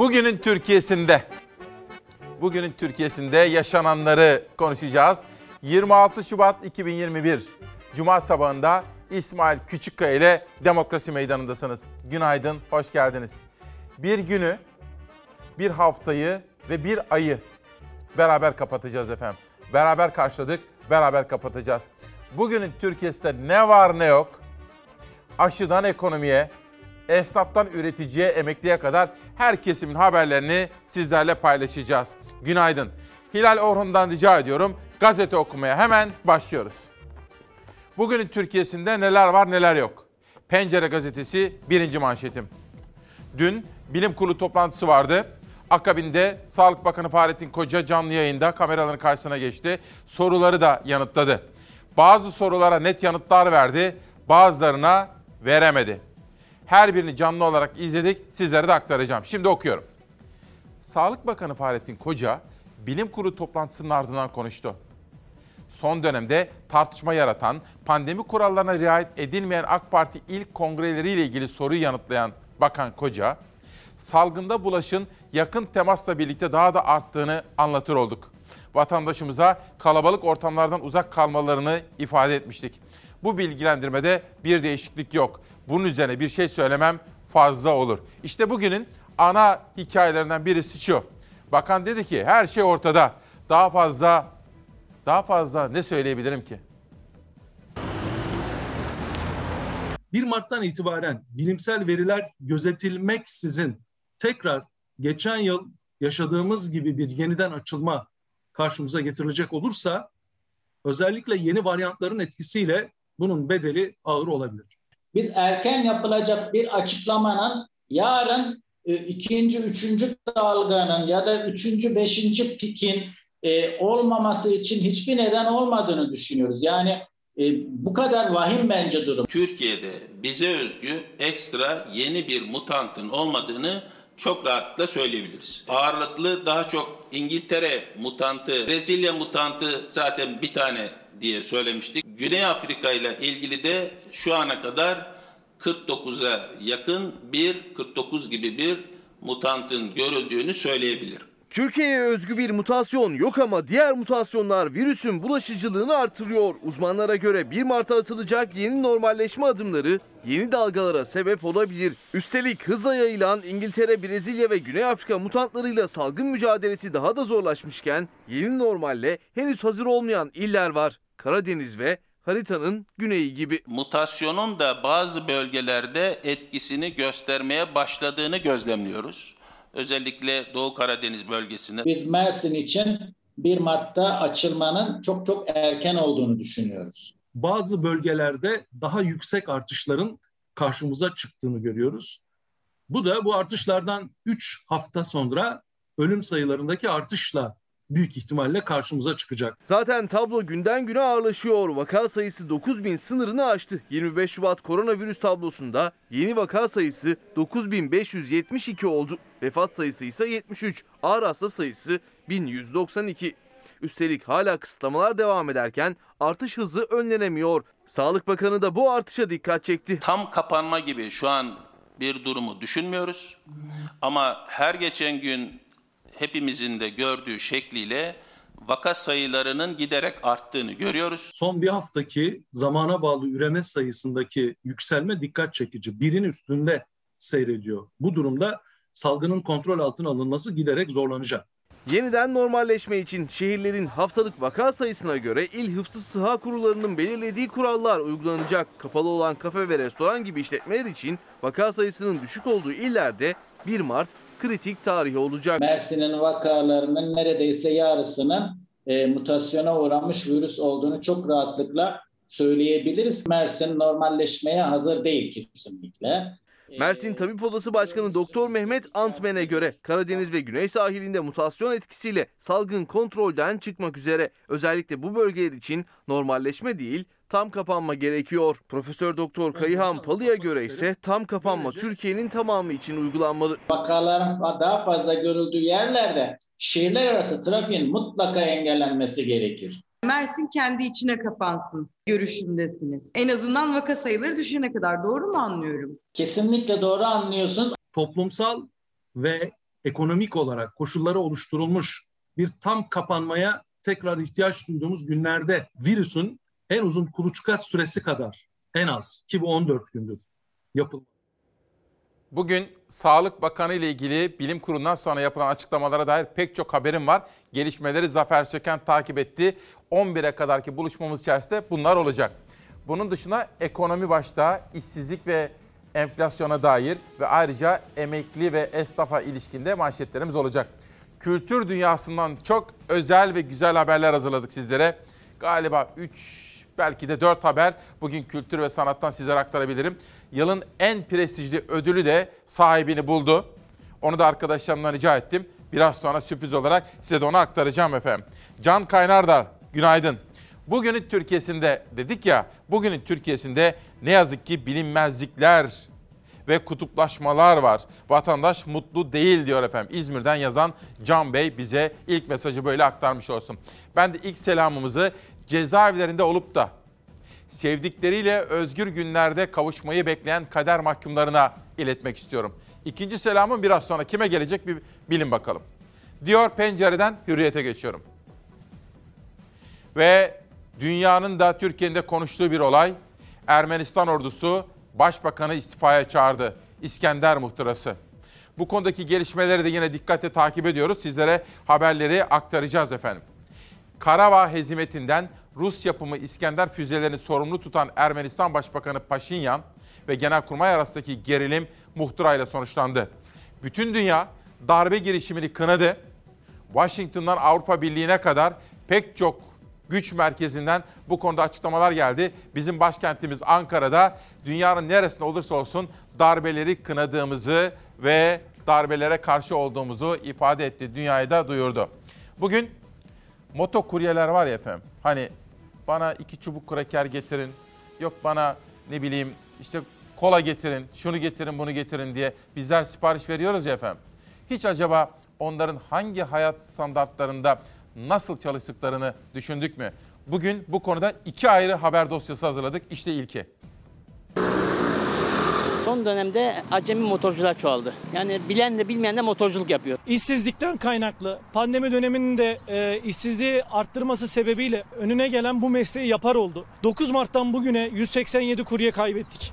Bugünün Türkiye'sinde, bugünün Türkiye'sinde yaşananları konuşacağız. 26 Şubat 2021 Cuma sabahında İsmail Küçükkaya ile Demokrasi Meydanı'ndasınız. Günaydın, hoş geldiniz. Bir günü, bir haftayı ve bir ayı beraber kapatacağız efendim. Beraber karşıladık, beraber kapatacağız. Bugünün Türkiye'sinde ne var ne yok, aşıdan ekonomiye, esnaftan üreticiye, emekliye kadar her kesimin haberlerini sizlerle paylaşacağız. Günaydın. Hilal Orhun'dan rica ediyorum gazete okumaya hemen başlıyoruz. Bugünün Türkiye'sinde neler var neler yok. Pencere gazetesi birinci manşetim. Dün bilim kurulu toplantısı vardı. Akabinde Sağlık Bakanı Fahrettin Koca canlı yayında kameraların karşısına geçti. Soruları da yanıtladı. Bazı sorulara net yanıtlar verdi, bazılarına veremedi. Her birini canlı olarak izledik, sizlere de aktaracağım. Şimdi okuyorum. Sağlık Bakanı Fahrettin Koca, bilim kurulu toplantısının ardından konuştu. Son dönemde tartışma yaratan, pandemi kurallarına riayet edilmeyen AK Parti ilk kongreleriyle ilgili soruyu yanıtlayan Bakan Koca, salgında bulaşın yakın temasla birlikte daha da arttığını anlatır olduk. Vatandaşımıza kalabalık ortamlardan uzak kalmalarını ifade etmiştik. Bu bilgilendirmede bir değişiklik yok. Bunun üzerine bir şey söylemem fazla olur. İşte bugünün ana hikayelerinden birisi şu. Bakan dedi ki her şey ortada. Daha fazla daha fazla ne söyleyebilirim ki? 1 Mart'tan itibaren bilimsel veriler gözetilmeksizin tekrar geçen yıl yaşadığımız gibi bir yeniden açılma karşımıza getirilecek olursa özellikle yeni varyantların etkisiyle bunun bedeli ağır olabilir. Biz erken yapılacak bir açıklamanın yarın e, ikinci, üçüncü dalganın ya da üçüncü, beşinci pikin e, olmaması için hiçbir neden olmadığını düşünüyoruz. Yani e, bu kadar vahim bence durum. Türkiye'de bize özgü ekstra yeni bir mutantın olmadığını çok rahatlıkla söyleyebiliriz. Ağırlıklı daha çok İngiltere mutantı, Brezilya mutantı zaten bir tane diye söylemiştik. Güney Afrika ile ilgili de şu ana kadar 49'a yakın bir 49 gibi bir mutantın görüldüğünü söyleyebilirim. Türkiye'ye özgü bir mutasyon yok ama diğer mutasyonlar virüsün bulaşıcılığını artırıyor. Uzmanlara göre 1 Mart'a atılacak yeni normalleşme adımları yeni dalgalara sebep olabilir. Üstelik hızla yayılan İngiltere, Brezilya ve Güney Afrika mutantlarıyla salgın mücadelesi daha da zorlaşmışken yeni normalle henüz hazır olmayan iller var. Karadeniz ve haritanın güneyi gibi. Mutasyonun da bazı bölgelerde etkisini göstermeye başladığını gözlemliyoruz. Özellikle Doğu Karadeniz bölgesinde. Biz Mersin için 1 Mart'ta açılmanın çok çok erken olduğunu düşünüyoruz. Bazı bölgelerde daha yüksek artışların karşımıza çıktığını görüyoruz. Bu da bu artışlardan 3 hafta sonra ölüm sayılarındaki artışla büyük ihtimalle karşımıza çıkacak. Zaten tablo günden güne ağırlaşıyor. Vaka sayısı 9 bin sınırını aştı. 25 Şubat koronavirüs tablosunda yeni vaka sayısı 9572 oldu. Vefat sayısı ise 73. Ağır hasta sayısı 1192. Üstelik hala kısıtlamalar devam ederken artış hızı önlenemiyor. Sağlık Bakanı da bu artışa dikkat çekti. Tam kapanma gibi şu an bir durumu düşünmüyoruz. Ama her geçen gün hepimizin de gördüğü şekliyle vaka sayılarının giderek arttığını görüyoruz. Son bir haftaki zamana bağlı üreme sayısındaki yükselme dikkat çekici. Birin üstünde seyrediyor. Bu durumda salgının kontrol altına alınması giderek zorlanacak. Yeniden normalleşme için şehirlerin haftalık vaka sayısına göre il hıfzı sıha kurullarının belirlediği kurallar uygulanacak. Kapalı olan kafe ve restoran gibi işletmeler için vaka sayısının düşük olduğu illerde 1 Mart kritik tarihi olacak. Mersin'in vakalarının neredeyse yarısının e, mutasyona uğramış virüs olduğunu çok rahatlıkla söyleyebiliriz. Mersin normalleşmeye hazır değil kesinlikle. Mersin Tabip Odası Başkanı Doktor Mehmet Antmen'e göre Karadeniz ve Güney sahilinde mutasyon etkisiyle salgın kontrolden çıkmak üzere. Özellikle bu bölgeler için normalleşme değil, tam kapanma gerekiyor. Profesör Doktor Kayıhan Palı'ya göre ise tam kapanma Türkiye'nin tamamı için uygulanmalı. Vakaların daha fazla görüldüğü yerlerde şehirler arası trafiğin mutlaka engellenmesi gerekir. Mersin kendi içine kapansın görüşündesiniz. En azından vaka sayıları düşene kadar doğru mu anlıyorum? Kesinlikle doğru anlıyorsunuz. Toplumsal ve ekonomik olarak koşulları oluşturulmuş bir tam kapanmaya tekrar ihtiyaç duyduğumuz günlerde virüsün en uzun kuluçka süresi kadar en az ki bu 14 gündür yapıldı. Bugün Sağlık Bakanı ile ilgili bilim kurulundan sonra yapılan açıklamalara dair pek çok haberim var. Gelişmeleri Zafer Söken takip etti. 11'e kadarki buluşmamız içerisinde bunlar olacak. Bunun dışında ekonomi başta, işsizlik ve enflasyona dair ve ayrıca emekli ve esnafa ilişkinde manşetlerimiz olacak. Kültür dünyasından çok özel ve güzel haberler hazırladık sizlere. Galiba 3 belki de 4 haber bugün kültür ve sanattan sizlere aktarabilirim. Yılın en prestijli ödülü de sahibini buldu. Onu da arkadaşlarımdan rica ettim. Biraz sonra sürpriz olarak size de onu aktaracağım efendim. Can Kaynardar, günaydın. Bugünün Türkiye'sinde dedik ya, bugünün Türkiye'sinde ne yazık ki bilinmezlikler ve kutuplaşmalar var. Vatandaş mutlu değil diyor efendim. İzmir'den yazan Can Bey bize ilk mesajı böyle aktarmış olsun. Ben de ilk selamımızı cezaevlerinde olup da sevdikleriyle özgür günlerde kavuşmayı bekleyen kader mahkumlarına iletmek istiyorum. İkinci selamım biraz sonra kime gelecek bir bilin bakalım. Diyor pencereden hürriyete geçiyorum. Ve dünyanın da Türkiye'nin de konuştuğu bir olay. Ermenistan ordusu başbakanı istifaya çağırdı. İskender muhtırası. Bu konudaki gelişmeleri de yine dikkatle takip ediyoruz. Sizlere haberleri aktaracağız efendim. Karabağ hezimetinden Rus yapımı İskender füzelerini sorumlu tutan Ermenistan Başbakanı Paşinyan ve Genelkurmay arasındaki gerilim muhtırayla sonuçlandı. Bütün dünya darbe girişimini kınadı. Washington'dan Avrupa Birliği'ne kadar pek çok güç merkezinden bu konuda açıklamalar geldi. Bizim başkentimiz Ankara'da dünyanın neresinde olursa olsun darbeleri kınadığımızı ve darbelere karşı olduğumuzu ifade etti. Dünyaya da duyurdu. Bugün moto kuryeler var ya efendim. Hani bana iki çubuk kraker getirin. Yok bana ne bileyim işte kola getirin, şunu getirin, bunu getirin diye bizler sipariş veriyoruz ya efendim. Hiç acaba onların hangi hayat standartlarında nasıl çalıştıklarını düşündük mü? Bugün bu konuda iki ayrı haber dosyası hazırladık. İşte ilki. Son dönemde acemi motorcular çoğaldı. Yani bilen de bilmeyen de motorculuk yapıyor. İşsizlikten kaynaklı pandemi döneminin de e, işsizliği arttırması sebebiyle önüne gelen bu mesleği yapar oldu. 9 Mart'tan bugüne 187 kurye kaybettik.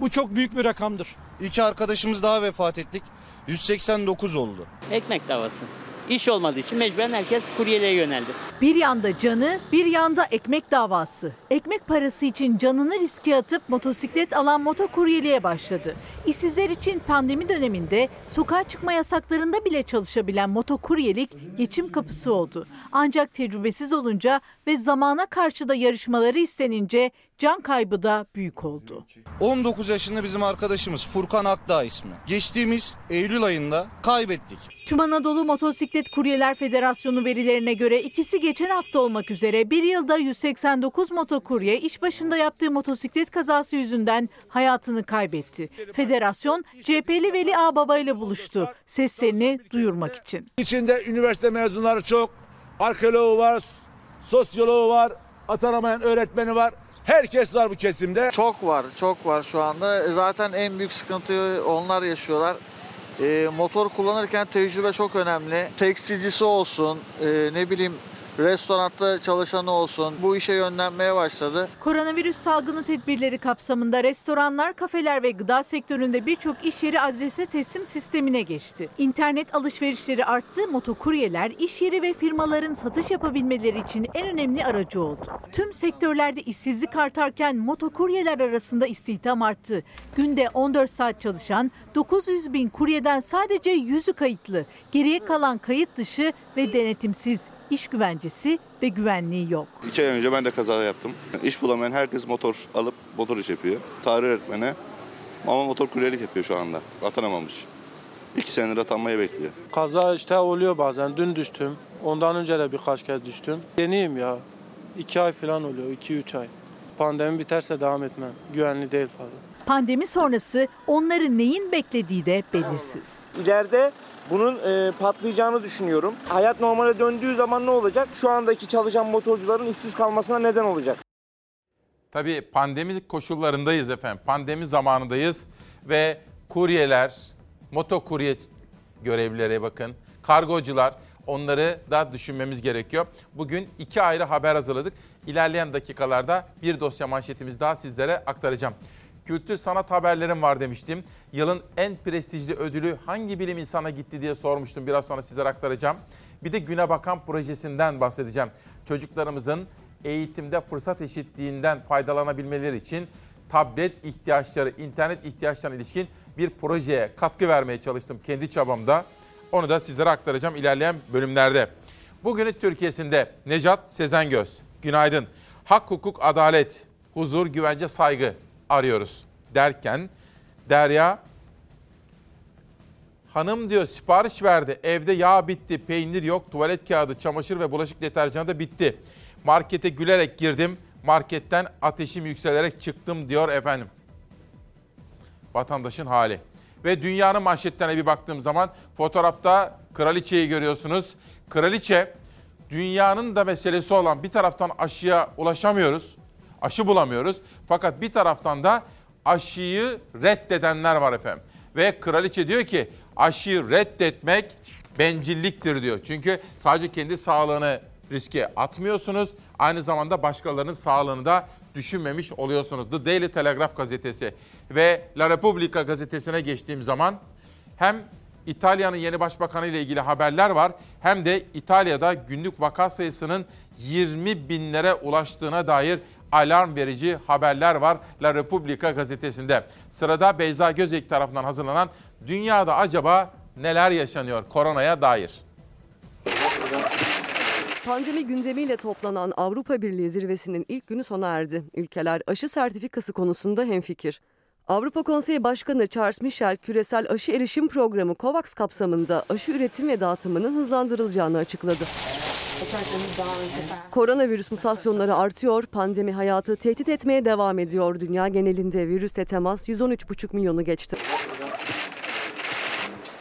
Bu çok büyük bir rakamdır. İki arkadaşımız daha vefat ettik. 189 oldu. Ekmek davası. İş olmadığı için mecburen herkes kuryeliğe yöneldi. Bir yanda canı, bir yanda ekmek davası. Ekmek parası için canını riske atıp motosiklet alan motokuryeliğe başladı. İşsizler için pandemi döneminde sokağa çıkma yasaklarında bile çalışabilen motokuryelik geçim kapısı oldu. Ancak tecrübesiz olunca ve zamana karşı da yarışmaları istenince can kaybı da büyük oldu. 19 yaşında bizim arkadaşımız Furkan Akdağ ismi. Geçtiğimiz Eylül ayında kaybettik. Tüm Anadolu Motosiklet Kuryeler Federasyonu verilerine göre ikisi geçen hafta olmak üzere bir yılda 189 motokurye iş başında yaptığı motosiklet kazası yüzünden hayatını kaybetti. Federasyon CHP'li Veli Ağbaba ile buluştu seslerini duyurmak için. İçinde üniversite mezunları çok, arkeoloğu var, sosyoloğu var, atanamayan öğretmeni var. Herkes var bu kesimde. Çok var, çok var şu anda. E, Zaten en büyük sıkıntıyı onlar yaşıyorlar. E, motor kullanırken tecrübe çok önemli. Tekstilcisi olsun, e, ne bileyim restoranda çalışanı olsun bu işe yönlenmeye başladı. Koronavirüs salgını tedbirleri kapsamında restoranlar, kafeler ve gıda sektöründe birçok iş yeri adrese teslim sistemine geçti. İnternet alışverişleri arttı, motokuryeler iş yeri ve firmaların satış yapabilmeleri için en önemli aracı oldu. Tüm sektörlerde işsizlik artarken motokuryeler arasında istihdam arttı. Günde 14 saat çalışan 900 bin kuryeden sadece 100'ü kayıtlı. Geriye kalan kayıt dışı ve denetimsiz iş güvencesi ve güvenliği yok. İki ay önce ben de kaza yaptım. İş bulamayan herkes motor alıp motor iş yapıyor. Tarih öğretmeni ama motor kuryelik yapıyor şu anda. Atanamamış. İki senedir atanmayı bekliyor. Kaza işte oluyor bazen. Dün düştüm. Ondan önce de birkaç kez düştüm. Yeniyim ya. İki ay falan oluyor. iki üç ay. Pandemi biterse devam etmem. Güvenli değil fazla. Pandemi sonrası onları neyin beklediği de belirsiz. İleride bunun e, patlayacağını düşünüyorum. Hayat normale döndüğü zaman ne olacak? Şu andaki çalışan motorcuların işsiz kalmasına neden olacak. Tabii pandemi koşullarındayız efendim. Pandemi zamanındayız ve kuryeler, motokurye görevlilere bakın, kargocular onları da düşünmemiz gerekiyor. Bugün iki ayrı haber hazırladık. İlerleyen dakikalarda bir dosya manşetimiz daha sizlere aktaracağım. Kültür sanat haberlerim var demiştim. Yılın en prestijli ödülü hangi bilim insana gitti diye sormuştum. Biraz sonra sizlere aktaracağım. Bir de Güne Bakan projesinden bahsedeceğim. Çocuklarımızın eğitimde fırsat eşitliğinden faydalanabilmeleri için tablet ihtiyaçları, internet ihtiyaçlarına ilişkin bir projeye katkı vermeye çalıştım kendi çabamda. Onu da sizlere aktaracağım ilerleyen bölümlerde. Bugünün Türkiye'sinde Necat Sezengöz, günaydın. Hak, hukuk, adalet, huzur, güvence, saygı arıyoruz derken Derya Hanım diyor sipariş verdi. Evde yağ bitti, peynir yok, tuvalet kağıdı, çamaşır ve bulaşık deterjanı da bitti. Markete gülerek girdim. Marketten ateşim yükselerek çıktım diyor efendim. Vatandaşın hali. Ve dünyanın manşetlerine bir baktığım zaman fotoğrafta kraliçeyi görüyorsunuz. Kraliçe dünyanın da meselesi olan bir taraftan aşıya ulaşamıyoruz. Aşı bulamıyoruz. Fakat bir taraftan da aşıyı reddedenler var efendim. Ve kraliçe diyor ki aşıyı reddetmek bencilliktir diyor. Çünkü sadece kendi sağlığını riske atmıyorsunuz. Aynı zamanda başkalarının sağlığını da düşünmemiş oluyorsunuz. The Daily Telegraph gazetesi ve La Repubblica gazetesine geçtiğim zaman hem İtalya'nın yeni başbakanı ile ilgili haberler var hem de İtalya'da günlük vaka sayısının 20 binlere ulaştığına dair alarm verici haberler var La Repubblica gazetesinde. Sırada Beyza Gözek tarafından hazırlanan Dünyada acaba neler yaşanıyor koronaya dair? Pandemi gündemiyle toplanan Avrupa Birliği zirvesinin ilk günü sona erdi. Ülkeler aşı sertifikası konusunda hemfikir. Avrupa Konseyi Başkanı Charles Michel, küresel aşı erişim programı COVAX kapsamında aşı üretim ve dağıtımının hızlandırılacağını açıkladı. Koronavirüs mutasyonları artıyor, pandemi hayatı tehdit etmeye devam ediyor. Dünya genelinde virüsle temas 113,5 milyonu geçti.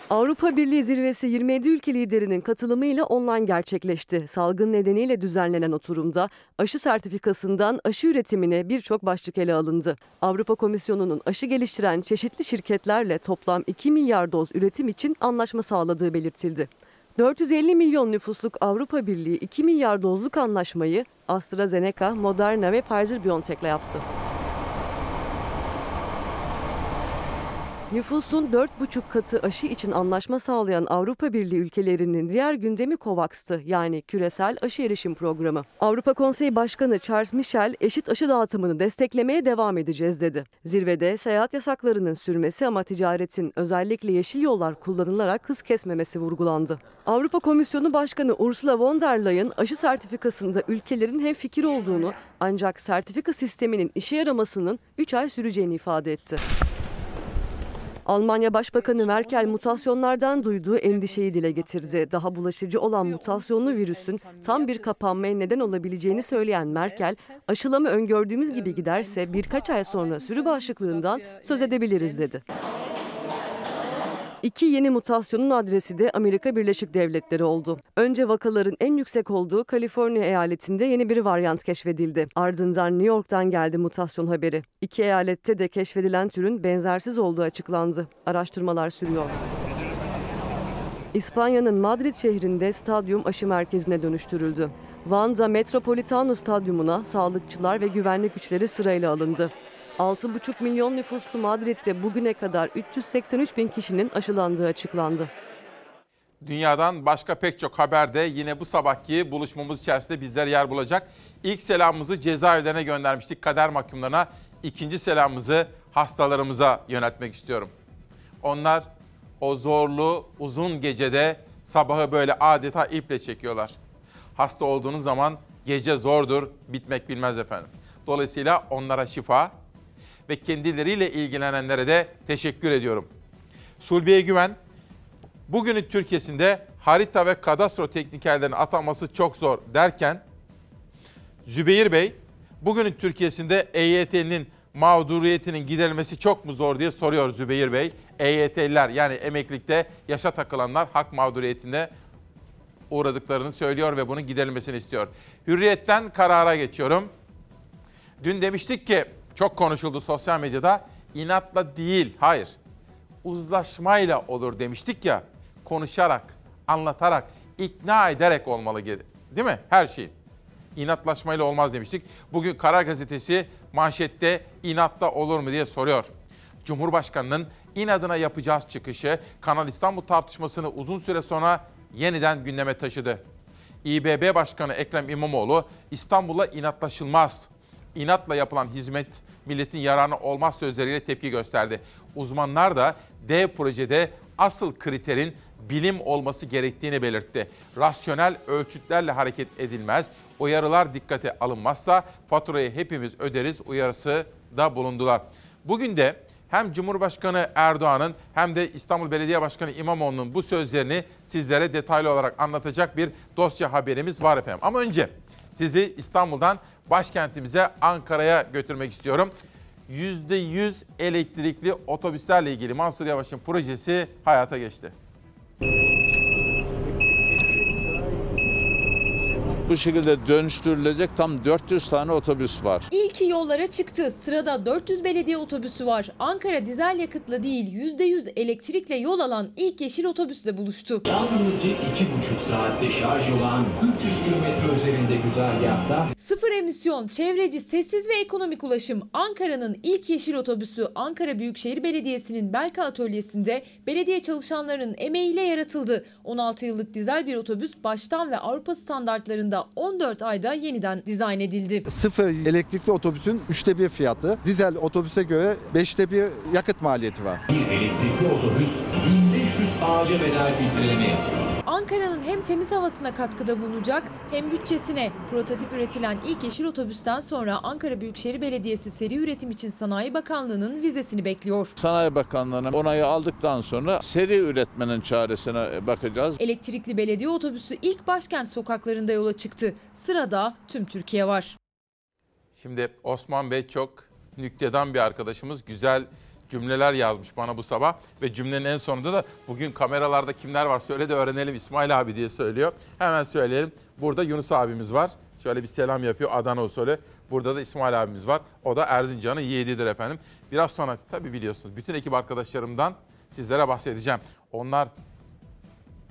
Avrupa Birliği zirvesi 27 ülke liderinin katılımıyla online gerçekleşti. Salgın nedeniyle düzenlenen oturumda aşı sertifikasından aşı üretimine birçok başlık ele alındı. Avrupa Komisyonu'nun aşı geliştiren çeşitli şirketlerle toplam 2 milyar doz üretim için anlaşma sağladığı belirtildi. 450 milyon nüfusluk Avrupa Birliği 2 milyar dozluk anlaşmayı AstraZeneca, Moderna ve Pfizer-BioNTech'le yaptı. Nüfusun 4,5 katı aşı için anlaşma sağlayan Avrupa Birliği ülkelerinin diğer gündemi COVAX'tı yani küresel aşı erişim programı. Avrupa Konseyi Başkanı Charles Michel eşit aşı dağıtımını desteklemeye devam edeceğiz dedi. Zirvede seyahat yasaklarının sürmesi ama ticaretin özellikle yeşil yollar kullanılarak hız kesmemesi vurgulandı. Avrupa Komisyonu Başkanı Ursula von der Leyen aşı sertifikasında ülkelerin hem fikir olduğunu ancak sertifika sisteminin işe yaramasının 3 ay süreceğini ifade etti. Almanya Başbakanı Merkel mutasyonlardan duyduğu endişeyi dile getirdi. Daha bulaşıcı olan mutasyonlu virüsün tam bir kapanmaya neden olabileceğini söyleyen Merkel, aşılama öngördüğümüz gibi giderse birkaç ay sonra sürü bağışıklığından söz edebiliriz dedi. İki yeni mutasyonun adresi de Amerika Birleşik Devletleri oldu. Önce vakaların en yüksek olduğu Kaliforniya eyaletinde yeni bir varyant keşfedildi. Ardından New York'tan geldi mutasyon haberi. İki eyalette de keşfedilen türün benzersiz olduğu açıklandı. Araştırmalar sürüyor. İspanya'nın Madrid şehrinde stadyum aşı merkezine dönüştürüldü. Van'da Metropolitano Stadyumuna sağlıkçılar ve güvenlik güçleri sırayla alındı. 6,5 milyon nüfuslu Madrid'de bugüne kadar 383 bin kişinin aşılandığı açıklandı. Dünyadan başka pek çok haber de yine bu sabahki buluşmamız içerisinde bizler yer bulacak. İlk selamımızı cezaevlerine göndermiştik kader mahkumlarına. İkinci selamımızı hastalarımıza yöneltmek istiyorum. Onlar o zorlu uzun gecede sabahı böyle adeta iple çekiyorlar. Hasta olduğunuz zaman gece zordur, bitmek bilmez efendim. Dolayısıyla onlara şifa, ve kendileriyle ilgilenenlere de teşekkür ediyorum. Sulbiye Güven, bugünün Türkiye'sinde harita ve kadastro teknikerlerinin atanması çok zor derken, Zübeyir Bey, bugünün Türkiye'sinde EYT'nin mağduriyetinin giderilmesi çok mu zor diye soruyor Zübeyir Bey. EYT'liler yani emeklilikte yaşa takılanlar hak mağduriyetine uğradıklarını söylüyor ve bunun giderilmesini istiyor. Hürriyetten karara geçiyorum. Dün demiştik ki çok konuşuldu sosyal medyada. İnatla değil, hayır. Uzlaşmayla olur demiştik ya. konuşarak, anlatarak, ikna ederek olmalı değil mi? Her şey. İnatlaşmayla olmaz demiştik. Bugün Karar Gazetesi manşette inatta olur mu diye soruyor. Cumhurbaşkanının inadına yapacağız çıkışı Kanal İstanbul tartışmasını uzun süre sonra yeniden gündeme taşıdı. İBB Başkanı Ekrem İmamoğlu İstanbul'a inatlaşılmaz. İnatla yapılan hizmet milletin yararına olmaz sözleriyle tepki gösterdi. Uzmanlar da dev projede asıl kriterin bilim olması gerektiğini belirtti. Rasyonel ölçütlerle hareket edilmez, uyarılar dikkate alınmazsa faturayı hepimiz öderiz uyarısı da bulundular. Bugün de hem Cumhurbaşkanı Erdoğan'ın hem de İstanbul Belediye Başkanı İmamoğlu'nun bu sözlerini sizlere detaylı olarak anlatacak bir dosya haberimiz var efendim. Ama önce sizi İstanbul'dan başkentimize Ankara'ya götürmek istiyorum. %100 elektrikli otobüslerle ilgili Mansur Yavaş'ın projesi hayata geçti. Bu şekilde dönüştürülecek tam 400 tane otobüs var. İlki yollara çıktı. Sırada 400 belediye otobüsü var. Ankara dizel yakıtla değil %100 elektrikle yol alan ilk yeşil otobüsle buluştu. Yalnızca 2,5 saatte şarj olan 300 kilometre üzerinde güzergahta Sıfır emisyon, çevreci, sessiz ve ekonomik ulaşım. Ankara'nın ilk yeşil otobüsü Ankara Büyükşehir Belediyesi'nin Belka Atölyesi'nde belediye çalışanlarının emeğiyle yaratıldı. 16 yıllık dizel bir otobüs baştan ve Avrupa standartlarında 14 ayda yeniden dizayn edildi. Sıfır elektrikli otobüsün üçte bir fiyatı. Dizel otobüse göre beşte bir yakıt maliyeti var. bir elektrikli otobüs 1500 ağaca bedel filtreleme yapıyor. Ankara'nın hem temiz havasına katkıda bulunacak hem bütçesine. Prototip üretilen ilk yeşil otobüsten sonra Ankara Büyükşehir Belediyesi seri üretim için Sanayi Bakanlığı'nın vizesini bekliyor. Sanayi Bakanlığı'nın onayı aldıktan sonra seri üretmenin çaresine bakacağız. Elektrikli belediye otobüsü ilk başkent sokaklarında yola çıktı. Sırada tüm Türkiye var. Şimdi Osman Bey çok nüktedan bir arkadaşımız. Güzel cümleler yazmış bana bu sabah. Ve cümlenin en sonunda da bugün kameralarda kimler var söyle de öğrenelim İsmail abi diye söylüyor. Hemen söyleyelim. Burada Yunus abimiz var. Şöyle bir selam yapıyor Adana usulü. Burada da İsmail abimiz var. O da Erzincan'ın yiğididir efendim. Biraz sonra tabii biliyorsunuz bütün ekip arkadaşlarımdan sizlere bahsedeceğim. Onlar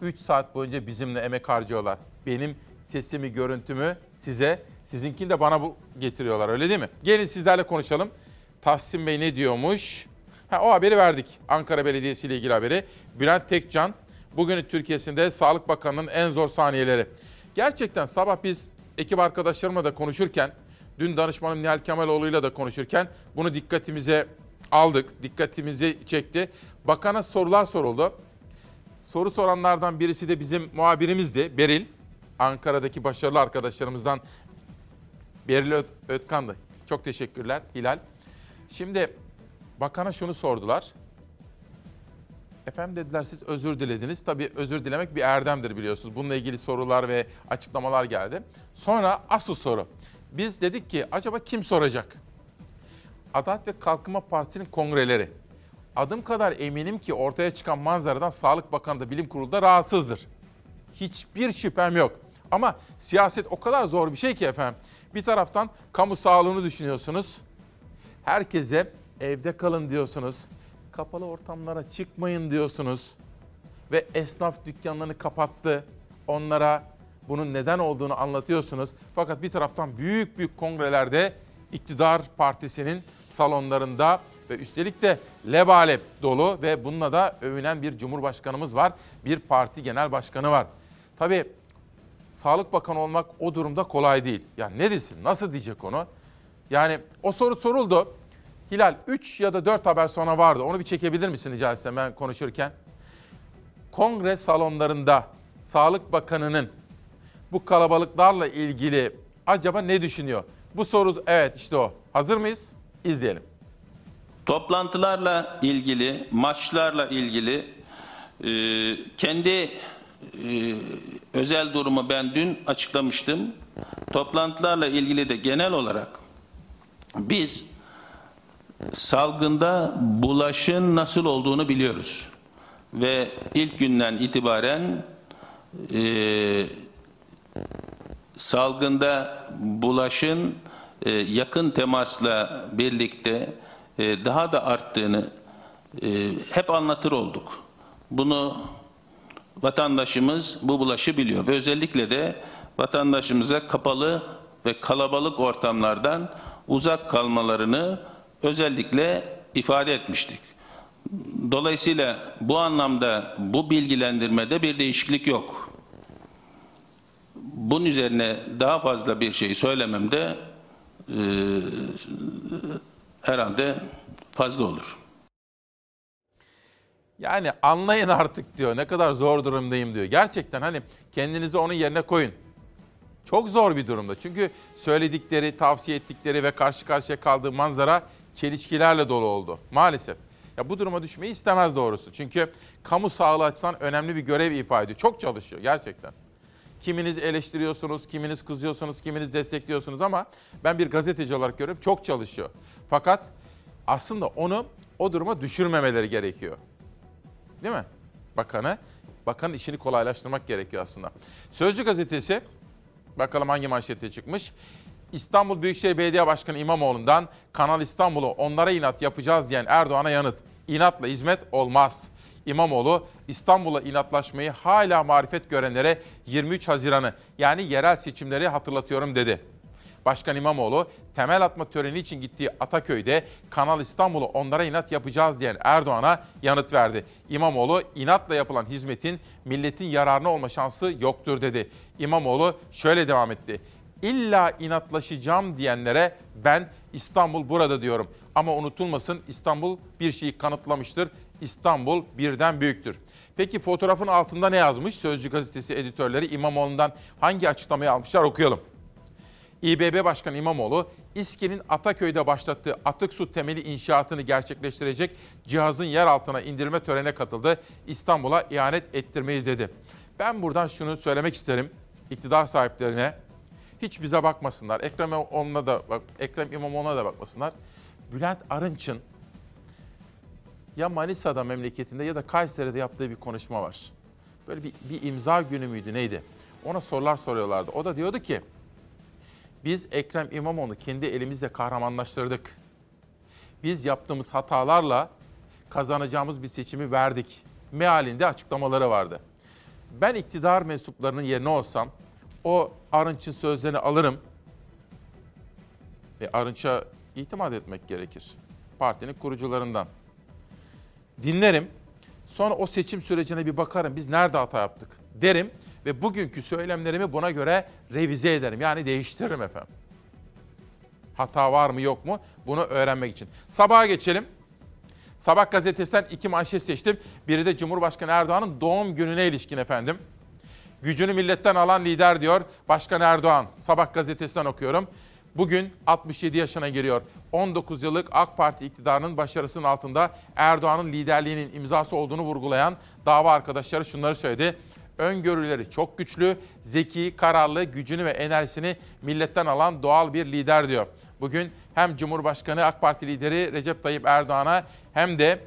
3 saat boyunca bizimle emek harcıyorlar. Benim sesimi, görüntümü size, sizinkini de bana bu getiriyorlar öyle değil mi? Gelin sizlerle konuşalım. Tahsin Bey ne diyormuş? Ha, o haberi verdik. Ankara Belediyesi ile ilgili haberi. Bülent Tekcan, bugünün Türkiye'sinde Sağlık Bakanı'nın en zor saniyeleri. Gerçekten sabah biz ekip arkadaşlarımla da konuşurken, dün danışmanım Nihal Kemaloğlu'yla da konuşurken bunu dikkatimize aldık, dikkatimizi çekti. Bakana sorular soruldu. Soru soranlardan birisi de bizim muhabirimizdi, Beril. Ankara'daki başarılı arkadaşlarımızdan Beril Öt- Ötkan'dı. Çok teşekkürler Hilal. Şimdi bakana şunu sordular. Efendim dediler siz özür dilediniz. Tabii özür dilemek bir erdemdir biliyorsunuz. Bununla ilgili sorular ve açıklamalar geldi. Sonra asıl soru. Biz dedik ki acaba kim soracak? Adalet ve Kalkınma Partisi'nin kongreleri. Adım kadar eminim ki ortaya çıkan manzaradan Sağlık Bakanı da Bilim Kurulu da rahatsızdır. Hiçbir şüphem yok. Ama siyaset o kadar zor bir şey ki efendim. Bir taraftan kamu sağlığını düşünüyorsunuz. Herkese evde kalın diyorsunuz. Kapalı ortamlara çıkmayın diyorsunuz. Ve esnaf dükkanlarını kapattı. Onlara bunun neden olduğunu anlatıyorsunuz. Fakat bir taraftan büyük büyük kongrelerde iktidar partisinin salonlarında ve üstelik de lebalep dolu ve bununla da övünen bir cumhurbaşkanımız var. Bir parti genel başkanı var. Tabii Sağlık Bakanı olmak o durumda kolay değil. Ya ne desin, nasıl diyecek onu? Yani o soru soruldu. Hilal 3 ya da 4 haber sonra vardı. Onu bir çekebilir misin rica etsem ben konuşurken? Kongre salonlarında Sağlık Bakanı'nın bu kalabalıklarla ilgili acaba ne düşünüyor? Bu soru evet işte o. Hazır mıyız? İzleyelim. Toplantılarla ilgili, maçlarla ilgili e, kendi e, özel durumu ben dün açıklamıştım. Toplantılarla ilgili de genel olarak biz salgında bulaşın nasıl olduğunu biliyoruz. Ve ilk günden itibaren e, salgında bulaşın e, yakın temasla birlikte e, daha da arttığını e, hep anlatır olduk. Bunu vatandaşımız bu bulaşı biliyor ve özellikle de vatandaşımıza kapalı ve kalabalık ortamlardan uzak kalmalarını özellikle ifade etmiştik. Dolayısıyla bu anlamda bu bilgilendirmede bir değişiklik yok. Bunun üzerine daha fazla bir şey söylememde e, herhalde fazla olur. Yani anlayın artık diyor. Ne kadar zor durumdayım diyor. Gerçekten hani kendinizi onun yerine koyun. Çok zor bir durumda. Çünkü söyledikleri, tavsiye ettikleri ve karşı karşıya kaldığı manzara çelişkilerle dolu oldu. Maalesef. Ya bu duruma düşmeyi istemez doğrusu. Çünkü kamu sağlığı açısından önemli bir görev ifade ediyor. Çok çalışıyor gerçekten. Kiminiz eleştiriyorsunuz, kiminiz kızıyorsunuz, kiminiz destekliyorsunuz ama ben bir gazeteci olarak görüyorum çok çalışıyor. Fakat aslında onu o duruma düşürmemeleri gerekiyor. Değil mi? Bakanı, bakanın işini kolaylaştırmak gerekiyor aslında. Sözcü gazetesi, bakalım hangi manşete çıkmış. İstanbul Büyükşehir Belediye Başkanı İmamoğlu'ndan Kanal İstanbul'u onlara inat yapacağız diyen Erdoğan'a yanıt. İnatla hizmet olmaz. İmamoğlu İstanbul'a inatlaşmayı hala marifet görenlere 23 Haziran'ı yani yerel seçimleri hatırlatıyorum dedi. Başkan İmamoğlu temel atma töreni için gittiği Ataköy'de Kanal İstanbul'u onlara inat yapacağız diyen Erdoğan'a yanıt verdi. İmamoğlu inatla yapılan hizmetin milletin yararına olma şansı yoktur dedi. İmamoğlu şöyle devam etti. İlla inatlaşacağım diyenlere ben İstanbul burada diyorum. Ama unutulmasın İstanbul bir şeyi kanıtlamıştır. İstanbul birden büyüktür. Peki fotoğrafın altında ne yazmış? Sözcü gazetesi editörleri İmamoğlu'ndan hangi açıklamayı almışlar okuyalım. İBB Başkanı İmamoğlu, İSKİ'nin Ataköy'de başlattığı atık su temeli inşaatını gerçekleştirecek cihazın yer altına indirme törenine katıldı. İstanbul'a ihanet ettirmeyiz dedi. Ben buradan şunu söylemek isterim iktidar sahiplerine. Hiç bize bakmasınlar. Ekrem İmamoğlu'na da bak, Ekrem İmamoğlu'na da bakmasınlar. Bülent Arınç'ın ya Manisa'da memleketinde ya da Kayseri'de yaptığı bir konuşma var. Böyle bir, bir imza günü müydü neydi? Ona sorular soruyorlardı. O da diyordu ki biz Ekrem İmamoğlu kendi elimizle kahramanlaştırdık. Biz yaptığımız hatalarla kazanacağımız bir seçimi verdik. Mealinde açıklamaları vardı. Ben iktidar mensuplarının yerine olsam o Arınç'ın sözlerini alırım. Ve Arınç'a itimat etmek gerekir. Partinin kurucularından. Dinlerim. Sonra o seçim sürecine bir bakarım. Biz nerede hata yaptık derim ve bugünkü söylemlerimi buna göre revize ederim. Yani değiştiririm efendim. Hata var mı yok mu bunu öğrenmek için. Sabaha geçelim. Sabah gazetesinden iki manşet seçtim. Biri de Cumhurbaşkanı Erdoğan'ın doğum gününe ilişkin efendim. Gücünü milletten alan lider diyor Başkan Erdoğan. Sabah gazetesinden okuyorum. Bugün 67 yaşına giriyor. 19 yıllık AK Parti iktidarının başarısının altında Erdoğan'ın liderliğinin imzası olduğunu vurgulayan dava arkadaşları şunları söyledi. Öngörüleri çok güçlü, zeki, kararlı, gücünü ve enerjisini milletten alan doğal bir lider diyor. Bugün hem Cumhurbaşkanı AK Parti lideri Recep Tayyip Erdoğan'a hem de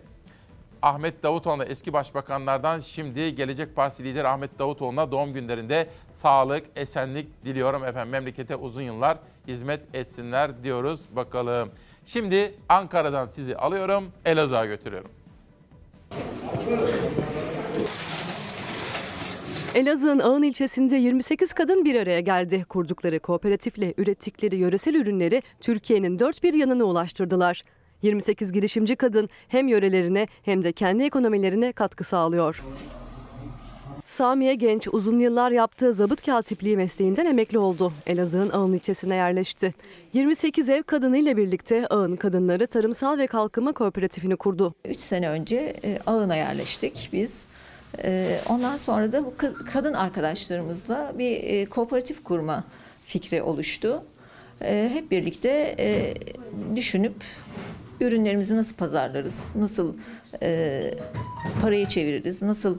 Ahmet Davutoğlu'na eski başbakanlardan şimdi Gelecek Partisi lideri Ahmet Davutoğlu'na doğum günlerinde sağlık, esenlik diliyorum efendim. Memlekete uzun yıllar hizmet etsinler diyoruz bakalım. Şimdi Ankara'dan sizi alıyorum, Elazığ'a götürüyorum. Elazığ'ın Ağın ilçesinde 28 kadın bir araya geldi. Kurdukları kooperatifle ürettikleri yöresel ürünleri Türkiye'nin dört bir yanına ulaştırdılar. 28 girişimci kadın hem yörelerine hem de kendi ekonomilerine katkı sağlıyor. Samiye Genç uzun yıllar yaptığı zabıt katipliği mesleğinden emekli oldu. Elazığ'ın Ağın ilçesine yerleşti. 28 ev kadınıyla birlikte Ağın Kadınları Tarımsal ve Kalkınma Kooperatifini kurdu. 3 sene önce e, Ağın'a yerleştik biz. E, ondan sonra da bu kadın arkadaşlarımızla bir e, kooperatif kurma fikri oluştu. Hep birlikte düşünüp ürünlerimizi nasıl pazarlarız, nasıl parayı çeviririz, nasıl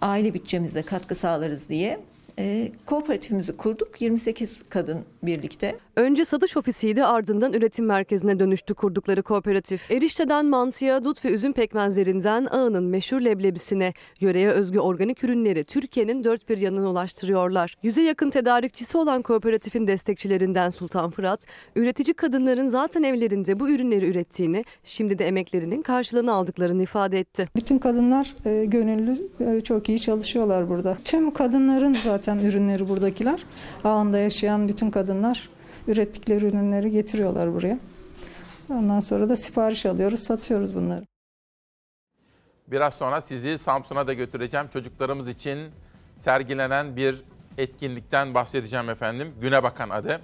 aile bütçemize katkı sağlarız diye kooperatifimizi kurduk. 28 kadın birlikte. Önce satış ofisiydi ardından üretim merkezine dönüştü kurdukları kooperatif. Erişteden mantıya, dut ve üzüm pekmezlerinden ağının meşhur leblebisine, yöreye özgü organik ürünleri Türkiye'nin dört bir yanına ulaştırıyorlar. Yüze yakın tedarikçisi olan kooperatifin destekçilerinden Sultan Fırat, üretici kadınların zaten evlerinde bu ürünleri ürettiğini, şimdi de emeklerinin karşılığını aldıklarını ifade etti. Bütün kadınlar e, gönüllü e, çok iyi çalışıyorlar burada. Tüm kadınların zaten ürünleri buradakiler. Ağında yaşayan bütün kadınlar ürettikleri ürünleri getiriyorlar buraya. Ondan sonra da sipariş alıyoruz, satıyoruz bunları. Biraz sonra sizi Samsun'a da götüreceğim. Çocuklarımız için sergilenen bir etkinlikten bahsedeceğim efendim. Güne Bakan adı.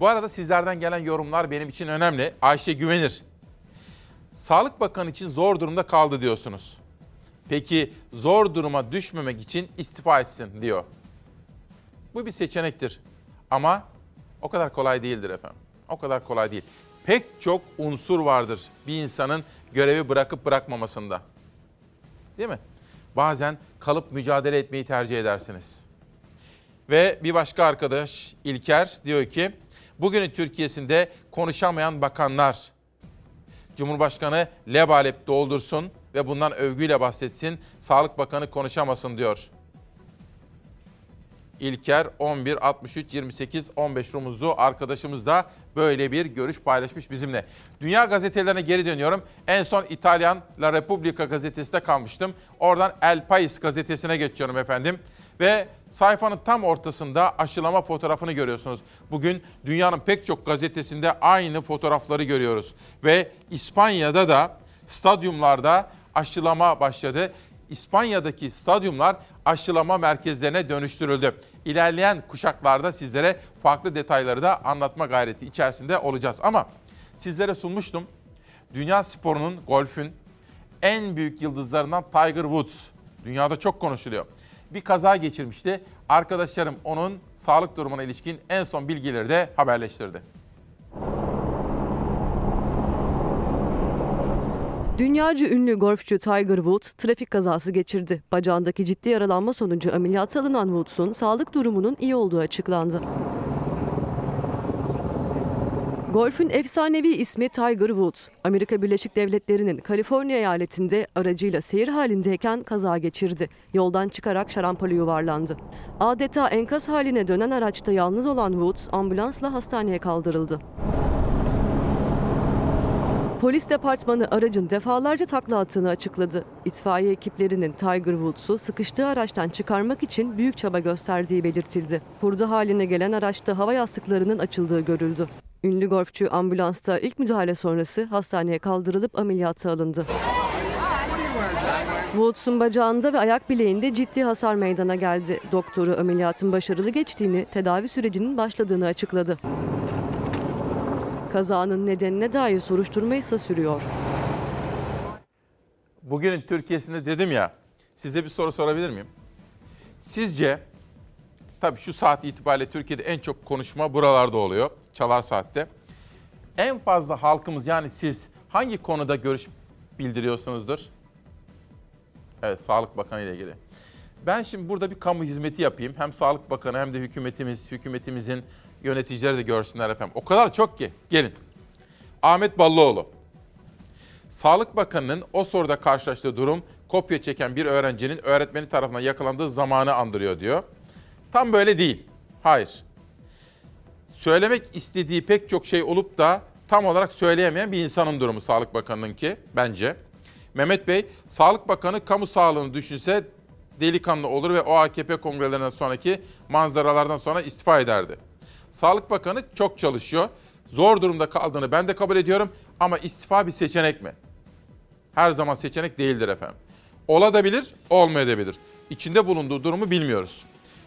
Bu arada sizlerden gelen yorumlar benim için önemli. Ayşe Güvenir. Sağlık Bakanı için zor durumda kaldı diyorsunuz. Peki zor duruma düşmemek için istifa etsin diyor. Bu bir seçenektir. Ama o kadar kolay değildir efendim. O kadar kolay değil. Pek çok unsur vardır bir insanın görevi bırakıp bırakmamasında. Değil mi? Bazen kalıp mücadele etmeyi tercih edersiniz. Ve bir başka arkadaş İlker diyor ki, bugünün Türkiye'sinde konuşamayan bakanlar, Cumhurbaşkanı lebalep doldursun ve bundan övgüyle bahsetsin, Sağlık Bakanı konuşamasın diyor. İlker 11 63 28 15 rumuzlu arkadaşımız da böyle bir görüş paylaşmış bizimle. Dünya gazetelerine geri dönüyorum. En son İtalyan La Repubblica gazetesinde kalmıştım. Oradan El Pais gazetesine geçiyorum efendim. Ve sayfanın tam ortasında aşılama fotoğrafını görüyorsunuz. Bugün dünyanın pek çok gazetesinde aynı fotoğrafları görüyoruz. Ve İspanya'da da stadyumlarda aşılama başladı. İspanya'daki stadyumlar aşılama merkezlerine dönüştürüldü. İlerleyen kuşaklarda sizlere farklı detayları da anlatma gayreti içerisinde olacağız. Ama sizlere sunmuştum. Dünya sporunun, golfün en büyük yıldızlarından Tiger Woods. Dünyada çok konuşuluyor. Bir kaza geçirmişti. Arkadaşlarım onun sağlık durumuna ilişkin en son bilgileri de haberleştirdi. Dünyaca ünlü golfçü Tiger Woods trafik kazası geçirdi. Bacağındaki ciddi yaralanma sonucu ameliyata alınan Woods'un sağlık durumunun iyi olduğu açıklandı. Golf'ün efsanevi ismi Tiger Woods. Amerika Birleşik Devletleri'nin Kaliforniya eyaletinde aracıyla seyir halindeyken kaza geçirdi. Yoldan çıkarak şarampole yuvarlandı. Adeta enkaz haline dönen araçta yalnız olan Woods ambulansla hastaneye kaldırıldı. Polis departmanı aracın defalarca takla attığını açıkladı. İtfaiye ekiplerinin Tiger Woods'u sıkıştığı araçtan çıkarmak için büyük çaba gösterdiği belirtildi. Hurda haline gelen araçta hava yastıklarının açıldığı görüldü. Ünlü golfçü ambulansta ilk müdahale sonrası hastaneye kaldırılıp ameliyata alındı. Woods'un bacağında ve ayak bileğinde ciddi hasar meydana geldi. Doktoru ameliyatın başarılı geçtiğini, tedavi sürecinin başladığını açıkladı. Kazanın nedenine dair soruşturma ise sürüyor. Bugünün Türkiye'sinde dedim ya, size bir soru sorabilir miyim? Sizce, tabii şu saat itibariyle Türkiye'de en çok konuşma buralarda oluyor, çalar saatte. En fazla halkımız yani siz hangi konuda görüş bildiriyorsunuzdur? Evet, Sağlık Bakanı ile ilgili. Ben şimdi burada bir kamu hizmeti yapayım. Hem Sağlık Bakanı hem de hükümetimiz, hükümetimizin yöneticileri de görsünler efendim. O kadar çok ki. Gelin. Ahmet Ballıoğlu. Sağlık Bakanı'nın o soruda karşılaştığı durum kopya çeken bir öğrencinin öğretmeni tarafından yakalandığı zamanı andırıyor diyor. Tam böyle değil. Hayır. Söylemek istediği pek çok şey olup da tam olarak söyleyemeyen bir insanın durumu Sağlık Bakanı'nınki bence. Mehmet Bey, Sağlık Bakanı kamu sağlığını düşünse delikanlı olur ve o AKP kongrelerinden sonraki manzaralardan sonra istifa ederdi. Sağlık Bakanı çok çalışıyor. Zor durumda kaldığını ben de kabul ediyorum ama istifa bir seçenek mi? Her zaman seçenek değildir efendim. Olabilir, olmayabilir. İçinde bulunduğu durumu bilmiyoruz.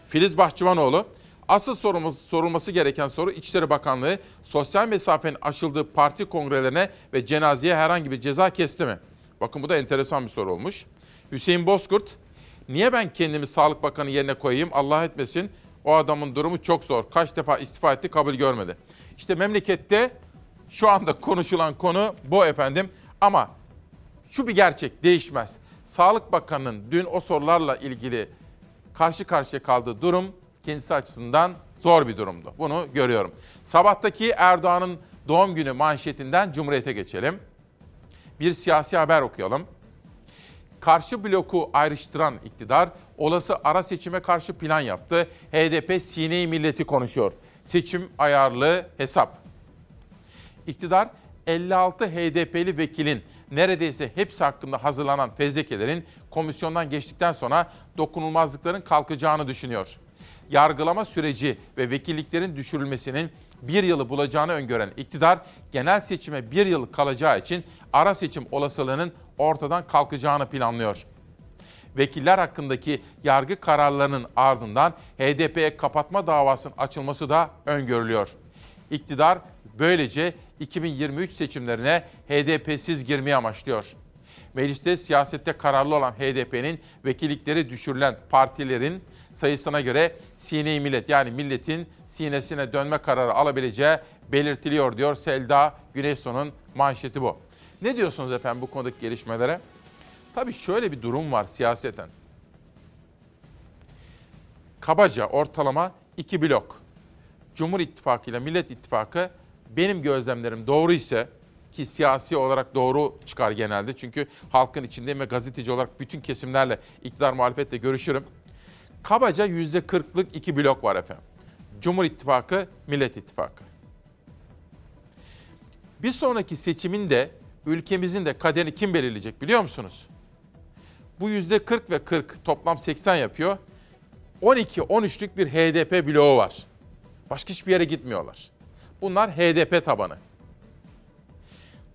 Filiz Bahçıvanoğlu, asıl sorumuz, sorulması gereken soru İçişleri Bakanlığı sosyal mesafenin aşıldığı parti kongrelerine ve cenazeye herhangi bir ceza kesti mi? Bakın bu da enteresan bir soru olmuş. Hüseyin Bozkurt, niye ben kendimi Sağlık Bakanı yerine koyayım Allah etmesin o adamın durumu çok zor. Kaç defa istifa etti kabul görmedi. İşte memlekette şu anda konuşulan konu bu efendim. Ama şu bir gerçek değişmez. Sağlık Bakanı'nın dün o sorularla ilgili karşı karşıya kaldığı durum kendisi açısından Zor bir durumdu. Bunu görüyorum. Sabahtaki Erdoğan'ın doğum günü manşetinden Cumhuriyet'e geçelim. Bir siyasi haber okuyalım. Karşı bloku ayrıştıran iktidar olası ara seçime karşı plan yaptı. HDP sineyi milleti konuşuyor. Seçim ayarlı hesap. İktidar 56 HDP'li vekilin neredeyse hepsi hakkında hazırlanan fezlekelerin komisyondan geçtikten sonra dokunulmazlıkların kalkacağını düşünüyor. Yargılama süreci ve vekilliklerin düşürülmesinin bir yılı bulacağını öngören iktidar genel seçime bir yıl kalacağı için ara seçim olasılığının ortadan kalkacağını planlıyor. Vekiller hakkındaki yargı kararlarının ardından HDP'ye kapatma davasının açılması da öngörülüyor. İktidar böylece 2023 seçimlerine HDP'siz girmeyi amaçlıyor. Mecliste siyasette kararlı olan HDP'nin vekillikleri düşürülen partilerin sayısına göre sine millet yani milletin sinesine dönme kararı alabileceği belirtiliyor diyor Selda Güneşso'nun manşeti bu. Ne diyorsunuz efendim bu konudaki gelişmelere? Tabii şöyle bir durum var siyaseten. Kabaca ortalama iki blok. Cumhur İttifakı ile Millet İttifakı benim gözlemlerim doğru ise ki siyasi olarak doğru çıkar genelde. Çünkü halkın içindeyim ve gazeteci olarak bütün kesimlerle iktidar muhalefetle görüşürüm. Kabaca yüzde kırklık iki blok var efendim. Cumhur İttifakı, Millet İttifakı. Bir sonraki seçimin de ülkemizin de kaderini kim belirleyecek biliyor musunuz? Bu yüzde 40 ve 40 toplam 80 yapıyor. 12-13'lük bir HDP bloğu var. Başka hiçbir yere gitmiyorlar. Bunlar HDP tabanı.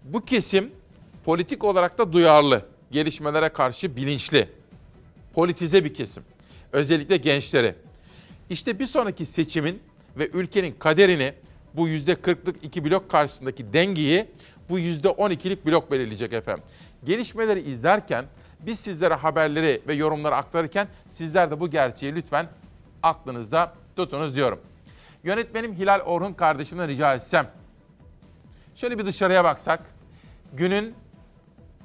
Bu kesim politik olarak da duyarlı, gelişmelere karşı bilinçli, politize bir kesim. Özellikle gençleri. İşte bir sonraki seçimin ve ülkenin kaderini bu yüzde 40'lık iki blok karşısındaki dengeyi bu yüzde 12'lik blok belirleyecek efendim. Gelişmeleri izlerken biz sizlere haberleri ve yorumları aktarırken sizler de bu gerçeği lütfen aklınızda tutunuz diyorum. Yönetmenim Hilal Orhun kardeşimden rica etsem. Şöyle bir dışarıya baksak. Günün,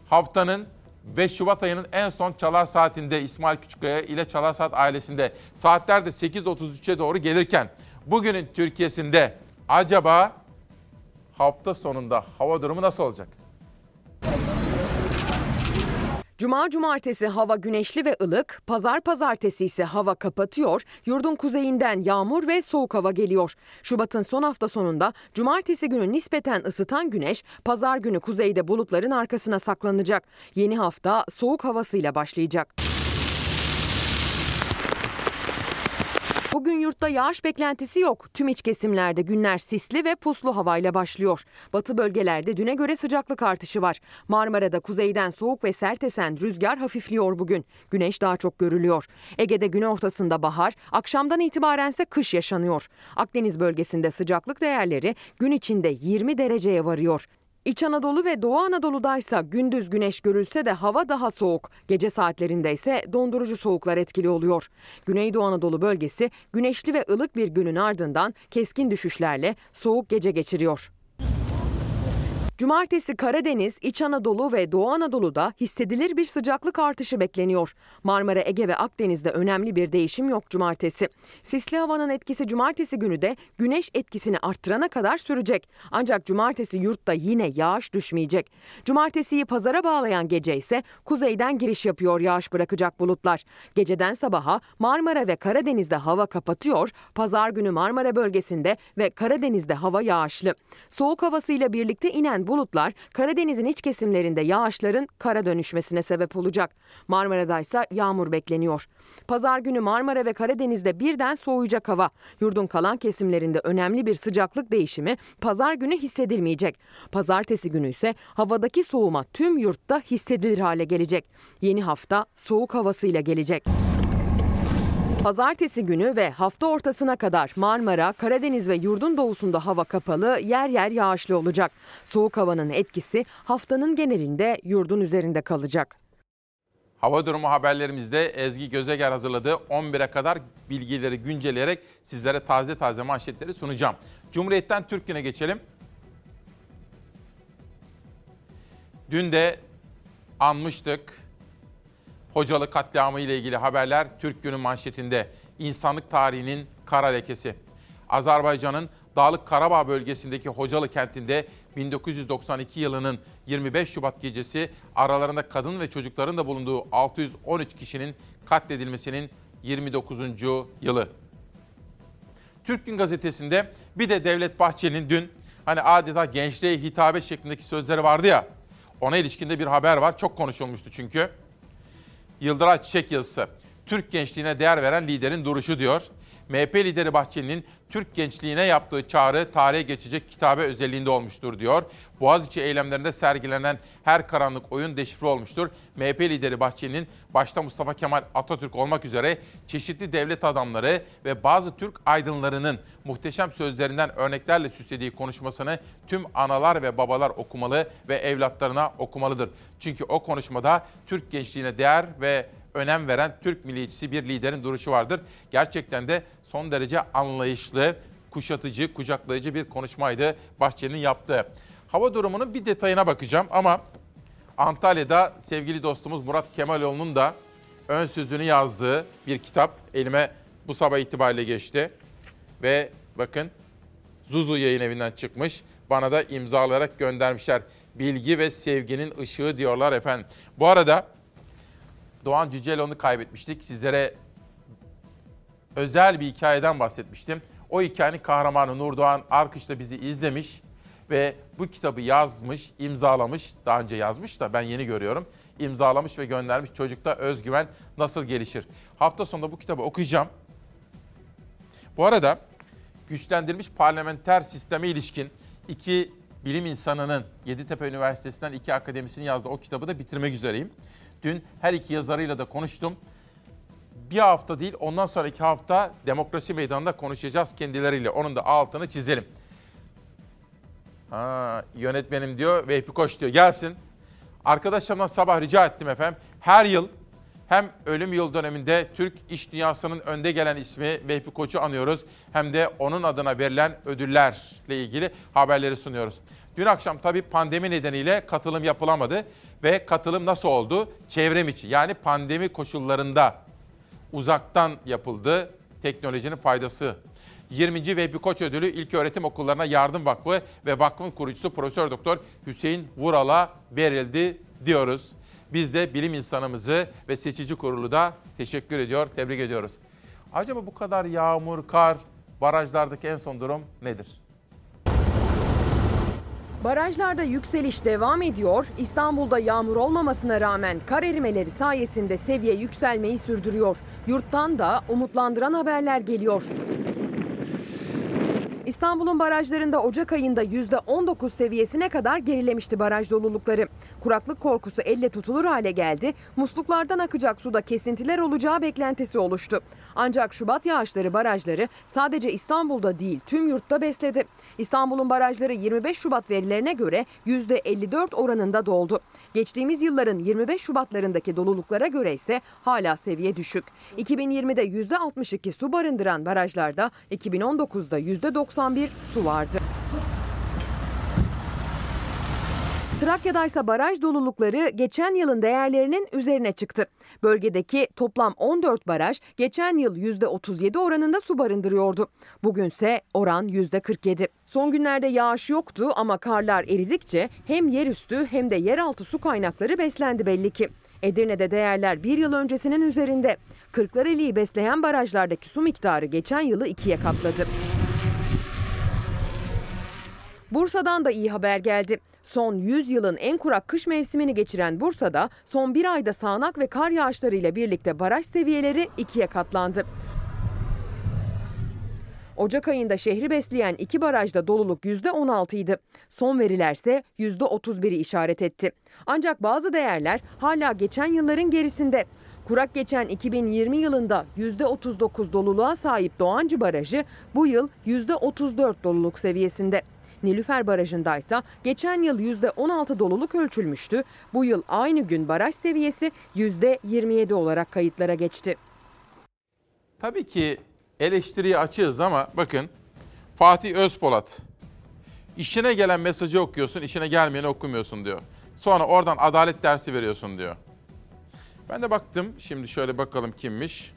haftanın 5 Şubat ayının en son çalar saatinde İsmail Küçükkaya ile Çalar Saat ailesinde saatler de 8.33'e doğru gelirken bugünün Türkiye'sinde acaba hafta sonunda hava durumu nasıl olacak? Cuma cumartesi hava güneşli ve ılık, pazar pazartesi ise hava kapatıyor, yurdun kuzeyinden yağmur ve soğuk hava geliyor. Şubat'ın son hafta sonunda cumartesi günü nispeten ısıtan güneş, pazar günü kuzeyde bulutların arkasına saklanacak. Yeni hafta soğuk havasıyla başlayacak. Bugün yurtta yağış beklentisi yok. Tüm iç kesimlerde günler sisli ve puslu havayla başlıyor. Batı bölgelerde düne göre sıcaklık artışı var. Marmara'da kuzeyden soğuk ve sert esen rüzgar hafifliyor bugün. Güneş daha çok görülüyor. Ege'de gün ortasında bahar, akşamdan itibarense kış yaşanıyor. Akdeniz bölgesinde sıcaklık değerleri gün içinde 20 dereceye varıyor. İç Anadolu ve Doğu Anadolu'daysa gündüz güneş görülse de hava daha soğuk. Gece saatlerinde ise dondurucu soğuklar etkili oluyor. Güneydoğu Anadolu bölgesi güneşli ve ılık bir günün ardından keskin düşüşlerle soğuk gece geçiriyor. Cumartesi Karadeniz, İç Anadolu ve Doğu Anadolu'da hissedilir bir sıcaklık artışı bekleniyor. Marmara, Ege ve Akdeniz'de önemli bir değişim yok cumartesi. Sisli havanın etkisi cumartesi günü de güneş etkisini arttırana kadar sürecek. Ancak cumartesi yurtta yine yağış düşmeyecek. Cumartesiyi pazara bağlayan gece ise kuzeyden giriş yapıyor yağış bırakacak bulutlar. Geceden sabaha Marmara ve Karadeniz'de hava kapatıyor. Pazar günü Marmara bölgesinde ve Karadeniz'de hava yağışlı. Soğuk havasıyla birlikte inen bulutlar Karadeniz'in iç kesimlerinde yağışların kara dönüşmesine sebep olacak. Marmara'da ise yağmur bekleniyor. Pazar günü Marmara ve Karadeniz'de birden soğuyacak hava. Yurdun kalan kesimlerinde önemli bir sıcaklık değişimi pazar günü hissedilmeyecek. Pazartesi günü ise havadaki soğuma tüm yurtta hissedilir hale gelecek. Yeni hafta soğuk havasıyla gelecek. Pazartesi günü ve hafta ortasına kadar Marmara, Karadeniz ve yurdun doğusunda hava kapalı, yer yer yağışlı olacak. Soğuk havanın etkisi haftanın genelinde yurdun üzerinde kalacak. Hava durumu haberlerimizde Ezgi Gözeger hazırladığı 11'e kadar bilgileri güncelleyerek sizlere taze taze manşetleri sunacağım. Cumhuriyet'ten Türk Günü'ne geçelim. Dün de anmıştık. Hocalı katliamı ile ilgili haberler Türk Günü manşetinde. İnsanlık tarihinin kara lekesi. Azerbaycan'ın Dağlık Karabağ bölgesindeki Hocalı kentinde 1992 yılının 25 Şubat gecesi aralarında kadın ve çocukların da bulunduğu 613 kişinin katledilmesinin 29. yılı. Türk Gün Gazetesi'nde bir de Devlet Bahçeli'nin dün hani adeta gençliğe hitabe şeklindeki sözleri vardı ya. Ona ilişkinde bir haber var. Çok konuşulmuştu çünkü. Yıldıray Çiçek yazısı. Türk gençliğine değer veren liderin duruşu diyor. MHP lideri Bahçeli'nin Türk gençliğine yaptığı çağrı tarihe geçecek kitabe özelliğinde olmuştur diyor. Boğaziçi eylemlerinde sergilenen her karanlık oyun deşifre olmuştur. MHP lideri Bahçeli'nin başta Mustafa Kemal Atatürk olmak üzere çeşitli devlet adamları ve bazı Türk aydınlarının muhteşem sözlerinden örneklerle süslediği konuşmasını tüm analar ve babalar okumalı ve evlatlarına okumalıdır. Çünkü o konuşmada Türk gençliğine değer ve önem veren Türk milliyetçisi bir liderin duruşu vardır. Gerçekten de son derece anlayışlı, kuşatıcı, kucaklayıcı bir konuşmaydı Bahçeli'nin yaptığı. Hava durumunun bir detayına bakacağım ama Antalya'da sevgili dostumuz Murat Kemaloğlu'nun da ön sözünü yazdığı bir kitap elime bu sabah itibariyle geçti. Ve bakın Zuzu yayın evinden çıkmış. Bana da imzalayarak göndermişler. Bilgi ve sevginin ışığı diyorlar efendim. Bu arada Doğan Cüceloğlu'nu kaybetmiştik. Sizlere özel bir hikayeden bahsetmiştim. O hikayenin kahramanı Nurdoğan Arkış da bizi izlemiş ve bu kitabı yazmış, imzalamış. Daha önce yazmış da ben yeni görüyorum. İmzalamış ve göndermiş. Çocukta özgüven nasıl gelişir? Hafta sonunda bu kitabı okuyacağım. Bu arada güçlendirilmiş parlamenter sisteme ilişkin iki bilim insanının Yeditepe Üniversitesi'nden iki akademisinin yazdığı o kitabı da bitirmek üzereyim. Dün her iki yazarıyla da konuştum. Bir hafta değil ondan sonraki hafta demokrasi meydanında konuşacağız kendileriyle. Onun da altını çizelim. Ha, yönetmenim diyor Vehbi Koç diyor gelsin. Arkadaşlarımdan sabah rica ettim efendim. Her yıl hem ölüm yıl döneminde Türk iş dünyasının önde gelen ismi Vehbi Koç'u anıyoruz. Hem de onun adına verilen ödüllerle ilgili haberleri sunuyoruz. Dün akşam tabii pandemi nedeniyle katılım yapılamadı ve katılım nasıl oldu? Çevrim içi yani pandemi koşullarında uzaktan yapıldı. Teknolojinin faydası 20. Vehbi Koç Ödülü İlk Öğretim Okullarına Yardım Vakfı ve vakfın kurucusu Profesör Doktor Hüseyin Vural'a verildi diyoruz. Biz de bilim insanımızı ve seçici kurulu da teşekkür ediyor, tebrik ediyoruz. Acaba bu kadar yağmur, kar, barajlardaki en son durum nedir? Barajlarda yükseliş devam ediyor. İstanbul'da yağmur olmamasına rağmen kar erimeleri sayesinde seviye yükselmeyi sürdürüyor. Yurttan da umutlandıran haberler geliyor. İstanbul'un barajlarında Ocak ayında %19 seviyesine kadar gerilemişti baraj dolulukları. Kuraklık korkusu elle tutulur hale geldi. Musluklardan akacak suda kesintiler olacağı beklentisi oluştu. Ancak Şubat yağışları barajları sadece İstanbul'da değil tüm yurtta besledi. İstanbul'un barajları 25 Şubat verilerine göre %54 oranında doldu. Geçtiğimiz yılların 25 Şubatlarındaki doluluklara göre ise hala seviye düşük. 2020'de %62 su barındıran barajlarda 2019'da %91 su vardı. Trakya'da ise baraj dolulukları geçen yılın değerlerinin üzerine çıktı. Bölgedeki toplam 14 baraj geçen yıl %37 oranında su barındırıyordu. Bugünse oran %47. Son günlerde yağış yoktu ama karlar eridikçe hem yerüstü hem de yeraltı su kaynakları beslendi belli ki. Edirne'de değerler bir yıl öncesinin üzerinde. Kırklareli'yi besleyen barajlardaki su miktarı geçen yılı ikiye katladı. Bursa'dan da iyi haber geldi. Son 100 yılın en kurak kış mevsimini geçiren Bursa'da son bir ayda sağanak ve kar yağışlarıyla birlikte baraj seviyeleri ikiye katlandı. Ocak ayında şehri besleyen iki barajda doluluk %16 idi. Son verilerse %31'i işaret etti. Ancak bazı değerler hala geçen yılların gerisinde. Kurak geçen 2020 yılında %39 doluluğa sahip Doğancı Barajı bu yıl %34 doluluk seviyesinde. Nilüfer Barajı'ndaysa geçen yıl %16 doluluk ölçülmüştü. Bu yıl aynı gün baraj seviyesi %27 olarak kayıtlara geçti. Tabii ki eleştiriye açığız ama bakın Fatih Özpolat işine gelen mesajı okuyorsun, işine gelmeyeni okumuyorsun diyor. Sonra oradan adalet dersi veriyorsun diyor. Ben de baktım, şimdi şöyle bakalım kimmiş.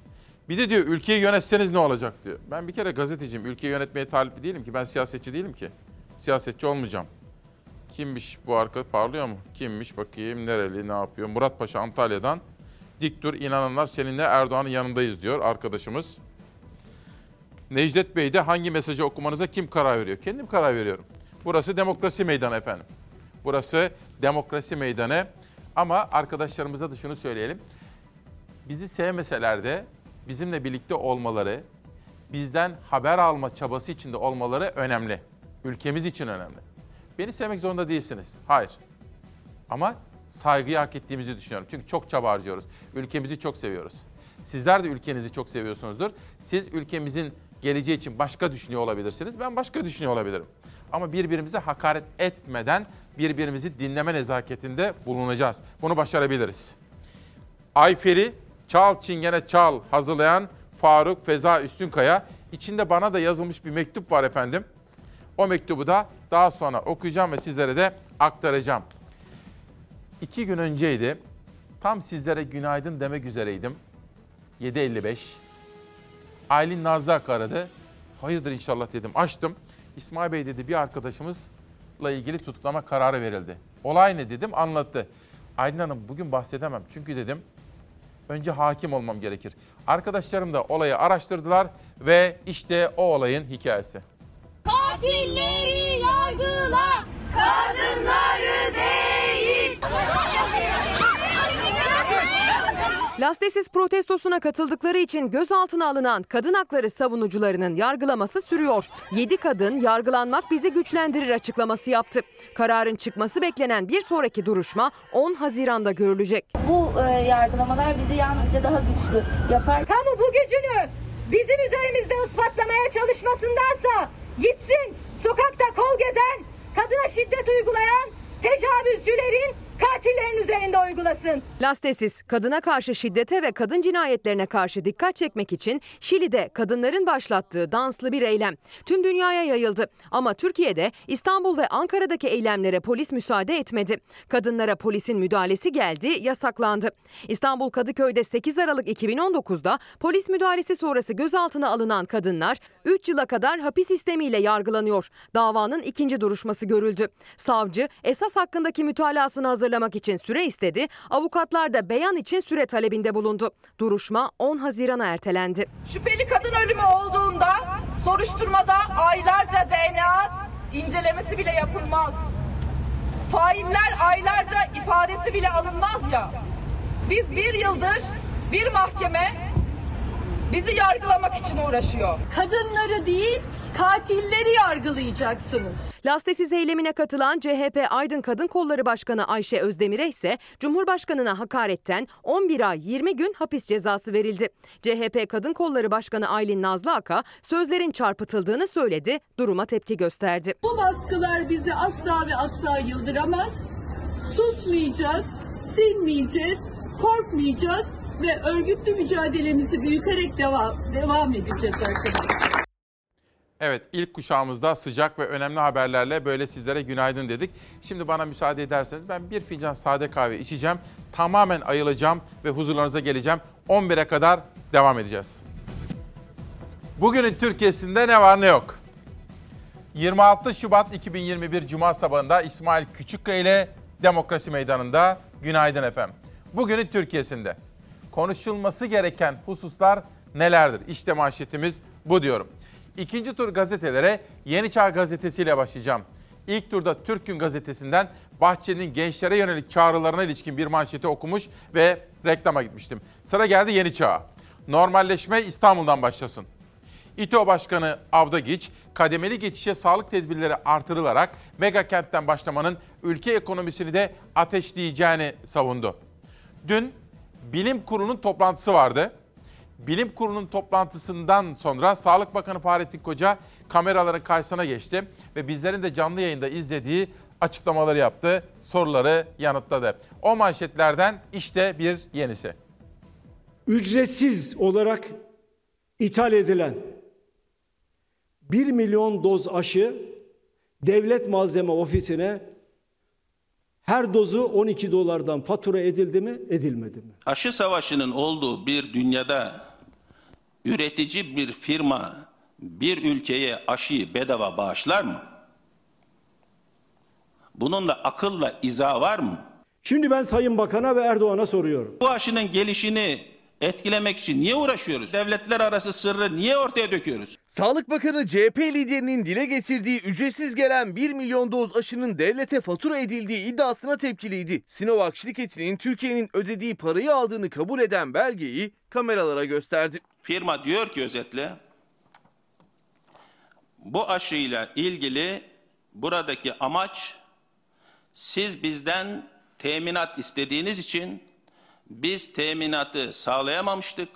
Bir de diyor ülkeyi yönetseniz ne olacak diyor. Ben bir kere gazeteciyim. Ülkeyi yönetmeye talip değilim ki. Ben siyasetçi değilim ki. Siyasetçi olmayacağım. Kimmiş bu arka parlıyor mu? Kimmiş bakayım nereli ne yapıyor? Murat Paşa Antalya'dan. Dik dur inananlar seninle Erdoğan'ın yanındayız diyor arkadaşımız. Necdet Bey de hangi mesajı okumanıza kim karar veriyor? Kendim karar veriyorum. Burası demokrasi meydanı efendim. Burası demokrasi meydanı. Ama arkadaşlarımıza da şunu söyleyelim. Bizi sevmeseler de bizimle birlikte olmaları, bizden haber alma çabası içinde olmaları önemli. Ülkemiz için önemli. Beni sevmek zorunda değilsiniz. Hayır. Ama saygıyı hak ettiğimizi düşünüyorum. Çünkü çok çaba harcıyoruz. Ülkemizi çok seviyoruz. Sizler de ülkenizi çok seviyorsunuzdur. Siz ülkemizin geleceği için başka düşünüyor olabilirsiniz. Ben başka düşünüyor olabilirim. Ama birbirimize hakaret etmeden birbirimizi dinleme nezaketinde bulunacağız. Bunu başarabiliriz. Ayferi Çal Çingene Çal hazırlayan Faruk Feza Üstünkaya. İçinde bana da yazılmış bir mektup var efendim. O mektubu da daha sonra okuyacağım ve sizlere de aktaracağım. İki gün önceydi. Tam sizlere günaydın demek üzereydim. 7.55. Aylin Nazlı Ak aradı. Hayırdır inşallah dedim. Açtım. İsmail Bey dedi bir arkadaşımızla ilgili tutuklama kararı verildi. Olay ne dedim anlattı. Aylin Hanım bugün bahsedemem. Çünkü dedim önce hakim olmam gerekir. Arkadaşlarım da olayı araştırdılar ve işte o olayın hikayesi. Katilleri yargıla, kadınları değil. Lastesiz protestosuna katıldıkları için gözaltına alınan kadın hakları savunucularının yargılaması sürüyor. 7 kadın yargılanmak bizi güçlendirir açıklaması yaptı. Kararın çıkması beklenen bir sonraki duruşma 10 Haziran'da görülecek. Bu e, yargılamalar bizi yalnızca daha güçlü yapar. Kamu bu gücünü bizim üzerimizde ispatlamaya çalışmasındansa gitsin. Sokakta kol gezen, kadına şiddet uygulayan tecavüzcülerin katillerin üzerinde uygulasın. Lastesiz kadına karşı şiddete ve kadın cinayetlerine karşı dikkat çekmek için Şili'de kadınların başlattığı danslı bir eylem tüm dünyaya yayıldı. Ama Türkiye'de İstanbul ve Ankara'daki eylemlere polis müsaade etmedi. Kadınlara polisin müdahalesi geldi, yasaklandı. İstanbul Kadıköy'de 8 Aralık 2019'da polis müdahalesi sonrası gözaltına alınan kadınlar 3 yıla kadar hapis sistemiyle yargılanıyor. Davanın ikinci duruşması görüldü. Savcı esas hakkındaki mütalasını hazırlamak için süre istedi. Avukatlar da beyan için süre talebinde bulundu. Duruşma 10 Haziran'a ertelendi. Şüpheli kadın ölümü olduğunda soruşturmada aylarca DNA incelemesi bile yapılmaz. Failler aylarca ifadesi bile alınmaz ya. Biz bir yıldır bir mahkeme bizi yargılamak için uğraşıyor. Kadınları değil katilleri yargılayacaksınız. Lastesiz eylemine katılan CHP Aydın Kadın Kolları Başkanı Ayşe Özdemir'e ise Cumhurbaşkanına hakaretten 11 ay 20 gün hapis cezası verildi. CHP Kadın Kolları Başkanı Aylin Nazlı Aka sözlerin çarpıtıldığını söyledi, duruma tepki gösterdi. Bu baskılar bizi asla ve asla yıldıramaz. Susmayacağız, sinmeyeceğiz, korkmayacağız ve örgütlü mücadelemizi büyüterek devam, devam edeceğiz arkadaşlar. Evet ilk kuşağımızda sıcak ve önemli haberlerle böyle sizlere günaydın dedik. Şimdi bana müsaade ederseniz ben bir fincan sade kahve içeceğim. Tamamen ayılacağım ve huzurlarınıza geleceğim. 11'e kadar devam edeceğiz. Bugünün Türkiye'sinde ne var ne yok. 26 Şubat 2021 Cuma sabahında İsmail Küçükkaya ile Demokrasi Meydanı'nda günaydın efendim. Bugünün Türkiye'sinde konuşulması gereken hususlar nelerdir? İşte manşetimiz bu diyorum. İkinci tur gazetelere Yeni Çağ Gazetesi ile başlayacağım. İlk turda Türk Gün Gazetesi'nden Bahçeli'nin gençlere yönelik çağrılarına ilişkin bir manşeti okumuş ve reklama gitmiştim. Sıra geldi Yeni Çağ'a. Normalleşme İstanbul'dan başlasın. İTO Başkanı Avda Giç, kademeli geçişe sağlık tedbirleri artırılarak mega kentten başlamanın ülke ekonomisini de ateşleyeceğini savundu. Dün Bilim Kurulu'nun toplantısı vardı. Bilim Kurulu'nun toplantısından sonra Sağlık Bakanı Fahrettin Koca kameraların karşısına geçti ve bizlerin de canlı yayında izlediği açıklamaları yaptı, soruları yanıtladı. O manşetlerden işte bir yenisi. Ücretsiz olarak ithal edilen 1 milyon doz aşı devlet malzeme ofisine her dozu 12 dolardan fatura edildi mi, edilmedi mi? Aşı savaşının olduğu bir dünyada üretici bir firma bir ülkeye aşıyı bedava bağışlar mı? Bununla akılla izah var mı? Şimdi ben Sayın Bakan'a ve Erdoğan'a soruyorum. Bu aşının gelişini etkilemek için niye uğraşıyoruz? Devletler arası sırrı niye ortaya döküyoruz? Sağlık Bakanı CHP liderinin dile getirdiği ücretsiz gelen 1 milyon doz aşının devlete fatura edildiği iddiasına tepkiliydi. Sinovac şirketinin Türkiye'nin ödediği parayı aldığını kabul eden belgeyi kameralara gösterdi. Firma diyor ki özetle bu aşıyla ilgili buradaki amaç siz bizden teminat istediğiniz için biz teminatı sağlayamamıştık.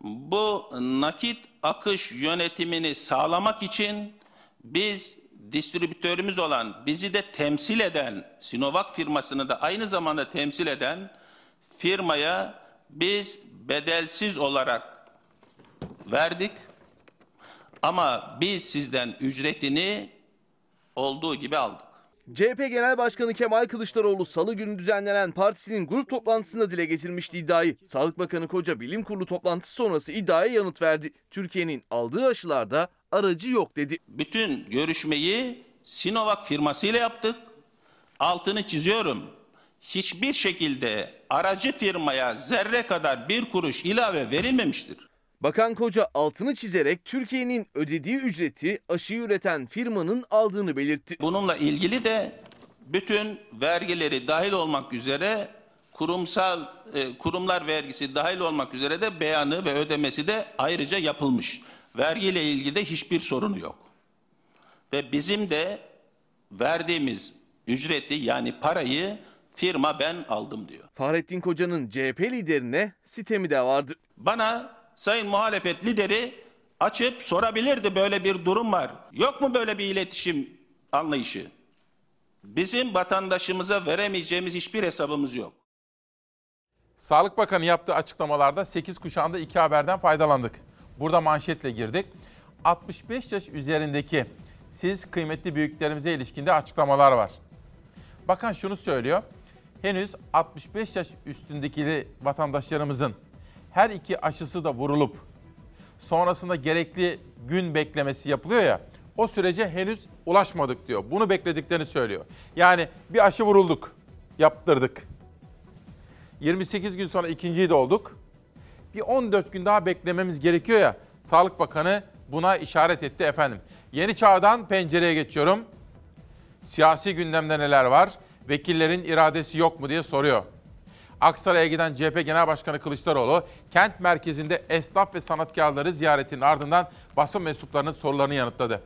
Bu nakit akış yönetimini sağlamak için biz distribütörümüz olan, bizi de temsil eden, Sinovac firmasını da aynı zamanda temsil eden firmaya biz bedelsiz olarak verdik. Ama biz sizden ücretini olduğu gibi aldık. CHP Genel Başkanı Kemal Kılıçdaroğlu salı günü düzenlenen partisinin grup toplantısında dile getirmişti iddiayı. Sağlık Bakanı Koca bilim kurulu toplantısı sonrası iddiaya yanıt verdi. Türkiye'nin aldığı aşılarda aracı yok dedi. Bütün görüşmeyi Sinovac firmasıyla yaptık. Altını çiziyorum. Hiçbir şekilde aracı firmaya zerre kadar bir kuruş ilave verilmemiştir. Bakan Koca altını çizerek Türkiye'nin ödediği ücreti aşıyı üreten firmanın aldığını belirtti. Bununla ilgili de bütün vergileri dahil olmak üzere kurumsal e, kurumlar vergisi dahil olmak üzere de beyanı ve ödemesi de ayrıca yapılmış. Vergiyle ilgili de hiçbir sorunu yok. Ve bizim de verdiğimiz ücreti yani parayı firma ben aldım diyor. Fahrettin Koca'nın CHP liderine sitemi de vardı. Bana sayın muhalefet lideri açıp sorabilirdi böyle bir durum var. Yok mu böyle bir iletişim anlayışı? Bizim vatandaşımıza veremeyeceğimiz hiçbir hesabımız yok. Sağlık Bakanı yaptığı açıklamalarda 8 kuşağında iki haberden faydalandık. Burada manşetle girdik. 65 yaş üzerindeki siz kıymetli büyüklerimize ilişkinde açıklamalar var. Bakan şunu söylüyor. Henüz 65 yaş üstündeki vatandaşlarımızın her iki aşısı da vurulup sonrasında gerekli gün beklemesi yapılıyor ya o sürece henüz ulaşmadık diyor. Bunu beklediklerini söylüyor. Yani bir aşı vurulduk, yaptırdık. 28 gün sonra ikinciyi de olduk. Bir 14 gün daha beklememiz gerekiyor ya. Sağlık Bakanı buna işaret etti efendim. Yeni çağdan pencereye geçiyorum. Siyasi gündemde neler var? Vekillerin iradesi yok mu diye soruyor. Aksaray'a giden CHP Genel Başkanı Kılıçdaroğlu, kent merkezinde esnaf ve sanatkarları ziyaretinin ardından basın mensuplarının sorularını yanıtladı.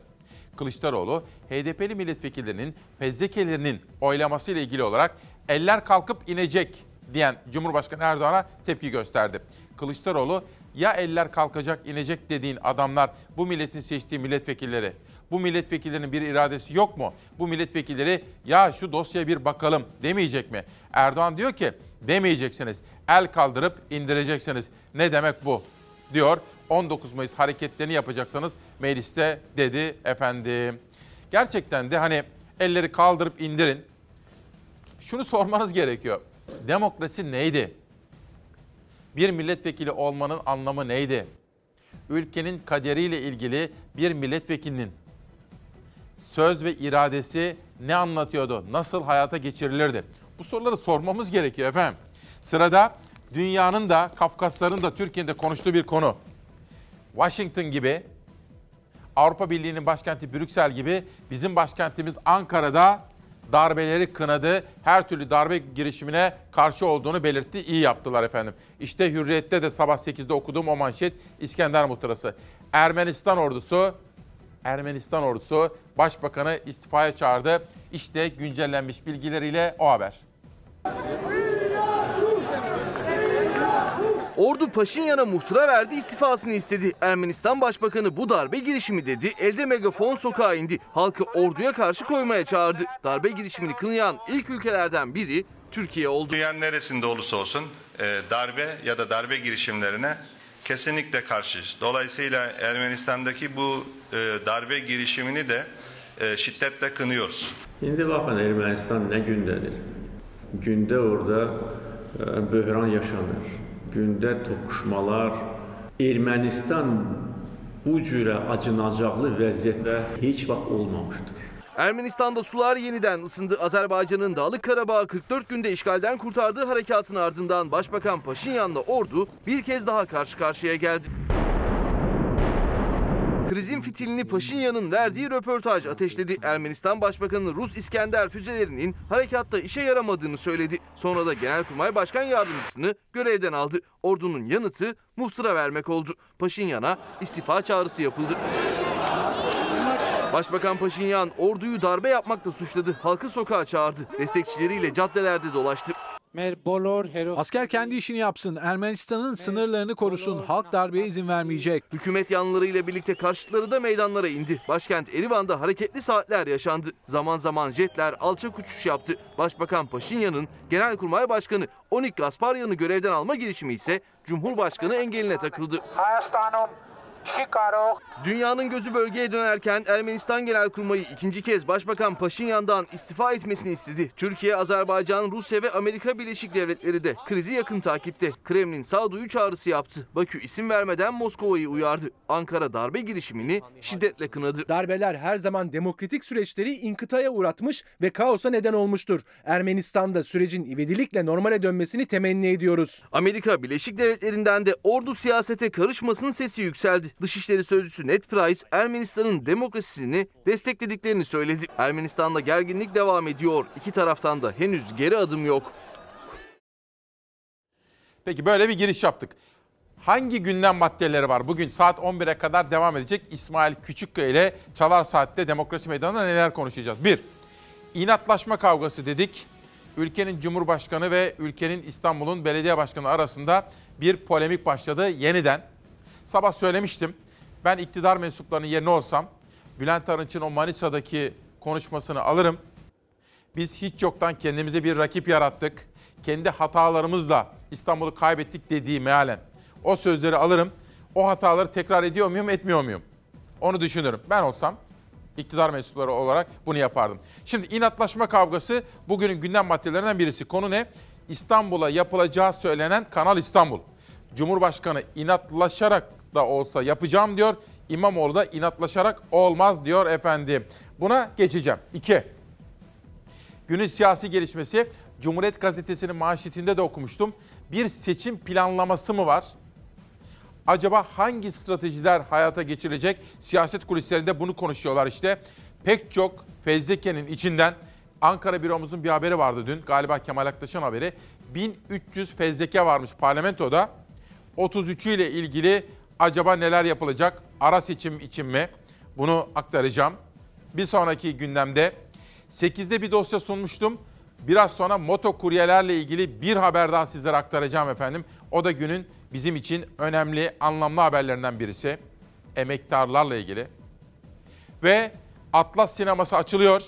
Kılıçdaroğlu, HDP'li milletvekillerinin fezlekelerinin oylaması ile ilgili olarak eller kalkıp inecek diyen Cumhurbaşkanı Erdoğan'a tepki gösterdi. Kılıçdaroğlu, ya eller kalkacak inecek dediğin adamlar bu milletin seçtiği milletvekilleri. Bu milletvekillerinin bir iradesi yok mu? Bu milletvekilleri ya şu dosyaya bir bakalım demeyecek mi? Erdoğan diyor ki demeyeceksiniz. El kaldırıp indireceksiniz. Ne demek bu? Diyor. 19 Mayıs hareketlerini yapacaksanız mecliste dedi efendim. Gerçekten de hani elleri kaldırıp indirin. Şunu sormanız gerekiyor. Demokrasi neydi? Bir milletvekili olmanın anlamı neydi? Ülkenin kaderiyle ilgili bir milletvekilinin söz ve iradesi ne anlatıyordu? Nasıl hayata geçirilirdi? Bu soruları sormamız gerekiyor efendim. Sırada dünyanın da Kafkasların da Türkiye'de konuştuğu bir konu. Washington gibi, Avrupa Birliği'nin başkenti Brüksel gibi bizim başkentimiz Ankara'da darbeleri kınadı. Her türlü darbe girişimine karşı olduğunu belirtti. İyi yaptılar efendim. İşte Hürriyet'te de sabah 8'de okuduğum o manşet İskender Muhtırası. Ermenistan ordusu Ermenistan ordusu başbakanı istifaya çağırdı. İşte güncellenmiş bilgileriyle o haber. Ordu Paşinyan'a muhtıra verdi istifasını istedi. Ermenistan Başbakanı bu darbe girişimi dedi. Elde megafon sokağa indi. Halkı orduya karşı koymaya çağırdı. Darbe girişimini kınayan ilk ülkelerden biri Türkiye oldu. Dünyanın neresinde olursa olsun e, darbe ya da darbe girişimlerine kesinlikle karşıyız. Dolayısıyla Ermenistan'daki bu e, darbe girişimini de e, şiddetle kınıyoruz. Şimdi bakın Ermənistan nə gündədir? Gündə orada böhran yaşanır. Gündə toqquşmalar, Ermənistan bu cürə acınacaqlı vəziyyətdə heç vaxt olmamışdır. Ermenistan'da sular yeniden ısındı. Azerbaycan'ın Dağlık Karabağ'ı 44 günde işgalden kurtardığı harekatın ardından Başbakan Paşinyan'la ordu bir kez daha karşı karşıya geldi. Krizin fitilini Paşinyan'ın verdiği röportaj ateşledi. Ermenistan Başbakanı Rus İskender füzelerinin harekatta işe yaramadığını söyledi. Sonra da Genelkurmay Başkan Yardımcısını görevden aldı. Ordunun yanıtı muhtıra vermek oldu. Paşinyan'a istifa çağrısı yapıldı. Başbakan Paşinyan orduyu darbe yapmakla suçladı. Halkı sokağa çağırdı. Destekçileriyle caddelerde dolaştı. Asker kendi işini yapsın, Ermenistan'ın sınırlarını korusun, halk darbeye izin vermeyecek. Hükümet yanlılarıyla birlikte karşıtları da meydanlara indi. Başkent Erivan'da hareketli saatler yaşandı. Zaman zaman jetler alçak uçuş yaptı. Başbakan Paşinyan'ın Genelkurmay Başkanı Onik Gasparyan'ı görevden alma girişimi ise Cumhurbaşkanı engeline takıldı. Dünyanın gözü bölgeye dönerken Ermenistan Genelkurmayı ikinci kez Başbakan Paşinyan'dan istifa etmesini istedi. Türkiye, Azerbaycan, Rusya ve Amerika Birleşik Devletleri de krizi yakın takipte. Kremlin sağduyu çağrısı yaptı. Bakü isim vermeden Moskova'yı uyardı. Ankara darbe girişimini şiddetle kınadı. Darbeler her zaman demokratik süreçleri inkıtaya uğratmış ve kaosa neden olmuştur. Ermenistan'da sürecin ivedilikle normale dönmesini temenni ediyoruz. Amerika Birleşik Devletleri'nden de ordu siyasete karışmasın sesi yükseldi. Dışişleri Sözcüsü Ned Price, Ermenistan'ın demokrasisini desteklediklerini söyledi. Ermenistan'da gerginlik devam ediyor. İki taraftan da henüz geri adım yok. Peki böyle bir giriş yaptık. Hangi gündem maddeleri var? Bugün saat 11'e kadar devam edecek İsmail Küçükkaya ile Çalar Saat'te Demokrasi Meydanı'nda neler konuşacağız? Bir, inatlaşma kavgası dedik. Ülkenin Cumhurbaşkanı ve ülkenin İstanbul'un belediye başkanı arasında bir polemik başladı yeniden. Sabah söylemiştim. Ben iktidar mensuplarının yerine olsam Bülent Arınç'ın o Manisa'daki konuşmasını alırım. Biz hiç yoktan kendimize bir rakip yarattık. Kendi hatalarımızla İstanbul'u kaybettik dediği mealen. O sözleri alırım. O hataları tekrar ediyor muyum, etmiyor muyum? Onu düşünürüm. Ben olsam iktidar mensupları olarak bunu yapardım. Şimdi inatlaşma kavgası bugünün gündem maddelerinden birisi. Konu ne? İstanbul'a yapılacağı söylenen Kanal İstanbul. Cumhurbaşkanı inatlaşarak da olsa yapacağım diyor. İmamoğlu da inatlaşarak olmaz diyor efendim. Buna geçeceğim. İki. Günün siyasi gelişmesi Cumhuriyet Gazetesi'nin manşetinde de okumuştum. Bir seçim planlaması mı var? Acaba hangi stratejiler hayata geçirilecek? Siyaset kulislerinde bunu konuşuyorlar işte. Pek çok fezlekenin içinden Ankara büromuzun bir haberi vardı dün. Galiba Kemal Aktaş'ın haberi. 1300 fezleke varmış parlamentoda. 33'ü ile ilgili acaba neler yapılacak? Ara seçim için mi? Bunu aktaracağım. Bir sonraki gündemde 8'de bir dosya sunmuştum. Biraz sonra moto kuryelerle ilgili bir haber daha sizlere aktaracağım efendim. O da günün bizim için önemli, anlamlı haberlerinden birisi. Emektarlarla ilgili. Ve Atlas Sineması açılıyor.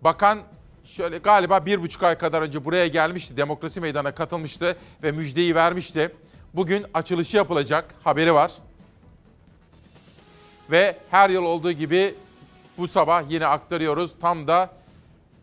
Bakan şöyle galiba bir buçuk ay kadar önce buraya gelmişti. Demokrasi Meydanı'na katılmıştı ve müjdeyi vermişti. Bugün açılışı yapılacak haberi var. Ve her yıl olduğu gibi bu sabah yine aktarıyoruz. Tam da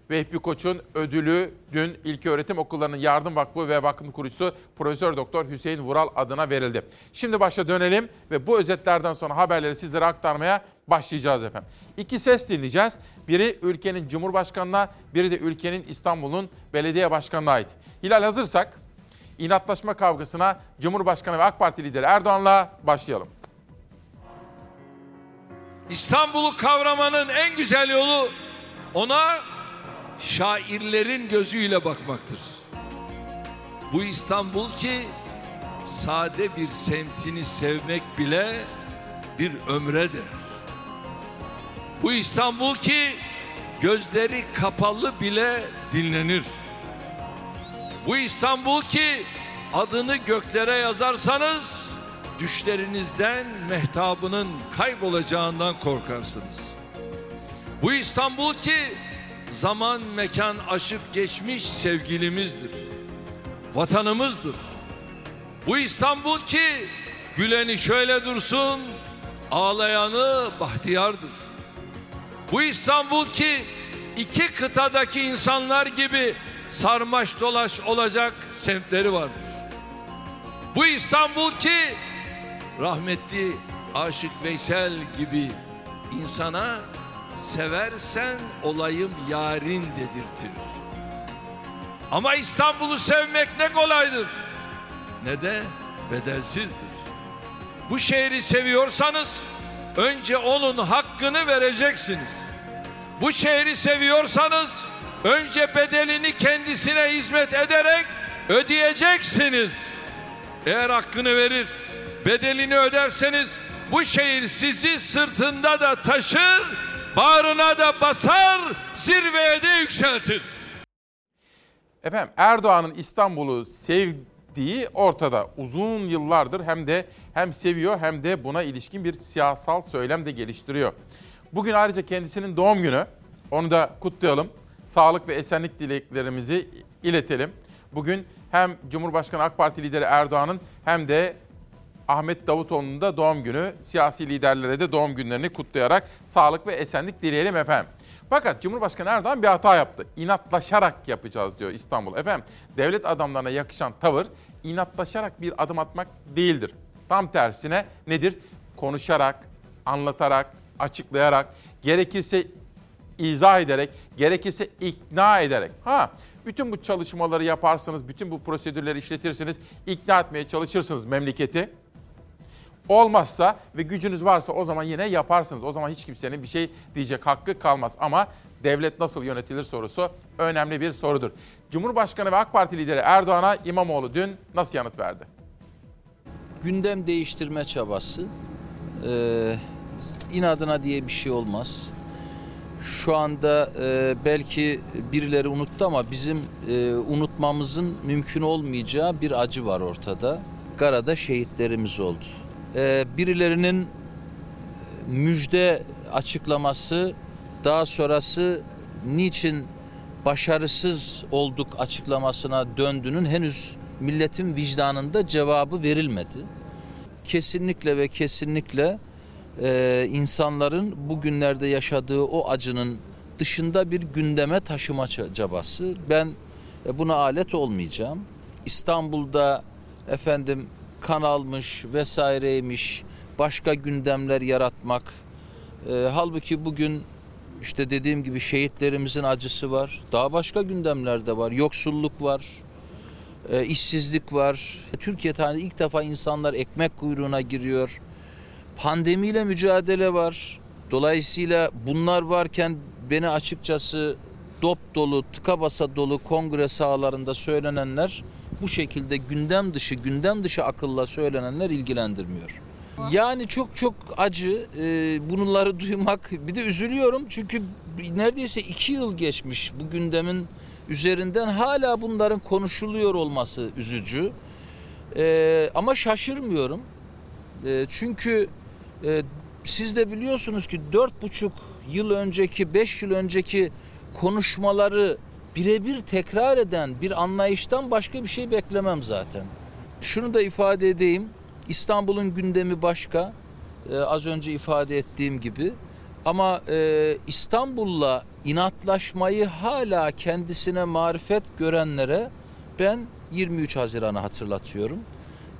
Vehbi Koç'un ödülü dün İlköğretim Okullarının Yardım Vakfı ve Vakfın kurucusu Profesör Doktor Hüseyin Vural adına verildi. Şimdi başa dönelim ve bu özetlerden sonra haberleri sizlere aktarmaya başlayacağız efendim. İki ses dinleyeceğiz. Biri ülkenin Cumhurbaşkanı'na, biri de ülkenin İstanbul'un belediye başkanına ait. Hilal hazırsak inatlaşma kavgasına Cumhurbaşkanı ve AK Parti lideri Erdoğan'la başlayalım. İstanbul'u kavramanın en güzel yolu ona şairlerin gözüyle bakmaktır. Bu İstanbul ki sade bir semtini sevmek bile bir ömredir. Bu İstanbul ki gözleri kapalı bile dinlenir. Bu İstanbul ki adını göklere yazarsanız düşlerinizden mehtabının kaybolacağından korkarsınız. Bu İstanbul ki zaman mekan aşıp geçmiş sevgilimizdir. Vatanımızdır. Bu İstanbul ki güleni şöyle dursun, ağlayanı bahtiyardır. Bu İstanbul ki iki kıtadaki insanlar gibi sarmaş dolaş olacak semtleri vardır. Bu İstanbul ki rahmetli Aşık Veysel gibi insana seversen olayım yarin dedirtir. Ama İstanbul'u sevmek ne kolaydır ne de bedelsizdir. Bu şehri seviyorsanız önce onun hakkını vereceksiniz. Bu şehri seviyorsanız önce bedelini kendisine hizmet ederek ödeyeceksiniz. Eğer hakkını verir, bedelini öderseniz bu şehir sizi sırtında da taşır, bağrına da basar, zirveye de yükseltir. Efendim Erdoğan'ın İstanbul'u sevdiği ortada. Uzun yıllardır hem de hem seviyor hem de buna ilişkin bir siyasal söylem de geliştiriyor. Bugün ayrıca kendisinin doğum günü. Onu da kutlayalım. Sağlık ve esenlik dileklerimizi iletelim. Bugün hem Cumhurbaşkanı AK Parti lideri Erdoğan'ın hem de Ahmet Davutoğlu'nun da doğum günü. Siyasi liderlere de doğum günlerini kutlayarak sağlık ve esenlik dileyelim efendim. Fakat Cumhurbaşkanı Erdoğan bir hata yaptı. İnatlaşarak yapacağız diyor İstanbul. Efendim devlet adamlarına yakışan tavır inatlaşarak bir adım atmak değildir. Tam tersine nedir? Konuşarak, anlatarak, açıklayarak, gerekirse izah ederek, gerekirse ikna ederek. Ha, bütün bu çalışmaları yaparsınız, bütün bu prosedürleri işletirsiniz, ikna etmeye çalışırsınız memleketi. Olmazsa ve gücünüz varsa o zaman yine yaparsınız. O zaman hiç kimsenin bir şey diyecek hakkı kalmaz. Ama devlet nasıl yönetilir sorusu önemli bir sorudur. Cumhurbaşkanı ve AK Parti lideri Erdoğan'a İmamoğlu dün nasıl yanıt verdi? Gündem değiştirme çabası. Ee, inadına diye bir şey olmaz. Şu anda e, belki birileri unuttu ama bizim e, unutmamızın mümkün olmayacağı bir acı var ortada. Gara'da şehitlerimiz oldu. Ee, birilerinin müjde açıklaması daha sonrası niçin başarısız olduk açıklamasına döndüğünün henüz milletin vicdanında cevabı verilmedi. Kesinlikle ve kesinlikle e, insanların bugünlerde yaşadığı o acının dışında bir gündeme taşıma çabası. Ben e, buna alet olmayacağım. İstanbul'da efendim kan almış vesaireymiş başka gündemler yaratmak. E, halbuki bugün işte dediğim gibi şehitlerimizin acısı var. Daha başka gündemler de var. Yoksulluk var. E, işsizlik var. Türkiye tarihinde ilk defa insanlar ekmek kuyruğuna giriyor. Pandemiyle mücadele var. Dolayısıyla bunlar varken beni açıkçası dop dolu, tıka basa dolu kongre sahalarında söylenenler bu şekilde gündem dışı, gündem dışı akılla söylenenler ilgilendirmiyor. Yani çok çok acı e, bunları duymak. Bir de üzülüyorum çünkü neredeyse iki yıl geçmiş bu gündemin üzerinden hala bunların konuşuluyor olması üzücü. E, ama şaşırmıyorum. E, çünkü e, siz de biliyorsunuz ki dört buçuk yıl önceki, beş yıl önceki konuşmaları birebir tekrar eden bir anlayıştan başka bir şey beklemem zaten. Şunu da ifade edeyim. İstanbul'un gündemi başka. Ee, az önce ifade ettiğim gibi. Ama e, İstanbul'la inatlaşmayı hala kendisine marifet görenlere ben 23 Haziran'ı hatırlatıyorum.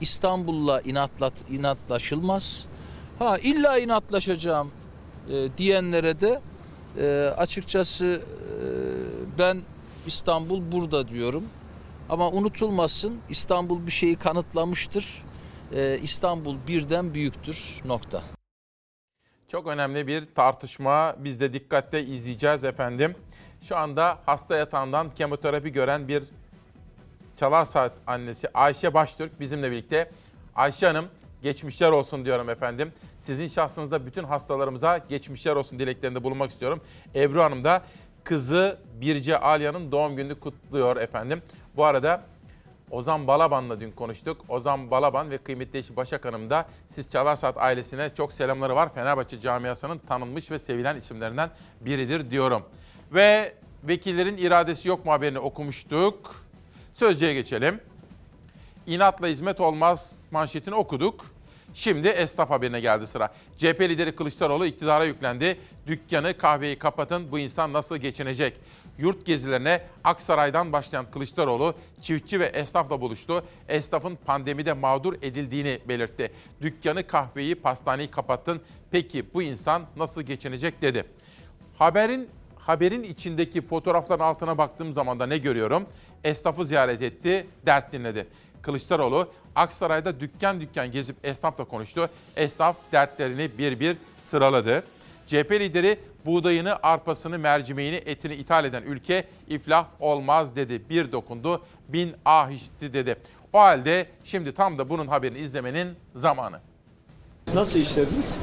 İstanbul'la inatlat, inatlaşılmaz. Ha illa inatlaşacağım e, diyenlere de e, açıkçası e, ben İstanbul burada diyorum. Ama unutulmasın İstanbul bir şeyi kanıtlamıştır. Ee, İstanbul birden büyüktür nokta. Çok önemli bir tartışma. Biz de dikkatle izleyeceğiz efendim. Şu anda hasta yatağından kemoterapi gören bir Çalar Saat annesi Ayşe Baştürk bizimle birlikte. Ayşe Hanım geçmişler olsun diyorum efendim. Sizin şahsınızda bütün hastalarımıza geçmişler olsun dileklerinde bulunmak istiyorum. Ebru Hanım da kızı Birce Alya'nın doğum gününü kutluyor efendim. Bu arada Ozan Balaban'la dün konuştuk. Ozan Balaban ve kıymetli eşi Başak Hanım da Siz Çalarsat ailesine çok selamları var. Fenerbahçe camiasının tanınmış ve sevilen isimlerinden biridir diyorum. Ve vekillerin iradesi yok mu haberini okumuştuk. Sözcüye geçelim. İnatla hizmet olmaz manşetini okuduk. Şimdi esnaf haberine geldi sıra. CHP lideri Kılıçdaroğlu iktidara yüklendi. Dükkanı, kahveyi kapatın bu insan nasıl geçinecek? Yurt gezilerine Aksaray'dan başlayan Kılıçdaroğlu çiftçi ve esnafla buluştu. Esnafın pandemide mağdur edildiğini belirtti. Dükkanı, kahveyi, pastaneyi kapattın. Peki bu insan nasıl geçinecek dedi. Haberin haberin içindeki fotoğrafların altına baktığım zaman da ne görüyorum? Esnafı ziyaret etti, dert dinledi. Kılıçdaroğlu Aksaray'da dükkan dükkan gezip esnafla konuştu. Esnaf dertlerini bir bir sıraladı. CHP lideri buğdayını, arpasını, mercimeğini, etini ithal eden ülke iflah olmaz dedi. Bir dokundu, bin ah işitti dedi. O halde şimdi tam da bunun haberini izlemenin zamanı. Nasıl işlediniz?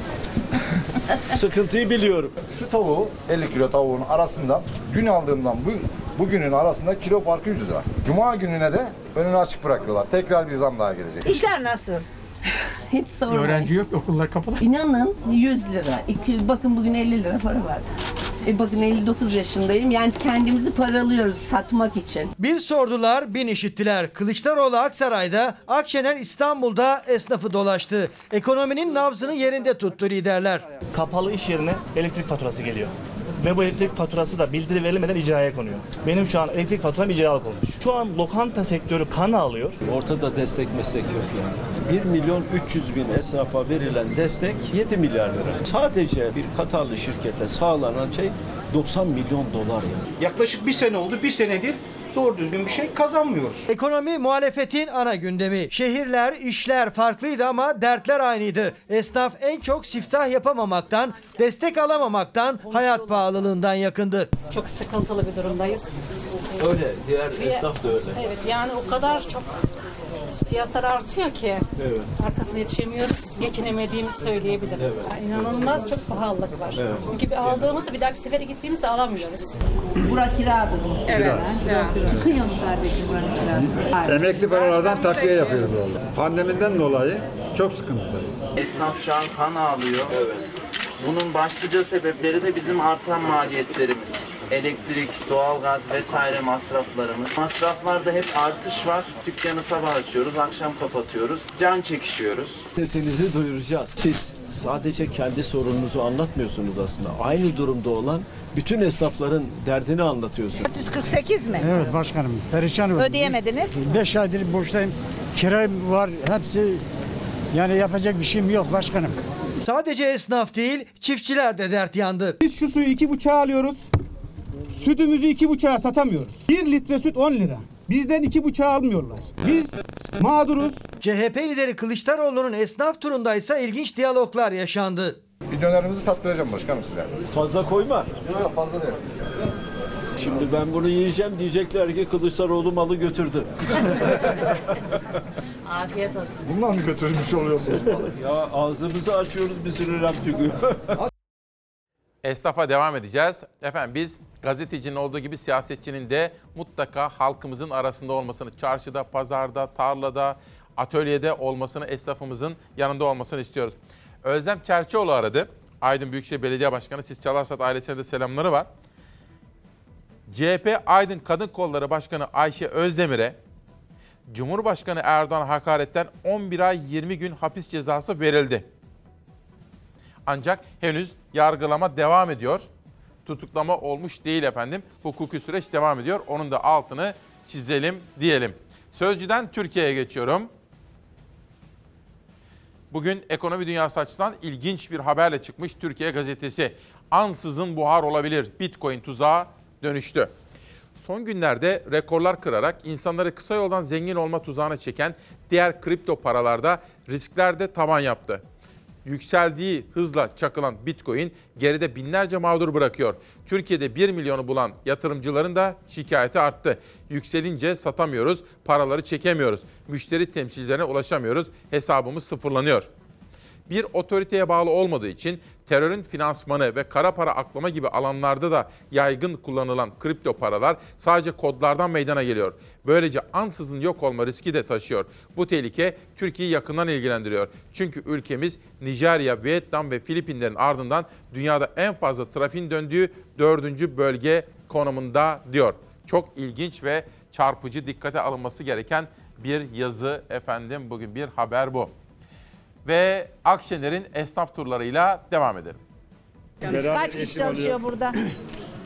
Sıkıntıyı biliyorum. Şu tavuğu 50 kilo tavuğun arasından dün aldığımdan bu bugünün arasında kilo farkı 100 lira. Cuma gününe de önünü açık bırakıyorlar. Tekrar bir zam daha gelecek. İşler nasıl? Hiç sormayın. Öğrenci yok, okullar kapalı. İnanın 100 lira, 200, bakın bugün 50 lira para var. E bakın 59 yaşındayım. Yani kendimizi paralıyoruz satmak için. Bir sordular, bin işittiler. Kılıçdaroğlu Aksaray'da, Akşener İstanbul'da esnafı dolaştı. Ekonominin nabzını yerinde tuttu liderler. Kapalı iş yerine elektrik faturası geliyor. Ve bu elektrik faturası da bildiri verilmeden icraya konuyor. Benim şu an elektrik faturam icralık olmuş. Şu an lokanta sektörü kan alıyor. Ortada destek meslek yok yani. 1 milyon 300 bin esnafa verilen destek 7 milyar lira. Sadece bir Katarlı şirkete sağlanan şey 90 milyon dolar yani. Yaklaşık bir sene oldu, bir senedir doğru düzgün bir şey kazanmıyoruz. Ekonomi muhalefetin ana gündemi. Şehirler, işler farklıydı ama dertler aynıydı. Esnaf en çok siftah yapamamaktan, destek alamamaktan, hayat pahalılığından yakındı. Çok sıkıntılı bir durumdayız. Öyle, diğer esnaf da öyle. Evet yani o kadar çok fiyatlar artıyor ki Evet. arkasına yetişemiyoruz. Geçinemediğimizi söyleyebilirim. Evet. Yani inanılmaz çok pahalılık var. Evet. Çünkü bir aldığımızı bir dahaki sefere gittiğimizde alamıyoruz. Bura kira bu. Evet. Çıkıyor mu kardeşim buranın kirası? Emekli paralardan takviye yapıyoruz vallahi. Pandemiden dolayı çok sıkıntıdayız. Esnaf şu an kan ağlıyor. Bunun başlıca sebepleri de bizim artan maliyetlerimiz. Elektrik, doğalgaz vesaire masraflarımız. Masraflarda hep artış var. Dükkanı sabah açıyoruz, akşam kapatıyoruz. Can çekişiyoruz. Sesinizi duyuracağız. Siz sadece kendi sorununuzu anlatmıyorsunuz aslında. Aynı durumda olan bütün esnafların derdini anlatıyorsunuz. 448 mi? Evet başkanım, perişan oldum. Ödeyemediniz. 5 aydır boştayım, kira var, hepsi yani yapacak bir şeyim yok başkanım. Sadece esnaf değil, çiftçiler de dert yandı. Biz şu suyu iki buçuğa alıyoruz, sütümüzü iki buçuğa satamıyoruz. 1 litre süt 10 lira. Bizden iki buçuğa almıyorlar. Biz mağduruz. CHP lideri Kılıçdaroğlu'nun esnaf turundaysa ilginç diyaloglar yaşandı. Bir dönerimizi tattıracağım başkanım size. Fazla koyma. Yok yok fazla değil. Şimdi ben bunu yiyeceğim diyecekler ki Kılıçdaroğlu malı götürdü. Afiyet olsun. Bundan mı götürmüş oluyorsunuz? ya ağzımızı açıyoruz bir sürü laf çıkıyor. Esnafa devam edeceğiz. Efendim biz gazetecinin olduğu gibi siyasetçinin de mutlaka halkımızın arasında olmasını, çarşıda, pazarda, tarlada, atölyede olmasını, esnafımızın yanında olmasını istiyoruz. Özlem Çerçioğlu aradı. Aydın Büyükşehir Belediye Başkanı. Siz Çalarsat ailesine de selamları var. CHP Aydın Kadın Kolları Başkanı Ayşe Özdemir'e Cumhurbaşkanı Erdoğan hakaretten 11 ay 20 gün hapis cezası verildi. Ancak henüz yargılama devam ediyor. Tutuklama olmuş değil efendim. Hukuki süreç devam ediyor. Onun da altını çizelim diyelim. Sözcüden Türkiye'ye geçiyorum. Bugün ekonomi dünyası açısından ilginç bir haberle çıkmış Türkiye gazetesi. Ansızın buhar olabilir. Bitcoin tuzağa dönüştü. Son günlerde rekorlar kırarak insanları kısa yoldan zengin olma tuzağına çeken diğer kripto paralarda riskler de tavan yaptı. Yükseldiği hızla çakılan Bitcoin geride binlerce mağdur bırakıyor. Türkiye'de 1 milyonu bulan yatırımcıların da şikayeti arttı. Yükselince satamıyoruz, paraları çekemiyoruz. Müşteri temsilcilerine ulaşamıyoruz, hesabımız sıfırlanıyor bir otoriteye bağlı olmadığı için terörün finansmanı ve kara para aklama gibi alanlarda da yaygın kullanılan kripto paralar sadece kodlardan meydana geliyor. Böylece ansızın yok olma riski de taşıyor. Bu tehlike Türkiye'yi yakından ilgilendiriyor. Çünkü ülkemiz Nijerya, Vietnam ve Filipinlerin ardından dünyada en fazla trafiğin döndüğü dördüncü bölge konumunda diyor. Çok ilginç ve çarpıcı dikkate alınması gereken bir yazı efendim bugün bir haber bu. Ve Akşener'in esnaf turlarıyla devam edelim. Kaç kişi çalışıyor burada?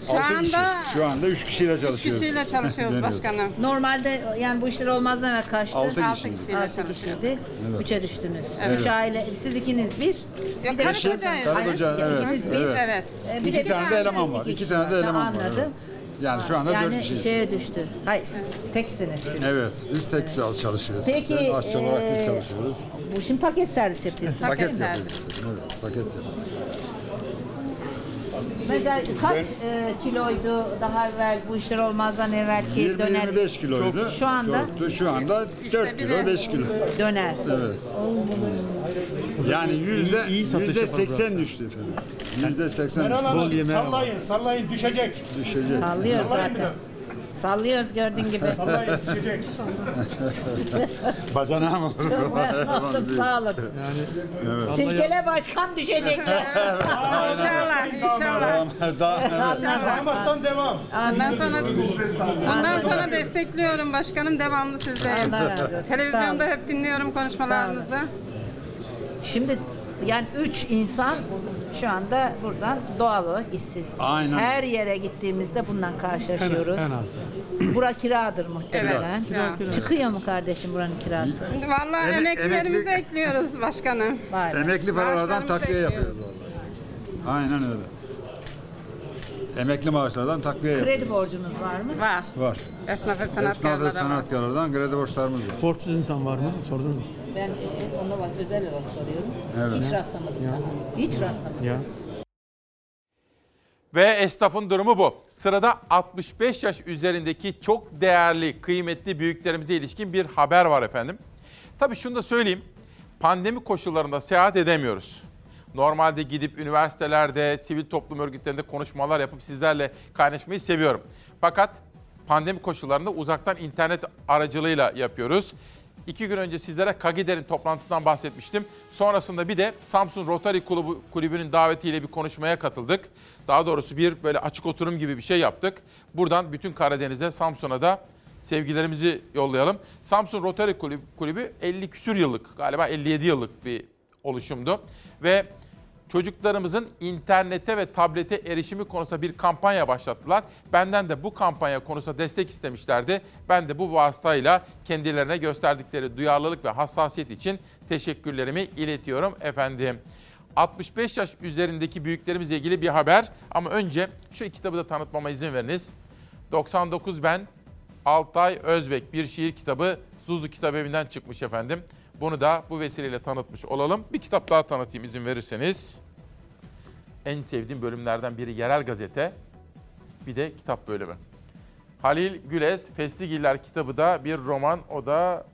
Şu anda şu anda 3 kişiyle çalışıyoruz. kişiyle çalışıyoruz Dönüyoruz. başkanım. Normalde yani bu işler olmazdan evvel kaçtı? Altı Altı kişiyiz. kişiyle Altı çalışıyorduk. Evet. Üçe düştünüz. Evet. Üç aile, siz ikiniz bir. Yok, karı Eşim, kocayız. karı koca, evet, ikiniz bir. evet. Ee, İki de bir tane de eleman var. iki İki kişi tane de eleman var, Anladım. evet. Yani şu anda yani dört kişiyiz. şeye düştü. Hayır, teksiniz siz. Evet, biz tek çalışıyoruz. Peki, aşçı olarak biz eee, çalışıyoruz. Bu şimdi paket servis yapıyorsunuz. Paket yapıyoruz. Evet, paket yapıyoruz. Mesela kaç e, kiloydu daha evvel bu işler olmazdan evvelki döner? 20-25 kiloydu. Çok- Şu anda Çoktu. Şu anda 4 kilo, 5 kilo. döner. Evet. Yani yüzde yüzde 80 düştü efendim. Yüzde 80 Meral Hanım sallayın sallayın düşecek. Düşecek. Sallayın zaten. biraz. Sallıyoruz gördüğün gibi. Sallayın düşecek. Bacanağım olur. Oldum sağ olun. Evet. Silkele başkan düşecekler. İnşallah, inşallah. Damattan devam. Ondan sonra Ondan sonra destekliyorum başkanım devamlı sizleri. Allah razı olsun. Sağ Televizyonda olun. hep dinliyorum konuşmalarınızı. Şimdi yani üç insan şu anda buradan doğal olarak işsiz. Aynen. Her yere gittiğimizde bundan karşılaşıyoruz. En- en az. Bura kiradır muhtemelen. Evet, kira. Çıkıyor mu kardeşim buranın kirası? Vallahi Emek- emeklilerimizi emekli- ekliyoruz başkanım. Var. Emekli paralardan Maaşlarımızı takviye ekliyoruz. yapıyoruz vallahi. Aynen öyle. Emekli maaşlardan takviye yapıyoruz. Kredi borcunuz var mı? Var. Var. Esnaf ve Esnaf ve sanatkarlara var. sanatkarlardan kredi borçlarımız var. Borçsuz insan var mı? Sordunuz mu? Ben e, ona bak özel olarak soruyorum. Evet. Hiç rastlamadım Ya. daha. Hiç rastlamadım. Ya. Ve esnafın durumu bu. Sırada 65 yaş üzerindeki çok değerli, kıymetli büyüklerimize ilişkin bir haber var efendim. Tabii şunu da söyleyeyim. Pandemi koşullarında seyahat edemiyoruz. Normalde gidip üniversitelerde, sivil toplum örgütlerinde konuşmalar yapıp sizlerle kaynaşmayı seviyorum. Fakat pandemi koşullarında uzaktan internet aracılığıyla yapıyoruz. İki gün önce sizlere Kagider'in toplantısından bahsetmiştim. Sonrasında bir de Samsun Rotary Kulübü, Kulübü'nün davetiyle bir konuşmaya katıldık. Daha doğrusu bir böyle açık oturum gibi bir şey yaptık. Buradan bütün Karadeniz'e, Samsun'a da sevgilerimizi yollayalım. Samsun Rotary Kulübü, Kulübü 50 küsür yıllık, galiba 57 yıllık bir oluşumdu. Ve çocuklarımızın internete ve tablete erişimi konusunda bir kampanya başlattılar. Benden de bu kampanya konusunda destek istemişlerdi. Ben de bu vasıtayla kendilerine gösterdikleri duyarlılık ve hassasiyet için teşekkürlerimi iletiyorum efendim. 65 yaş üzerindeki büyüklerimizle ilgili bir haber ama önce şu kitabı da tanıtmama izin veriniz. 99 ben Altay Özbek bir şiir kitabı Zuzu Kitabevi'nden çıkmış efendim. Bunu da bu vesileyle tanıtmış olalım. Bir kitap daha tanıtayım izin verirseniz. En sevdiğim bölümlerden biri yerel gazete. Bir de kitap bölümü. Halil Güles Fesligiller kitabı da bir roman. O da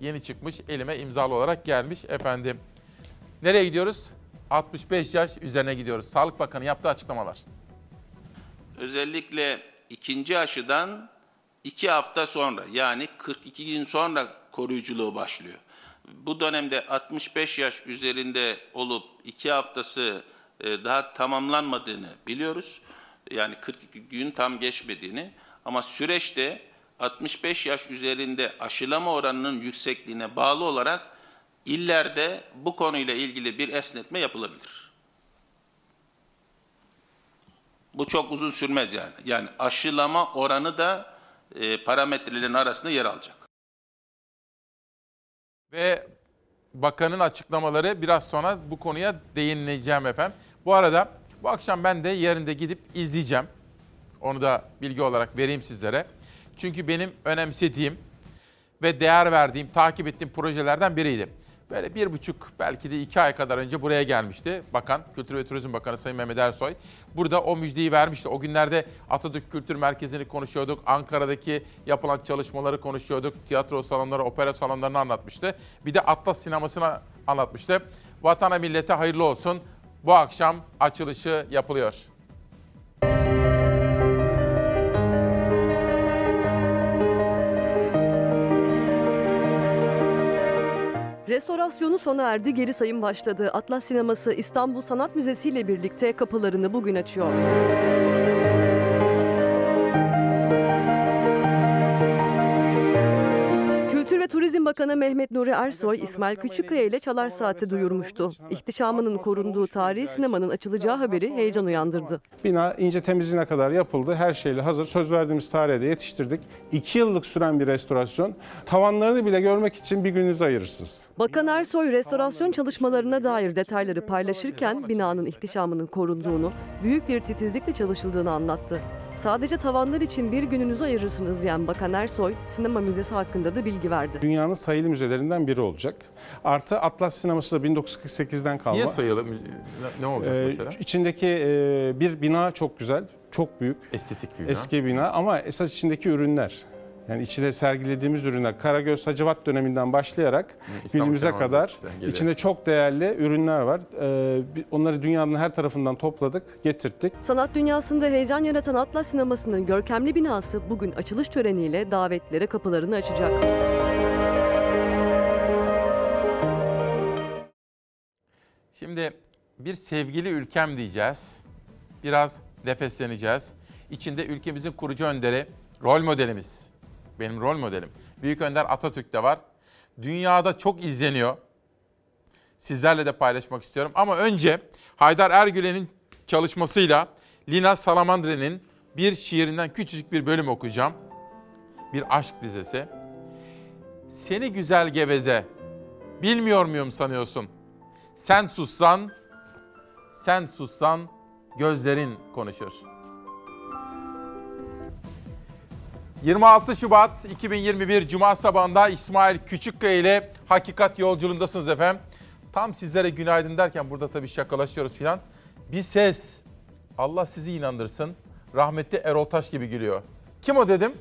yeni çıkmış elime imzalı olarak gelmiş efendim. Nereye gidiyoruz? 65 yaş üzerine gidiyoruz. Sağlık Bakanı yaptığı açıklamalar. Özellikle ikinci aşıdan iki hafta sonra yani 42 gün sonra koruyuculuğu başlıyor. Bu dönemde 65 yaş üzerinde olup iki haftası e, daha tamamlanmadığını biliyoruz. Yani 42 gün tam geçmediğini ama süreçte 65 yaş üzerinde aşılama oranının yüksekliğine bağlı olarak illerde bu konuyla ilgili bir esnetme yapılabilir. Bu çok uzun sürmez yani. Yani aşılama oranı da e, parametrelerin arasında yer alacak. Ve bakanın açıklamaları biraz sonra bu konuya değineceğim efendim. Bu arada bu akşam ben de yerinde gidip izleyeceğim. Onu da bilgi olarak vereyim sizlere. Çünkü benim önemsediğim ve değer verdiğim, takip ettiğim projelerden biriydi. Böyle bir buçuk belki de iki ay kadar önce buraya gelmişti bakan, Kültür ve Turizm Bakanı Sayın Mehmet Ersoy. Burada o müjdeyi vermişti. O günlerde Atatürk Kültür Merkezi'ni konuşuyorduk. Ankara'daki yapılan çalışmaları konuşuyorduk. Tiyatro salonları, opera salonlarını anlatmıştı. Bir de Atlas Sineması'nı anlatmıştı. Vatana millete hayırlı olsun. Bu akşam açılışı yapılıyor. Restorasyonu sona erdi, geri sayım başladı. Atlas Sineması İstanbul Sanat Müzesi ile birlikte kapılarını bugün açıyor. Turizm Bakanı Mehmet Nuri Ersoy, İsmail Küçükkaya ile Çalar Saat'i duyurmuştu. İhtişamının korunduğu tarihi sinemanın açılacağı haberi heyecan uyandırdı. Bina ince temizliğine kadar yapıldı. Her şeyle hazır. Söz verdiğimiz tarihe de yetiştirdik. İki yıllık süren bir restorasyon. Tavanlarını bile görmek için bir gününüzü ayırırsınız. Bakan Ersoy, restorasyon çalışmalarına dair detayları paylaşırken binanın ihtişamının korunduğunu, büyük bir titizlikle çalışıldığını anlattı. Sadece tavanlar için bir gününüzü ayırırsınız diyen Bakan Ersoy, sinema müzesi hakkında da bilgi verdi. Dünyanın sayılı müzelerinden biri olacak. Artı Atlas sineması da 1948'den kalma. Niye sayılı? Ne olacak Ee, mesela? İçindeki e, bir bina çok güzel, çok büyük. Estetik bir bina. Eski bina ama esas içindeki ürünler. Yani içinde sergilediğimiz ürünler Karagöz Hacivat döneminden başlayarak İstanbul günümüze kadar geliyor. içinde çok değerli ürünler var. Ee, onları dünyanın her tarafından topladık, getirttik. Sanat dünyasında heyecan yaratan Atlas Sineması'nın görkemli binası bugün açılış töreniyle davetlere kapılarını açacak. Şimdi bir sevgili ülkem diyeceğiz. Biraz nefesleneceğiz. İçinde ülkemizin kurucu önderi, rol modelimiz. Benim rol modelim. Büyük Önder Atatürk de var. Dünyada çok izleniyor. Sizlerle de paylaşmak istiyorum. Ama önce Haydar Ergülen'in çalışmasıyla Lina Salamandre'nin bir şiirinden küçücük bir bölüm okuyacağım. Bir aşk dizesi. Seni güzel geveze, bilmiyor muyum sanıyorsun? Sen sussan, sen sussan gözlerin konuşur. 26 Şubat 2021 Cuma sabahında İsmail Küçükkaya ile Hakikat Yolculuğundasınız efendim. Tam sizlere günaydın derken burada tabii şakalaşıyoruz filan. Bir ses. Allah sizi inandırsın. Rahmetli Erol Taş gibi gülüyor. Kim o dedim?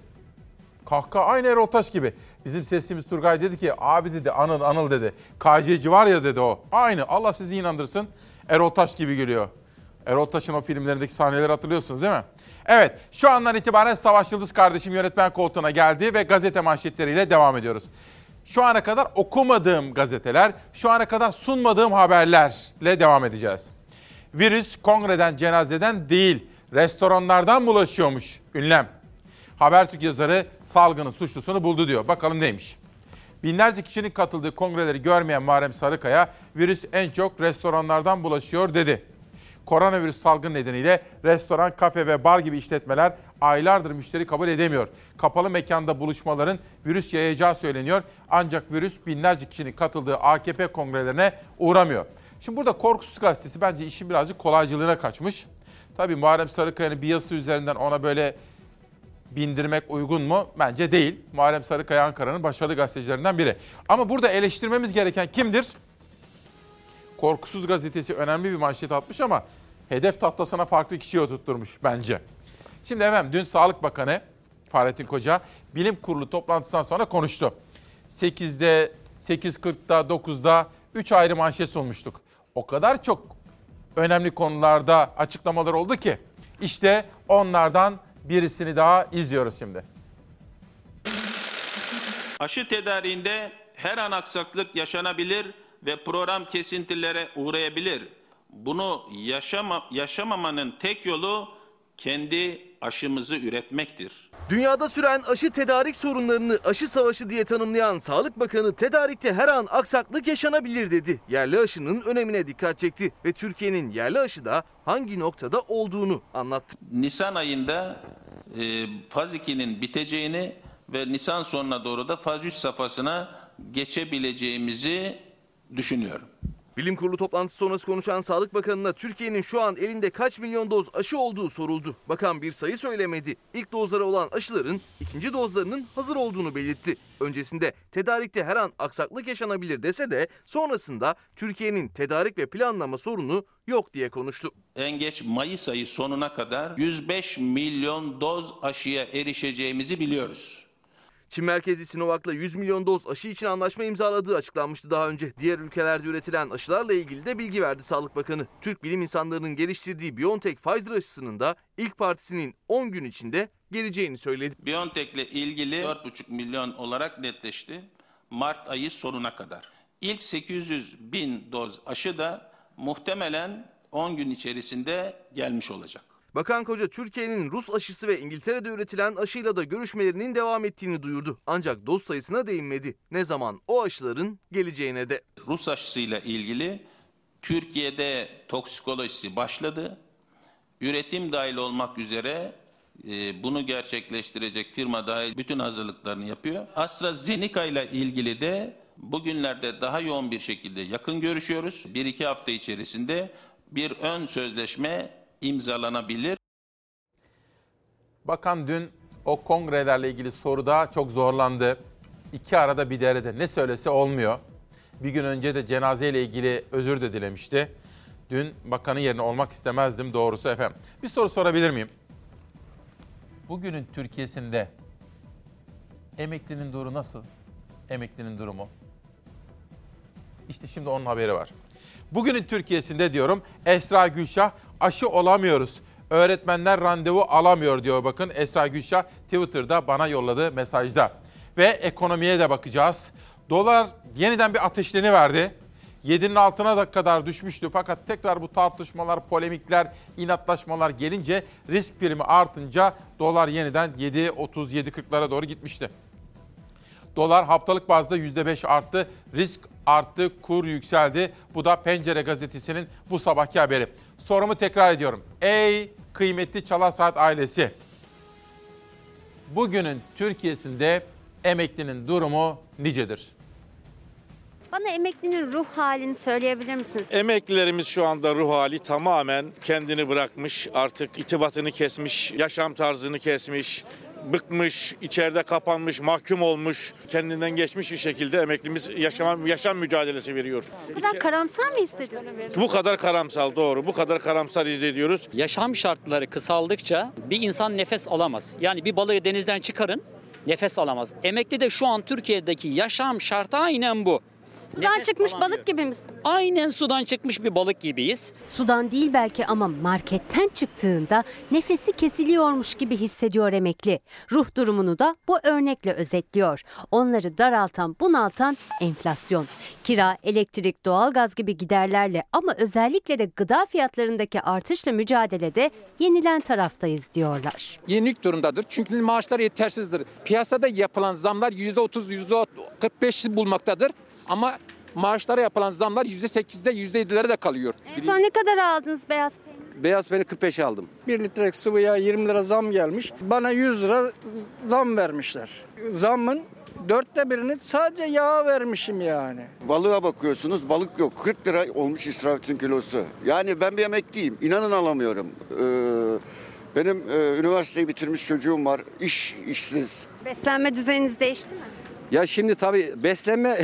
Kahkaha aynı Erol Taş gibi. Bizim sesimiz Turgay dedi ki abi dedi Anıl Anıl dedi. KC'ci var ya dedi o. Aynı Allah sizi inandırsın. Erol Taş gibi gülüyor. Erol Taş'ın o filmlerindeki sahneleri hatırlıyorsunuz değil mi? Evet şu andan itibaren Savaş Yıldız kardeşim yönetmen koltuğuna geldi ve gazete manşetleriyle devam ediyoruz. Şu ana kadar okumadığım gazeteler, şu ana kadar sunmadığım haberlerle devam edeceğiz. Virüs kongreden cenazeden değil, restoranlardan bulaşıyormuş. Ünlem. Habertürk yazarı salgının suçlusunu buldu diyor. Bakalım neymiş? Binlerce kişinin katıldığı kongreleri görmeyen Muharrem Sarıkaya, virüs en çok restoranlardan bulaşıyor dedi. Koronavirüs salgını nedeniyle restoran, kafe ve bar gibi işletmeler aylardır müşteri kabul edemiyor. Kapalı mekanda buluşmaların virüs yayacağı söyleniyor. Ancak virüs binlerce kişinin katıldığı AKP kongrelerine uğramıyor. Şimdi burada Korkusuz Gazetesi bence işin birazcık kolaycılığına kaçmış. Tabii Muharrem Sarıkaya'nın bir yazısı üzerinden ona böyle bindirmek uygun mu? Bence değil. Muharrem Sarıkaya Ankara'nın başarılı gazetecilerinden biri. Ama burada eleştirmemiz gereken kimdir? Korkusuz gazetesi önemli bir manşet atmış ama hedef tahtasına farklı kişiyi oturtturmuş bence. Şimdi efendim dün Sağlık Bakanı Fahrettin Koca bilim kurulu toplantısından sonra konuştu. 8'de, 8.40'da, 9'da 3 ayrı manşet sunmuştuk. O kadar çok önemli konularda açıklamalar oldu ki işte onlardan birisini daha izliyoruz şimdi. Aşı tedariğinde her an aksaklık yaşanabilir ve program kesintilere uğrayabilir. Bunu yaşama, yaşamamanın tek yolu kendi aşımızı üretmektir. Dünyada süren aşı tedarik sorunlarını aşı savaşı diye tanımlayan Sağlık Bakanı tedarikte her an aksaklık yaşanabilir dedi. Yerli aşının önemine dikkat çekti ve Türkiye'nin yerli aşıda hangi noktada olduğunu anlattı. Nisan ayında e, faz 2'nin biteceğini ve Nisan sonuna doğru da faz 3 safhasına geçebileceğimizi düşünüyorum. Bilim kurulu toplantısı sonrası konuşan Sağlık Bakanı'na Türkiye'nin şu an elinde kaç milyon doz aşı olduğu soruldu. Bakan bir sayı söylemedi. İlk dozlara olan aşıların ikinci dozlarının hazır olduğunu belirtti. Öncesinde tedarikte her an aksaklık yaşanabilir dese de sonrasında Türkiye'nin tedarik ve planlama sorunu yok diye konuştu. En geç Mayıs ayı sonuna kadar 105 milyon doz aşıya erişeceğimizi biliyoruz. Çin merkezli Sinovac'la 100 milyon doz aşı için anlaşma imzaladığı açıklanmıştı daha önce. Diğer ülkelerde üretilen aşılarla ilgili de bilgi verdi Sağlık Bakanı. Türk bilim insanlarının geliştirdiği BioNTech Pfizer aşısının da ilk partisinin 10 gün içinde geleceğini söyledi. BioNTech ile ilgili 4,5 milyon olarak netleşti. Mart ayı sonuna kadar. İlk 800 bin doz aşı da muhtemelen 10 gün içerisinde gelmiş olacak. Bakan Koca Türkiye'nin Rus aşısı ve İngiltere'de üretilen aşıyla da görüşmelerinin devam ettiğini duyurdu. Ancak doz sayısına değinmedi. Ne zaman o aşıların geleceğine de. Rus aşısıyla ilgili Türkiye'de toksikolojisi başladı. Üretim dahil olmak üzere e, bunu gerçekleştirecek firma dahil bütün hazırlıklarını yapıyor. AstraZeneca ile ilgili de bugünlerde daha yoğun bir şekilde yakın görüşüyoruz. Bir iki hafta içerisinde bir ön sözleşme imzalanabilir. Bakan dün o kongrelerle ilgili soruda çok zorlandı. İki arada bir derede ne söylese olmuyor. Bir gün önce de cenazeyle ilgili özür de dilemişti. Dün bakanın yerine olmak istemezdim doğrusu efendim. Bir soru sorabilir miyim? Bugünün Türkiye'sinde emeklinin durumu nasıl? Emeklinin durumu. İşte şimdi onun haberi var. Bugünün Türkiye'sinde diyorum Esra Gülşah aşı olamıyoruz. Öğretmenler randevu alamıyor diyor bakın Esra Gülşah Twitter'da bana yolladığı mesajda. Ve ekonomiye de bakacağız. Dolar yeniden bir ateşleni verdi. 7'nin altına da kadar düşmüştü fakat tekrar bu tartışmalar, polemikler, inatlaşmalar gelince risk primi artınca dolar yeniden 7.30-7.40'lara doğru gitmişti. Dolar haftalık bazda %5 arttı. Risk arttı, kur yükseldi. Bu da Pencere gazetesinin bu sabahki haberi. Sorumu tekrar ediyorum. Ey kıymetli Çalar Saat ailesi. Bugünün Türkiye'sinde emeklinin durumu nicedir? Bana emeklinin ruh halini söyleyebilir misiniz? Emeklilerimiz şu anda ruh hali tamamen kendini bırakmış, artık itibatını kesmiş, yaşam tarzını kesmiş, bıkmış, içeride kapanmış, mahkum olmuş, kendinden geçmiş bir şekilde emeklimiz yaşam, yaşam mücadelesi veriyor. Bu kadar karamsar mı hissediyorsun? Bu kadar karamsal doğru, bu kadar karamsar hissediyoruz. Yaşam şartları kısaldıkça bir insan nefes alamaz. Yani bir balığı denizden çıkarın nefes alamaz. Emekli de şu an Türkiye'deki yaşam şartı aynen bu. Sudan çıkmış balık gibi misin? Aynen sudan çıkmış bir balık gibiyiz. Sudan değil belki ama marketten çıktığında nefesi kesiliyormuş gibi hissediyor emekli. Ruh durumunu da bu örnekle özetliyor. Onları daraltan, bunaltan enflasyon. Kira, elektrik, doğalgaz gibi giderlerle ama özellikle de gıda fiyatlarındaki artışla mücadelede yenilen taraftayız diyorlar. Yenik durumdadır. Çünkü maaşlar yetersizdir. Piyasada yapılan zamlar %30, %45'i bulmaktadır. Ama maaşlara yapılan zamlar %8'de %7'lere de kalıyor. En son ne kadar aldınız beyaz peynir? Beyaz peynir 45 aldım. 1 litre sıvıya 20 lira zam gelmiş. Bana 100 lira zam vermişler. Zamın dörtte birini sadece yağa vermişim yani. Balığa bakıyorsunuz balık yok. 40 lira olmuş israfetin kilosu. Yani ben bir emekliyim. İnanın alamıyorum. Ee, benim e, üniversiteyi bitirmiş çocuğum var. İş, işsiz. Beslenme düzeniniz değişti mi? Ya şimdi tabii beslenme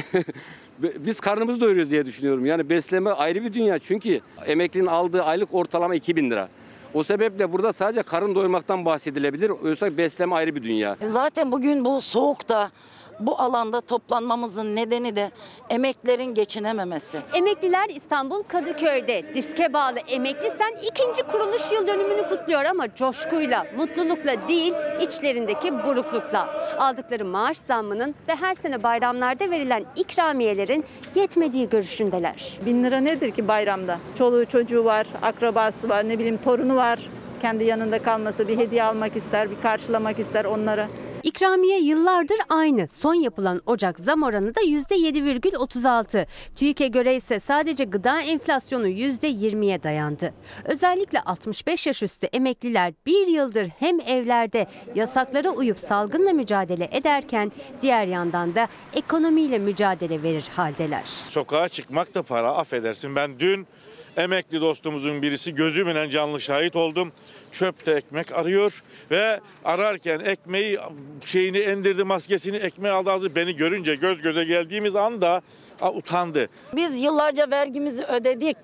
biz karnımızı doyuruyoruz diye düşünüyorum. Yani beslenme ayrı bir dünya. Çünkü emeklinin aldığı aylık ortalama 2000 lira. O sebeple burada sadece karın doyurmaktan bahsedilebilir. Oysa besleme ayrı bir dünya. Zaten bugün bu soğukta bu alanda toplanmamızın nedeni de emeklerin geçinememesi. Emekliler İstanbul Kadıköy'de diske bağlı emekli sen ikinci kuruluş yıl dönümünü kutluyor ama coşkuyla, mutlulukla değil içlerindeki buruklukla. Aldıkları maaş zammının ve her sene bayramlarda verilen ikramiyelerin yetmediği görüşündeler. Bin lira nedir ki bayramda? Çoluğu çocuğu var, akrabası var, ne bileyim torunu var. Kendi yanında kalması bir hediye almak ister, bir karşılamak ister onlara. İkramiye yıllardır aynı. Son yapılan Ocak zam oranı da %7,36. TÜİK'e göre ise sadece gıda enflasyonu %20'ye dayandı. Özellikle 65 yaş üstü emekliler bir yıldır hem evlerde yasaklara uyup salgınla mücadele ederken diğer yandan da ekonomiyle mücadele verir haldeler. Sokağa çıkmak da para affedersin. Ben dün emekli dostumuzun birisi gözümle canlı şahit oldum. Çöpte ekmek arıyor ve ararken ekmeği şeyini indirdi maskesini ekmeği aldı ağzı beni görünce göz göze geldiğimiz anda a, utandı. Biz yıllarca vergimizi ödedik.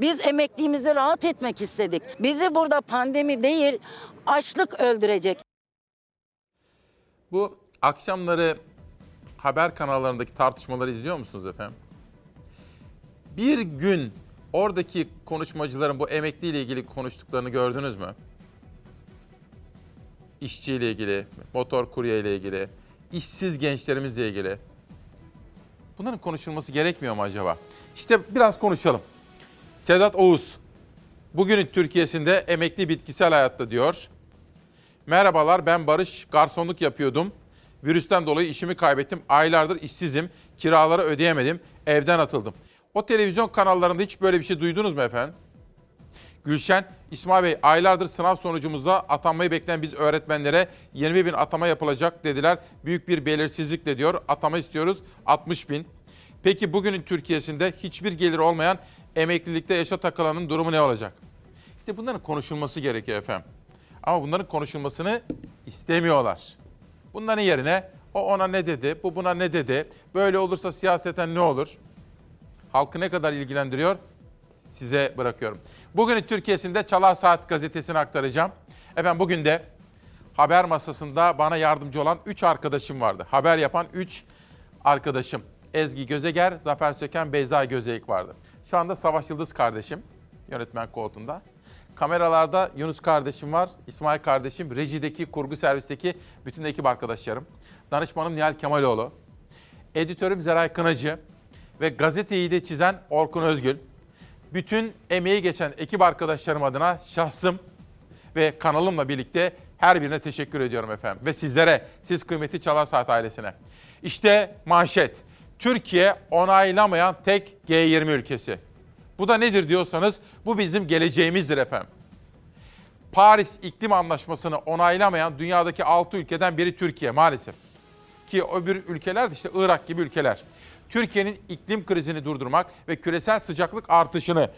Biz emekliğimizde rahat etmek istedik. Bizi burada pandemi değil açlık öldürecek. Bu akşamları haber kanallarındaki tartışmaları izliyor musunuz efendim? Bir gün oradaki konuşmacıların bu emekliyle ilgili konuştuklarını gördünüz mü? İşçiyle ilgili, motor kurye ile ilgili, işsiz gençlerimizle ilgili. Bunların konuşulması gerekmiyor mu acaba? İşte biraz konuşalım. Sedat Oğuz, Bugünün Türkiye'sinde emekli bitkisel hayatta diyor. Merhabalar ben Barış, garsonluk yapıyordum. Virüsten dolayı işimi kaybettim. Aylardır işsizim, kiraları ödeyemedim, evden atıldım. O televizyon kanallarında hiç böyle bir şey duydunuz mu efendim? Gülşen, İsmail Bey aylardır sınav sonucumuzda atanmayı bekleyen biz öğretmenlere 20 bin atama yapılacak dediler. Büyük bir belirsizlikle diyor atama istiyoruz 60 bin. Peki bugünün Türkiye'sinde hiçbir gelir olmayan emeklilikte yaşa takılanın durumu ne olacak? İşte bunların konuşulması gerekiyor efendim. Ama bunların konuşulmasını istemiyorlar. Bunların yerine o ona ne dedi, bu buna ne dedi, böyle olursa siyaseten ne olur? Halkı ne kadar ilgilendiriyor? Size bırakıyorum. Bugünün Türkiye'sinde Çalar Saat gazetesini aktaracağım. Efendim bugün de haber masasında bana yardımcı olan 3 arkadaşım vardı. Haber yapan 3 arkadaşım. Ezgi Gözeger, Zafer Söken, Beyza Gözeyik vardı. Şu anda Savaş Yıldız kardeşim yönetmen koltuğunda. Kameralarda Yunus kardeşim var, İsmail kardeşim, rejideki, kurgu servisteki bütün ekip arkadaşlarım. Danışmanım Nihal Kemaloğlu. Editörüm Zeray Kınacı ve gazeteyi de çizen Orkun Özgül. Bütün emeği geçen ekip arkadaşlarım adına şahsım ve kanalımla birlikte her birine teşekkür ediyorum efendim. Ve sizlere, siz kıymetli Çalar Saat ailesine. İşte manşet. Türkiye onaylamayan tek G20 ülkesi. Bu da nedir diyorsanız bu bizim geleceğimizdir efendim. Paris İklim Anlaşması'nı onaylamayan dünyadaki 6 ülkeden biri Türkiye maalesef. Ki öbür ülkeler de işte Irak gibi ülkeler. Türkiye'nin iklim krizini durdurmak ve küresel sıcaklık artışını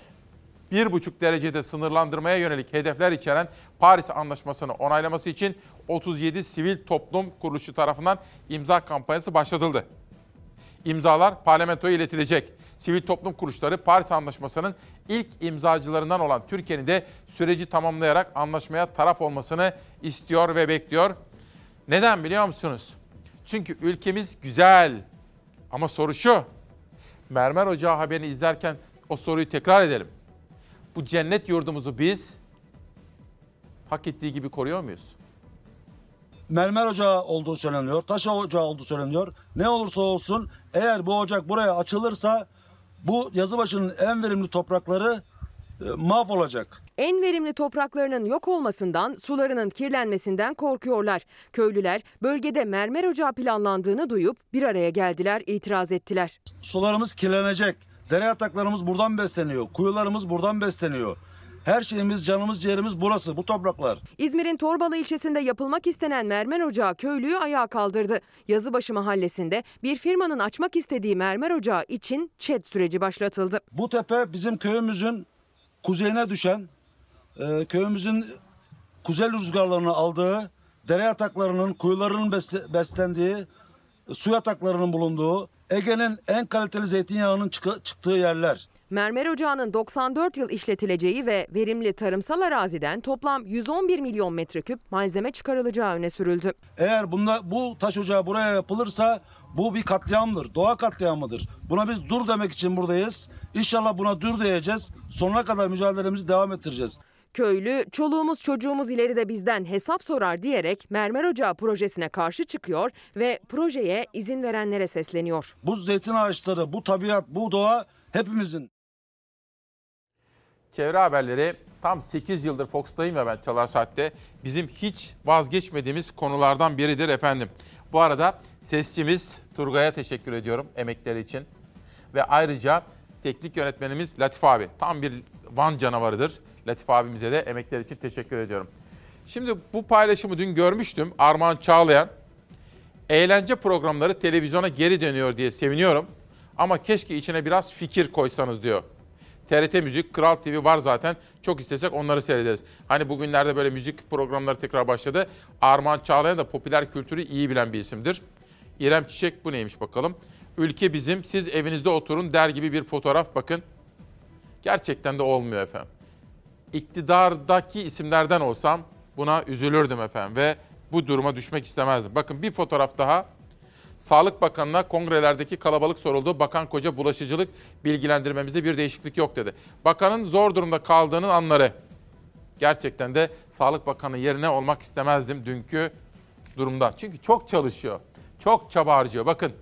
1,5 derecede sınırlandırmaya yönelik hedefler içeren Paris Anlaşması'nı onaylaması için 37 sivil toplum kuruluşu tarafından imza kampanyası başlatıldı. İmzalar parlamentoya iletilecek. Sivil toplum kuruluşları Paris Anlaşması'nın ilk imzacılarından olan Türkiye'nin de süreci tamamlayarak anlaşmaya taraf olmasını istiyor ve bekliyor. Neden biliyor musunuz? Çünkü ülkemiz güzel. Ama soru şu. Mermer Ocağı haberini izlerken o soruyu tekrar edelim. Bu cennet yurdumuzu biz hak ettiği gibi koruyor muyuz? mermer ocağı olduğu söyleniyor, taş ocağı olduğu söyleniyor. Ne olursa olsun eğer bu ocak buraya açılırsa bu yazıbaşının en verimli toprakları e, mahvolacak. En verimli topraklarının yok olmasından, sularının kirlenmesinden korkuyorlar. Köylüler bölgede mermer ocağı planlandığını duyup bir araya geldiler, itiraz ettiler. Sularımız kirlenecek. Dere yataklarımız buradan besleniyor. Kuyularımız buradan besleniyor. Her şeyimiz, canımız, ciğerimiz burası, bu topraklar. İzmir'in Torbalı ilçesinde yapılmak istenen mermer ocağı köylüyü ayağa kaldırdı. Yazıbaşı mahallesinde bir firmanın açmak istediği mermer ocağı için ÇED süreci başlatıldı. Bu tepe bizim köyümüzün kuzeyine düşen, e, köyümüzün kuzey rüzgarlarını aldığı, dere yataklarının, kuyularının besle- beslendiği, su yataklarının bulunduğu, Ege'nin en kaliteli zeytinyağının çıktığı yerler. Mermer ocağının 94 yıl işletileceği ve verimli tarımsal araziden toplam 111 milyon metreküp malzeme çıkarılacağı öne sürüldü. Eğer bunda bu taş ocağı buraya yapılırsa bu bir katliamdır. Doğa katliamıdır. Buna biz dur demek için buradayız. İnşallah buna dur diyeceğiz. Sonuna kadar mücadelemizi devam ettireceğiz. Köylü, çoluğumuz çocuğumuz ileride bizden hesap sorar diyerek mermer ocağı projesine karşı çıkıyor ve projeye izin verenlere sesleniyor. Bu zeytin ağaçları, bu tabiat, bu doğa hepimizin. Çevre haberleri tam 8 yıldır Fox'tayım ya ben Çalar Saat'te. Bizim hiç vazgeçmediğimiz konulardan biridir efendim. Bu arada sesçimiz Turgay'a teşekkür ediyorum emekleri için. Ve ayrıca teknik yönetmenimiz Latif abi. Tam bir Van canavarıdır. Latif abimize de emekleri için teşekkür ediyorum. Şimdi bu paylaşımı dün görmüştüm. Armağan Çağlayan eğlence programları televizyona geri dönüyor diye seviniyorum. Ama keşke içine biraz fikir koysanız diyor. TRT Müzik, Kral TV var zaten. Çok istesek onları seyrederiz. Hani bugünlerde böyle müzik programları tekrar başladı. Armağan Çağlayan da popüler kültürü iyi bilen bir isimdir. İrem Çiçek bu neymiş bakalım. Ülke bizim, siz evinizde oturun der gibi bir fotoğraf bakın. Gerçekten de olmuyor efendim. İktidardaki isimlerden olsam buna üzülürdüm efendim ve bu duruma düşmek istemezdim. Bakın bir fotoğraf daha. Sağlık Bakanı'na kongrelerdeki kalabalık soruldu. Bakan Koca bulaşıcılık bilgilendirmemizde bir değişiklik yok dedi. Bakanın zor durumda kaldığının anları. Gerçekten de Sağlık Bakanı yerine olmak istemezdim dünkü durumda. Çünkü çok çalışıyor. Çok çaba harcıyor. Bakın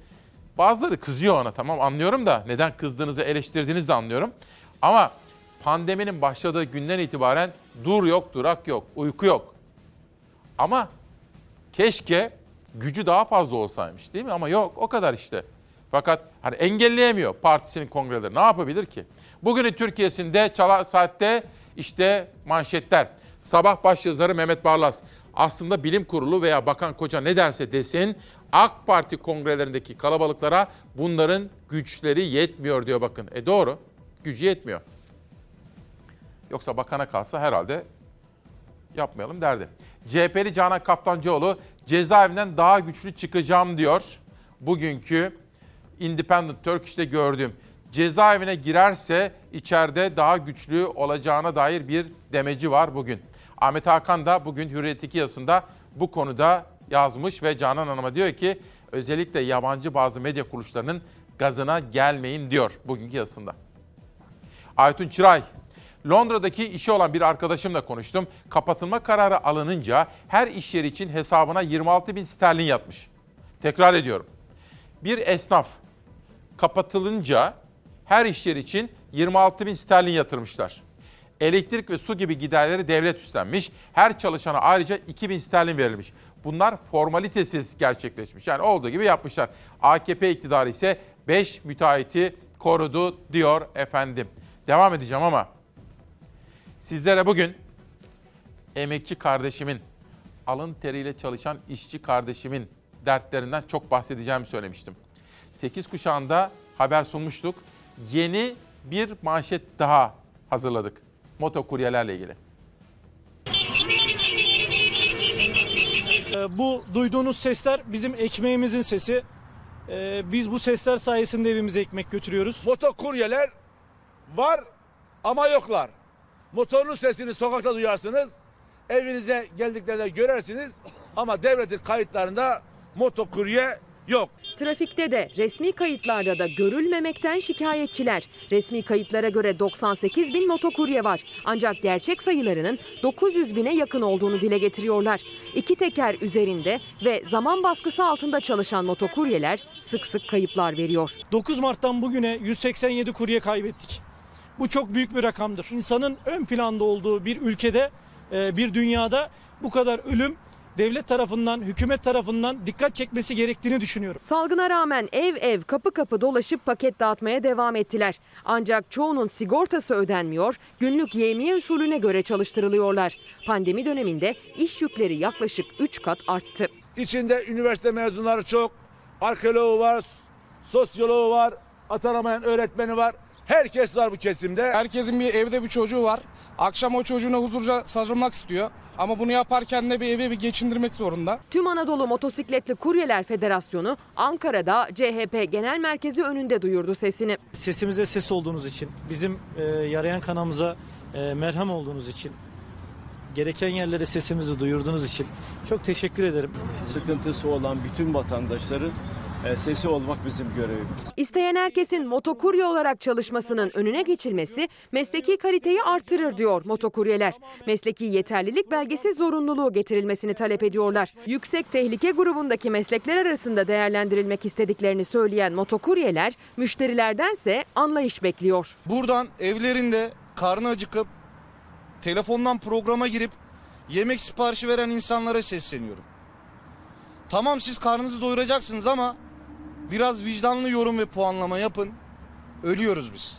bazıları kızıyor ona tamam anlıyorum da neden kızdığınızı eleştirdiğinizi anlıyorum. Ama Pandeminin başladığı günden itibaren dur yok, durak yok, uyku yok. Ama keşke gücü daha fazla olsaymış değil mi? Ama yok o kadar işte. Fakat hani engelleyemiyor partisinin kongreleri. Ne yapabilir ki? Bugünün Türkiye'sinde Çalar Saat'te işte manşetler. Sabah başyazarı Mehmet Barlas. Aslında bilim kurulu veya Bakan Koca ne derse desin AK Parti kongrelerindeki kalabalıklara bunların güçleri yetmiyor diyor bakın. E doğru. Gücü yetmiyor. Yoksa bakana kalsa herhalde yapmayalım derdi. CHP'li Canan Kaftancıoğlu cezaevinden daha güçlü çıkacağım diyor. Bugünkü Independent Turkish'te gördüğüm cezaevine girerse içeride daha güçlü olacağına dair bir demeci var bugün. Ahmet Hakan da bugün Hürriyet 2 yazısında bu konuda yazmış ve Canan Hanım'a diyor ki özellikle yabancı bazı medya kuruluşlarının gazına gelmeyin diyor bugünkü yazısında. Aytun Çıray, Londra'daki işi olan bir arkadaşımla konuştum. Kapatılma kararı alınınca her iş yeri için hesabına 26 bin sterlin yatmış. Tekrar ediyorum. Bir esnaf kapatılınca her iş yeri için 26 bin sterlin yatırmışlar. Elektrik ve su gibi giderleri devlet üstlenmiş. Her çalışana ayrıca 2 bin sterlin verilmiş. Bunlar formalitesiz gerçekleşmiş. Yani olduğu gibi yapmışlar. AKP iktidarı ise 5 müteahhiti korudu diyor efendim. Devam edeceğim ama sizlere bugün emekçi kardeşimin, alın teriyle çalışan işçi kardeşimin dertlerinden çok bahsedeceğimi söylemiştim. 8 kuşağında haber sunmuştuk. Yeni bir manşet daha hazırladık. Motokuryelerle ilgili. Ee, Bu duyduğunuz sesler bizim ekmeğimizin sesi. Ee, Biz bu sesler sayesinde evimize ekmek götürüyoruz. Motokuryeler var ama yoklar. Motorun sesini sokakta duyarsınız. Evinize geldiklerinde görersiniz ama devletin kayıtlarında motokurye yok. Trafikte de resmi kayıtlarda da görülmemekten şikayetçiler. Resmi kayıtlara göre 98 bin motokurye var. Ancak gerçek sayılarının 900 bine yakın olduğunu dile getiriyorlar. İki teker üzerinde ve zaman baskısı altında çalışan motokuryeler sık sık kayıplar veriyor. 9 Mart'tan bugüne 187 kurye kaybettik. Bu çok büyük bir rakamdır. İnsanın ön planda olduğu bir ülkede, e, bir dünyada bu kadar ölüm devlet tarafından, hükümet tarafından dikkat çekmesi gerektiğini düşünüyorum. Salgına rağmen ev ev kapı kapı dolaşıp paket dağıtmaya devam ettiler. Ancak çoğunun sigortası ödenmiyor, günlük yevmiye usulüne göre çalıştırılıyorlar. Pandemi döneminde iş yükleri yaklaşık 3 kat arttı. İçinde üniversite mezunları çok, arkeoloğu var, sosyoloğu var, atanamayan öğretmeni var. Herkes var bu kesimde. Herkesin bir evde bir çocuğu var. Akşam o çocuğuna huzurca sarılmak istiyor. Ama bunu yaparken de bir evi bir geçindirmek zorunda. Tüm Anadolu Motosikletli Kuryeler Federasyonu Ankara'da CHP Genel Merkezi önünde duyurdu sesini. Sesimize ses olduğunuz için, bizim e, yarayan kanamıza e, merhem olduğunuz için, gereken yerlere sesimizi duyurduğunuz için çok teşekkür ederim. Sıkıntısı olan bütün vatandaşların sesi olmak bizim görevimiz. İsteyen herkesin motokurye olarak çalışmasının önüne geçilmesi mesleki kaliteyi artırır diyor motokuryeler. Mesleki yeterlilik belgesi zorunluluğu getirilmesini talep ediyorlar. Yüksek tehlike grubundaki meslekler arasında değerlendirilmek istediklerini söyleyen motokuryeler müşterilerdense anlayış bekliyor. Buradan evlerinde karnı acıkıp telefondan programa girip yemek siparişi veren insanlara sesleniyorum. Tamam siz karnınızı doyuracaksınız ama biraz vicdanlı yorum ve puanlama yapın. Ölüyoruz biz.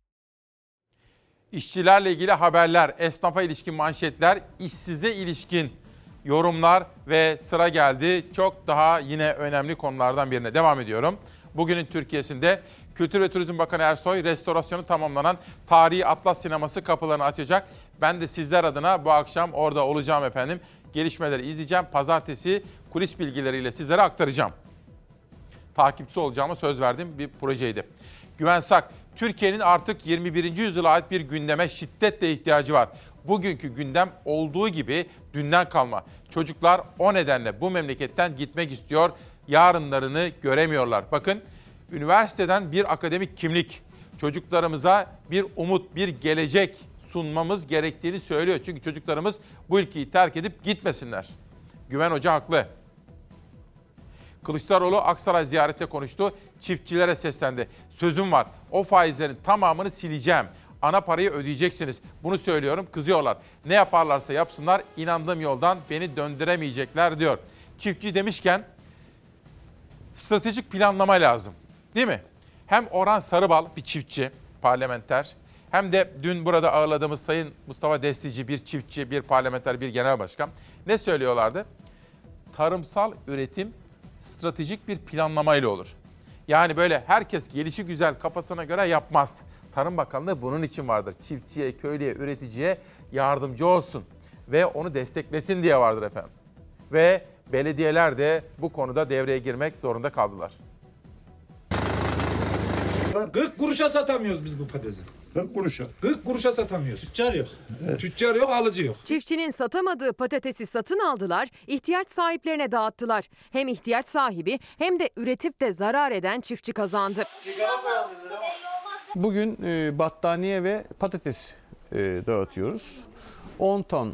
İşçilerle ilgili haberler, esnafa ilişkin manşetler, işsize ilişkin yorumlar ve sıra geldi. Çok daha yine önemli konulardan birine devam ediyorum. Bugünün Türkiye'sinde Kültür ve Turizm Bakanı Ersoy restorasyonu tamamlanan Tarihi Atlas Sineması kapılarını açacak. Ben de sizler adına bu akşam orada olacağım efendim. Gelişmeleri izleyeceğim. Pazartesi kulis bilgileriyle sizlere aktaracağım. Takipçisi olacağıma söz verdiğim bir projeydi. Güven Sak, Türkiye'nin artık 21. yüzyıla ait bir gündeme şiddetle ihtiyacı var. Bugünkü gündem olduğu gibi dünden kalma. Çocuklar o nedenle bu memleketten gitmek istiyor. Yarınlarını göremiyorlar. Bakın üniversiteden bir akademik kimlik çocuklarımıza bir umut, bir gelecek sunmamız gerektiğini söylüyor. Çünkü çocuklarımız bu ülkeyi terk edip gitmesinler. Güven Hoca haklı. Kılıçdaroğlu Aksaray ziyarette konuştu. Çiftçilere seslendi. Sözüm var. O faizlerin tamamını sileceğim. ana parayı ödeyeceksiniz. Bunu söylüyorum kızıyorlar. Ne yaparlarsa yapsınlar inandığım yoldan beni döndüremeyecekler diyor. Çiftçi demişken stratejik planlama lazım. Değil mi? Hem Orhan Sarıbal bir çiftçi, parlamenter hem de dün burada ağırladığımız Sayın Mustafa Destici bir çiftçi, bir parlamenter, bir genel başkan ne söylüyorlardı? Tarımsal üretim stratejik bir planlamayla olur. Yani böyle herkes gelişi güzel kafasına göre yapmaz. Tarım Bakanlığı bunun için vardır. Çiftçiye, köylüye, üreticiye yardımcı olsun ve onu desteklesin diye vardır efendim. Ve belediyeler de bu konuda devreye girmek zorunda kaldılar. 40 kuruşa satamıyoruz biz bu patatesi. 40 kuruşa. 40 kuruşa satamıyoruz. Tüccar yok. Tüccar yok, alıcı yok. Çiftçinin satamadığı patatesi satın aldılar, ihtiyaç sahiplerine dağıttılar. Hem ihtiyaç sahibi hem de üretip de zarar eden çiftçi kazandı. Bugün e, battaniye ve patates e, dağıtıyoruz. 10 ton e,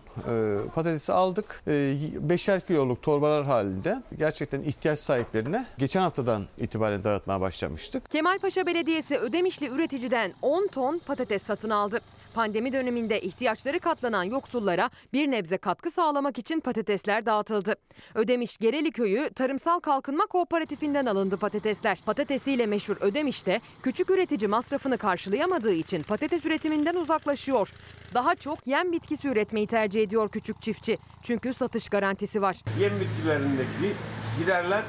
patatesi aldık. E, 5'er kiloluk torbalar halinde gerçekten ihtiyaç sahiplerine geçen haftadan itibaren dağıtmaya başlamıştık. Kemalpaşa Belediyesi Ödemişli üreticiden 10 ton patates satın aldı. Pandemi döneminde ihtiyaçları katlanan yoksullara bir nebze katkı sağlamak için patatesler dağıtıldı. Ödemiş Gereli Köyü Tarımsal Kalkınma Kooperatifinden alındı patatesler. Patatesiyle meşhur Ödemiş'te küçük üretici masrafını karşılayamadığı için patates üretiminden uzaklaşıyor. Daha çok yem bitkisi üretmeyi tercih ediyor küçük çiftçi. Çünkü satış garantisi var. Yem bitkilerindeki giderler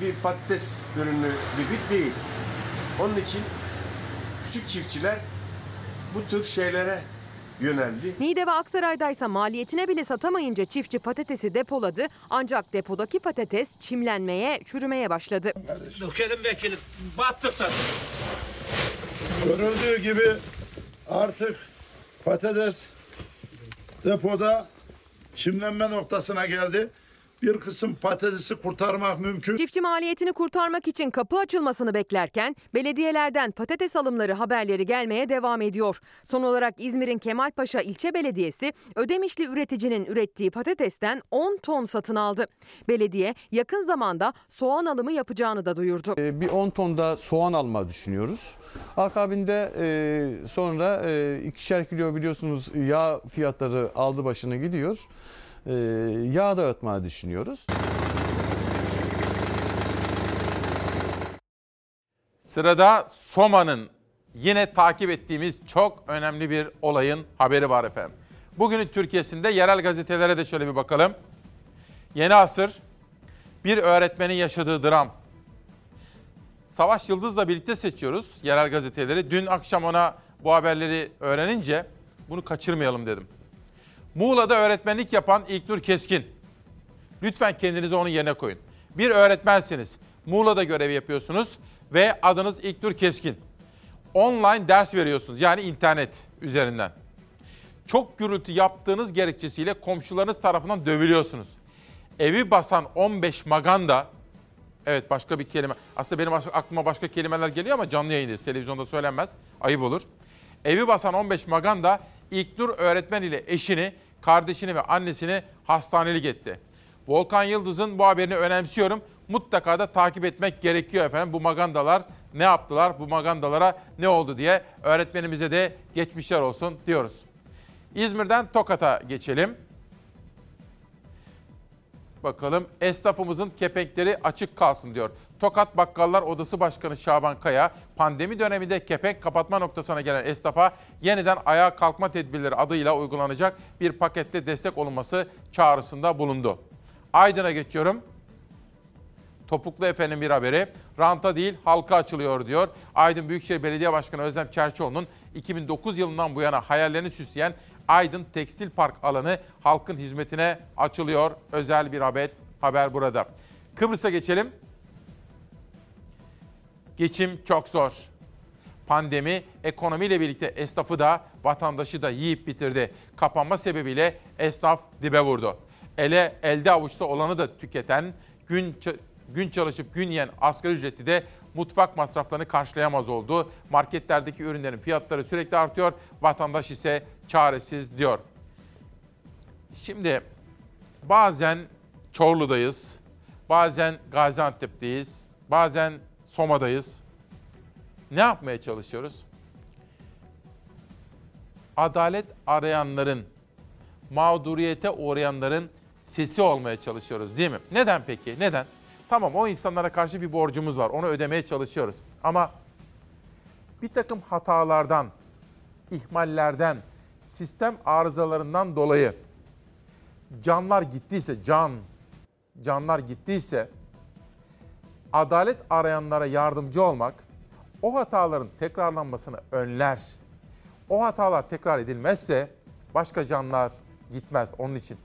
bir patates ürünü gibi değil. Onun için küçük çiftçiler bu tür şeylere yöneldi. Niğde ve Aksaray'daysa maliyetine bile satamayınca çiftçi patatesi depoladı. Ancak depodaki patates çimlenmeye, çürümeye başladı. Dökelim vekilim. Battık zaten. Görüldüğü gibi artık patates depoda çimlenme noktasına geldi. Bir kısım patatesi kurtarmak mümkün. Çiftçi maliyetini kurtarmak için kapı açılmasını beklerken belediyelerden patates alımları haberleri gelmeye devam ediyor. Son olarak İzmir'in Kemalpaşa ilçe belediyesi Ödemişli üreticinin ürettiği patatesten 10 ton satın aldı. Belediye yakın zamanda soğan alımı yapacağını da duyurdu. E, bir 10 ton da soğan alma düşünüyoruz. Akabinde e, sonra e, ikişer kilo biliyorsunuz yağ fiyatları aldı başını gidiyor. E, yağ dağıtmayı düşünüyoruz. Sırada Soma'nın yine takip ettiğimiz çok önemli bir olayın haberi var efendim. Bugünün Türkiye'sinde yerel gazetelere de şöyle bir bakalım. Yeni Asır, bir öğretmenin yaşadığı dram. Savaş Yıldız'la birlikte seçiyoruz yerel gazeteleri. Dün akşam ona bu haberleri öğrenince bunu kaçırmayalım dedim. Muğla'da öğretmenlik yapan İlknur Keskin. Lütfen kendinizi onun yerine koyun. Bir öğretmensiniz. Muğla'da görev yapıyorsunuz ve adınız İlknur Keskin. Online ders veriyorsunuz yani internet üzerinden. Çok gürültü yaptığınız gerekçesiyle komşularınız tarafından dövülüyorsunuz. Evi basan 15 maganda, evet başka bir kelime, aslında benim aklıma başka kelimeler geliyor ama canlı yayındayız, televizyonda söylenmez, ayıp olur. Evi basan 15 maganda İlknur öğretmen ile eşini, kardeşini ve annesini hastanelik etti. Volkan Yıldız'ın bu haberini önemsiyorum. Mutlaka da takip etmek gerekiyor efendim. Bu magandalar ne yaptılar, bu magandalara ne oldu diye öğretmenimize de geçmişler olsun diyoruz. İzmir'den Tokat'a geçelim. Bakalım esnafımızın kepenkleri açık kalsın diyor. Tokat Bakkallar Odası Başkanı Şaban Kaya, pandemi döneminde kepenk kapatma noktasına gelen esnafa yeniden ayağa kalkma tedbirleri adıyla uygulanacak bir pakette destek olunması çağrısında bulundu. Aydın'a geçiyorum. Topuklu Efe'nin bir haberi. Ranta değil halka açılıyor diyor. Aydın Büyükşehir Belediye Başkanı Özlem Çerçioğlu'nun 2009 yılından bu yana hayallerini süsleyen Aydın Tekstil Park alanı halkın hizmetine açılıyor. Özel bir haber, haber burada. Kıbrıs'a geçelim. Geçim çok zor. Pandemi ekonomiyle birlikte esnafı da vatandaşı da yiyip bitirdi. Kapanma sebebiyle esnaf dibe vurdu. Ele elde avuçta olanı da tüketen, gün gün çalışıp gün yiyen asgari ücretli de mutfak masraflarını karşılayamaz oldu. Marketlerdeki ürünlerin fiyatları sürekli artıyor. Vatandaş ise çaresiz diyor. Şimdi bazen Çorlu'dayız, bazen Gaziantep'teyiz, bazen Soma'dayız. Ne yapmaya çalışıyoruz? adalet arayanların, mağduriyete uğrayanların sesi olmaya çalışıyoruz değil mi? Neden peki? Neden? Tamam o insanlara karşı bir borcumuz var. Onu ödemeye çalışıyoruz. Ama bir takım hatalardan, ihmallerden, sistem arızalarından dolayı canlar gittiyse, can, canlar gittiyse adalet arayanlara yardımcı olmak o hataların tekrarlanmasını önler. O hatalar tekrar edilmezse başka canlar gitmez onun için.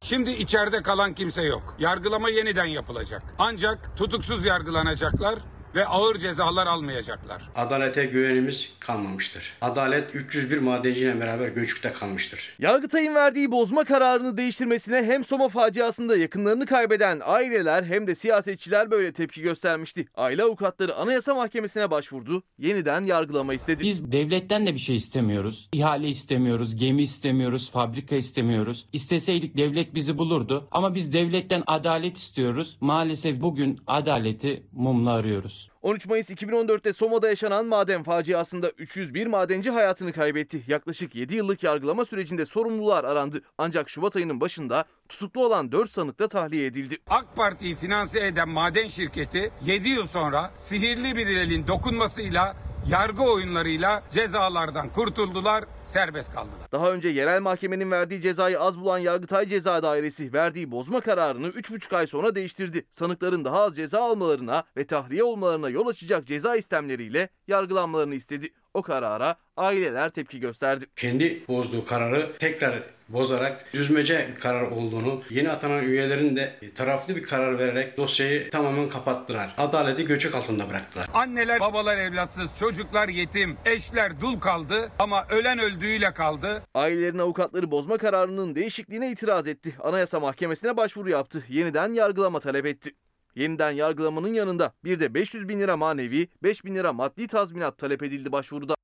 Şimdi içeride kalan kimse yok. Yargılama yeniden yapılacak. Ancak tutuksuz yargılanacaklar ve ağır cezalar almayacaklar. Adalete güvenimiz kalmamıştır. Adalet 301 madenciyle beraber göçükte kalmıştır. Yargıtay'ın verdiği bozma kararını değiştirmesine hem Soma faciasında yakınlarını kaybeden aileler hem de siyasetçiler böyle tepki göstermişti. Aile avukatları Anayasa Mahkemesi'ne başvurdu, yeniden yargılama istedi. Biz devletten de bir şey istemiyoruz. İhale istemiyoruz, gemi istemiyoruz, fabrika istemiyoruz. İsteseydik devlet bizi bulurdu ama biz devletten adalet istiyoruz. Maalesef bugün adaleti mumla arıyoruz. 13 Mayıs 2014'te Soma'da yaşanan maden faciasında 301 madenci hayatını kaybetti. Yaklaşık 7 yıllık yargılama sürecinde sorumlular arandı. Ancak Şubat ayının başında tutuklu olan 4 sanık da tahliye edildi. AK Parti'yi finanse eden maden şirketi 7 yıl sonra sihirli bir elin dokunmasıyla yargı oyunlarıyla cezalardan kurtuldular, serbest kaldılar. Daha önce yerel mahkemenin verdiği cezayı az bulan Yargıtay Ceza Dairesi verdiği bozma kararını 3,5 ay sonra değiştirdi. Sanıkların daha az ceza almalarına ve tahliye olmalarına yol açacak ceza istemleriyle yargılanmalarını istedi. O karara aileler tepki gösterdi. Kendi bozduğu kararı tekrar bozarak düzmece karar olduğunu, yeni atanan üyelerin de taraflı bir karar vererek dosyayı tamamen kapattılar. Adaleti göçük altında bıraktılar. Anneler, babalar evlatsız, çocuklar yetim, eşler dul kaldı ama ölen öldüğüyle kaldı. Ailelerin avukatları bozma kararının değişikliğine itiraz etti. Anayasa Mahkemesi'ne başvuru yaptı. Yeniden yargılama talep etti. Yeniden yargılamanın yanında bir de 500 bin lira manevi, 5 bin lira maddi tazminat talep edildi başvuruda.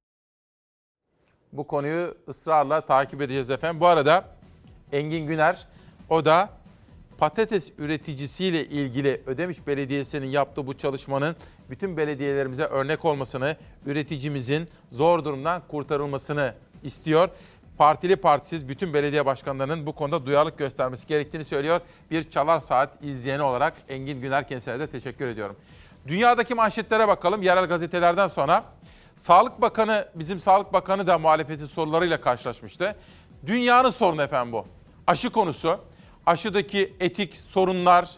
Bu konuyu ısrarla takip edeceğiz efendim. Bu arada Engin Güner o da patates üreticisiyle ilgili Ödemiş Belediyesi'nin yaptığı bu çalışmanın bütün belediyelerimize örnek olmasını, üreticimizin zor durumdan kurtarılmasını istiyor. Partili partisiz bütün belediye başkanlarının bu konuda duyarlılık göstermesi gerektiğini söylüyor. Bir çalar saat izleyeni olarak Engin Güner kendisine de teşekkür ediyorum. Dünyadaki manşetlere bakalım yerel gazetelerden sonra. Sağlık Bakanı, bizim Sağlık Bakanı da muhalefetin sorularıyla karşılaşmıştı. Dünyanın sorunu efendim bu. Aşı konusu, aşıdaki etik sorunlar,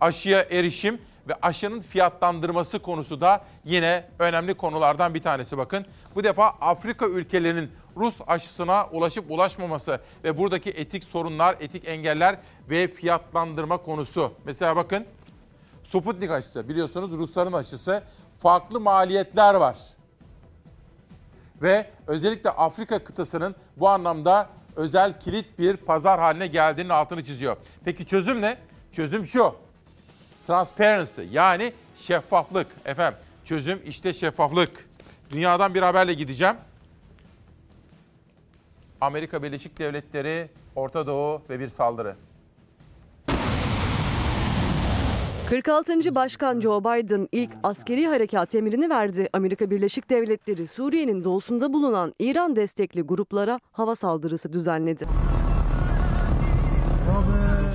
aşıya erişim ve aşının fiyatlandırması konusu da yine önemli konulardan bir tanesi bakın. Bu defa Afrika ülkelerinin Rus aşısına ulaşıp ulaşmaması ve buradaki etik sorunlar, etik engeller ve fiyatlandırma konusu. Mesela bakın Sputnik aşısı biliyorsunuz Rusların aşısı farklı maliyetler var. Ve özellikle Afrika kıtasının bu anlamda özel kilit bir pazar haline geldiğinin altını çiziyor. Peki çözüm ne? Çözüm şu. Transparency yani şeffaflık. Efendim çözüm işte şeffaflık. Dünyadan bir haberle gideceğim. Amerika Birleşik Devletleri, Orta Doğu ve bir saldırı. 46. Başkan Joe Biden ilk askeri harekat emrini verdi. Amerika Birleşik Devletleri Suriye'nin doğusunda bulunan İran destekli gruplara hava saldırısı düzenledi.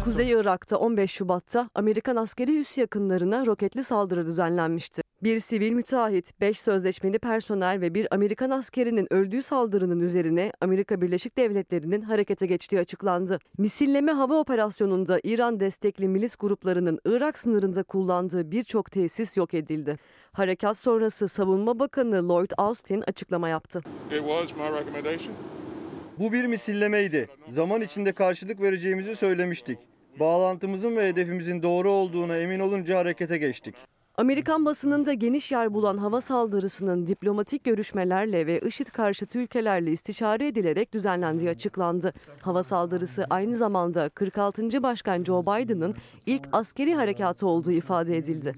Kuzey Irak'ta 15 Şubat'ta Amerikan askeri üs yakınlarına roketli saldırı düzenlenmişti. Bir sivil müteahhit, 5 sözleşmeli personel ve bir Amerikan askerinin öldüğü saldırının üzerine Amerika Birleşik Devletleri'nin harekete geçtiği açıklandı. Misilleme hava operasyonunda İran destekli milis gruplarının Irak sınırında kullandığı birçok tesis yok edildi. Harekat sonrası Savunma Bakanı Lloyd Austin açıklama yaptı. Bu bir misillemeydi. Zaman içinde karşılık vereceğimizi söylemiştik. Bağlantımızın ve hedefimizin doğru olduğuna emin olunca harekete geçtik. Amerikan basınında geniş yer bulan hava saldırısının diplomatik görüşmelerle ve IŞİD karşıtı ülkelerle istişare edilerek düzenlendiği açıklandı. Hava saldırısı aynı zamanda 46. Başkan Joe Biden'ın ilk askeri harekatı olduğu ifade edildi.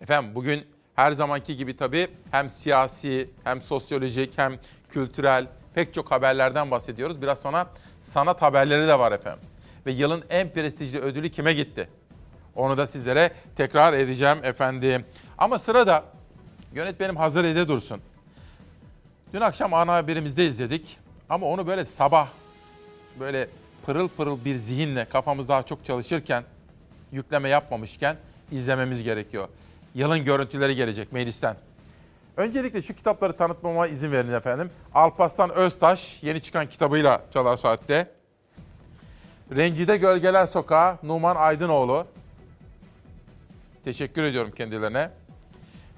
Efendim bugün her zamanki gibi tabii hem siyasi hem sosyolojik hem kültürel pek çok haberlerden bahsediyoruz. Biraz sonra sanat haberleri de var efendim. Ve yılın en prestijli ödülü kime gitti? Onu da sizlere tekrar edeceğim efendim. Ama sırada yönetmenim hazır ede dursun. Dün akşam ana haberimizde izledik. Ama onu böyle sabah böyle pırıl pırıl bir zihinle kafamız daha çok çalışırken, yükleme yapmamışken izlememiz gerekiyor. Yılın görüntüleri gelecek meclisten. Öncelikle şu kitapları tanıtmama izin verin efendim. Alparslan Öztaş yeni çıkan kitabıyla Çalar Saat'te. Rencide Gölgeler Sokağı Numan Aydınoğlu. Teşekkür ediyorum kendilerine.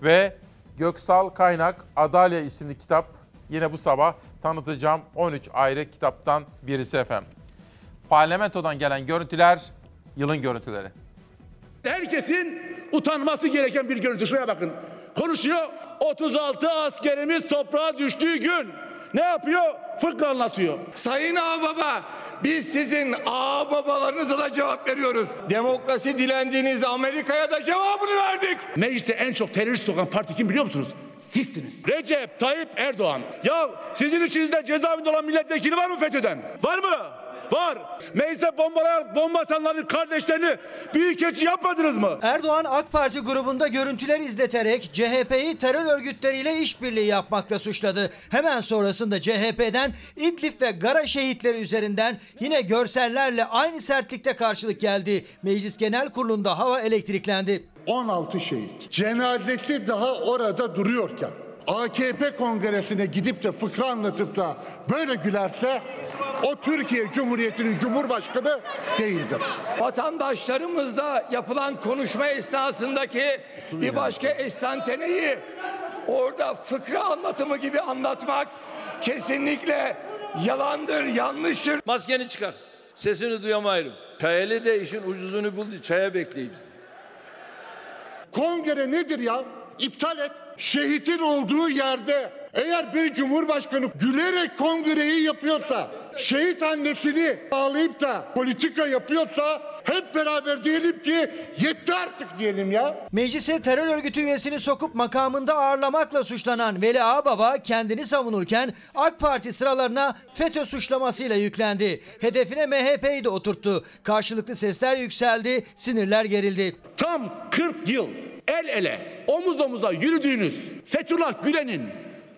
Ve Göksal Kaynak Adalya isimli kitap yine bu sabah tanıtacağım 13 ayrı kitaptan birisi efendim. Parlamentodan gelen görüntüler yılın görüntüleri. Herkesin utanması gereken bir görüntü. Şuraya bakın. Konuşuyor. 36 askerimiz toprağa düştüğü gün ne yapıyor? Fıkra anlatıyor. Sayın Ağababa biz sizin ağababalarınıza da cevap veriyoruz. Demokrasi dilendiğiniz Amerika'ya da cevabını verdik. Mecliste en çok terörist sokan parti kim biliyor musunuz? Sizsiniz. Recep Tayyip Erdoğan. Ya sizin içinizde cezaevinde olan milletvekili var mı FETÖ'den? Var mı? Var. Mecliste bombalayan bomba atanların kardeşlerini büyükelçi yapmadınız mı? Erdoğan AK Parti grubunda görüntüler izleterek CHP'yi terör örgütleriyle işbirliği yapmakla suçladı. Hemen sonrasında CHP'den İdlib ve Gara şehitleri üzerinden yine görsellerle aynı sertlikte karşılık geldi. Meclis Genel Kurulu'nda hava elektriklendi. 16 şehit. Cenazesi daha orada duruyorken AKP kongresine gidip de fıkra anlatıp da böyle gülerse o Türkiye Cumhuriyeti'nin Cumhurbaşkanı değildir. Vatandaşlarımızla yapılan konuşma esnasındaki bir başka estanteneyi orada fıkra anlatımı gibi anlatmak kesinlikle yalandır, yanlıştır. Maskeni çıkar. Sesini duyamayırım. Çayeli de işin ucuzunu buldu. Çaya bekleyeyim sizi. Kongre nedir ya? İptal et. Şehitin olduğu yerde eğer bir cumhurbaşkanı gülerek kongreyi yapıyorsa, şehit annesini bağlayıp da politika yapıyorsa hep beraber diyelim ki yetti artık diyelim ya. Meclise terör örgütü üyesini sokup makamında ağırlamakla suçlanan Veli Ağbaba kendini savunurken AK Parti sıralarına FETÖ suçlamasıyla yüklendi. Hedefine MHP'yi de oturttu. Karşılıklı sesler yükseldi, sinirler gerildi. Tam 40 yıl el ele, omuz omuza yürüdüğünüz Fethullah Gülen'in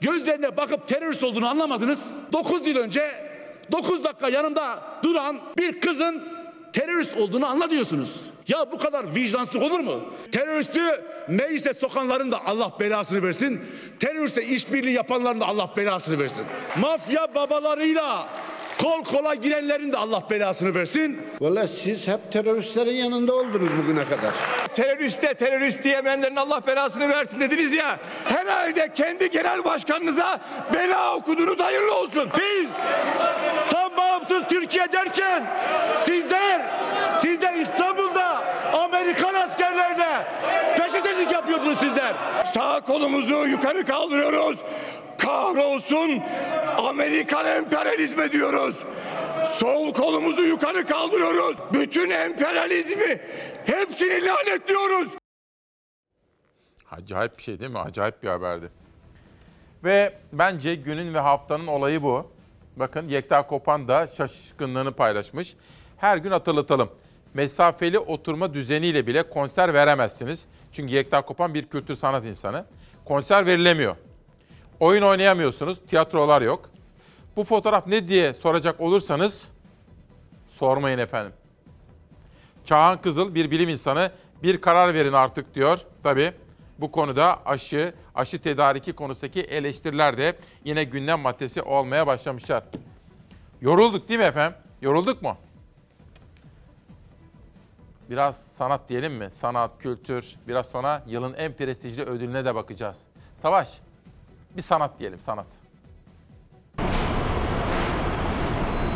gözlerine bakıp terörist olduğunu anlamadınız. 9 yıl önce 9 dakika yanımda duran bir kızın terörist olduğunu anlatıyorsunuz. Ya bu kadar vicdansızlık olur mu? Teröristi meclise sokanların da Allah belasını versin. Teröriste işbirliği yapanların da Allah belasını versin. Mafya babalarıyla kol kola girenlerin de Allah belasını versin. Valla siz hep teröristlerin yanında oldunuz bugüne kadar. Teröriste terörist diyemeyenlerin Allah belasını versin dediniz ya. Herhalde kendi genel başkanınıza bela okudunuz hayırlı olsun. Biz tam bağımsız Türkiye derken sizler, sizler İstanbul'da Amerikan askerlerine peşetelik yapıyordunuz sizler. Sağ kolumuzu yukarı kaldırıyoruz. Kahrolsun Amerikan emperyalizmi diyoruz. Sol kolumuzu yukarı kaldırıyoruz. Bütün emperyalizmi hepsini lanetliyoruz. Acayip bir şey değil mi? Acayip bir haberdi. Ve bence günün ve haftanın olayı bu. Bakın Yekta Kopan da şaşkınlığını paylaşmış. Her gün hatırlatalım. Mesafeli oturma düzeniyle bile konser veremezsiniz. Çünkü Yekta Kopan bir kültür sanat insanı. Konser verilemiyor. Oyun oynayamıyorsunuz, tiyatrolar yok. Bu fotoğraf ne diye soracak olursanız sormayın efendim. Çağhan Kızıl bir bilim insanı bir karar verin artık diyor. Tabii bu konuda aşı, aşı tedariki konusundaki eleştiriler de yine gündem maddesi olmaya başlamışlar. Yorulduk değil mi efendim? Yorulduk mu? Biraz sanat diyelim mi? Sanat, kültür. Biraz sonra yılın en prestijli ödülüne de bakacağız. Savaş, bir sanat diyelim, sanat.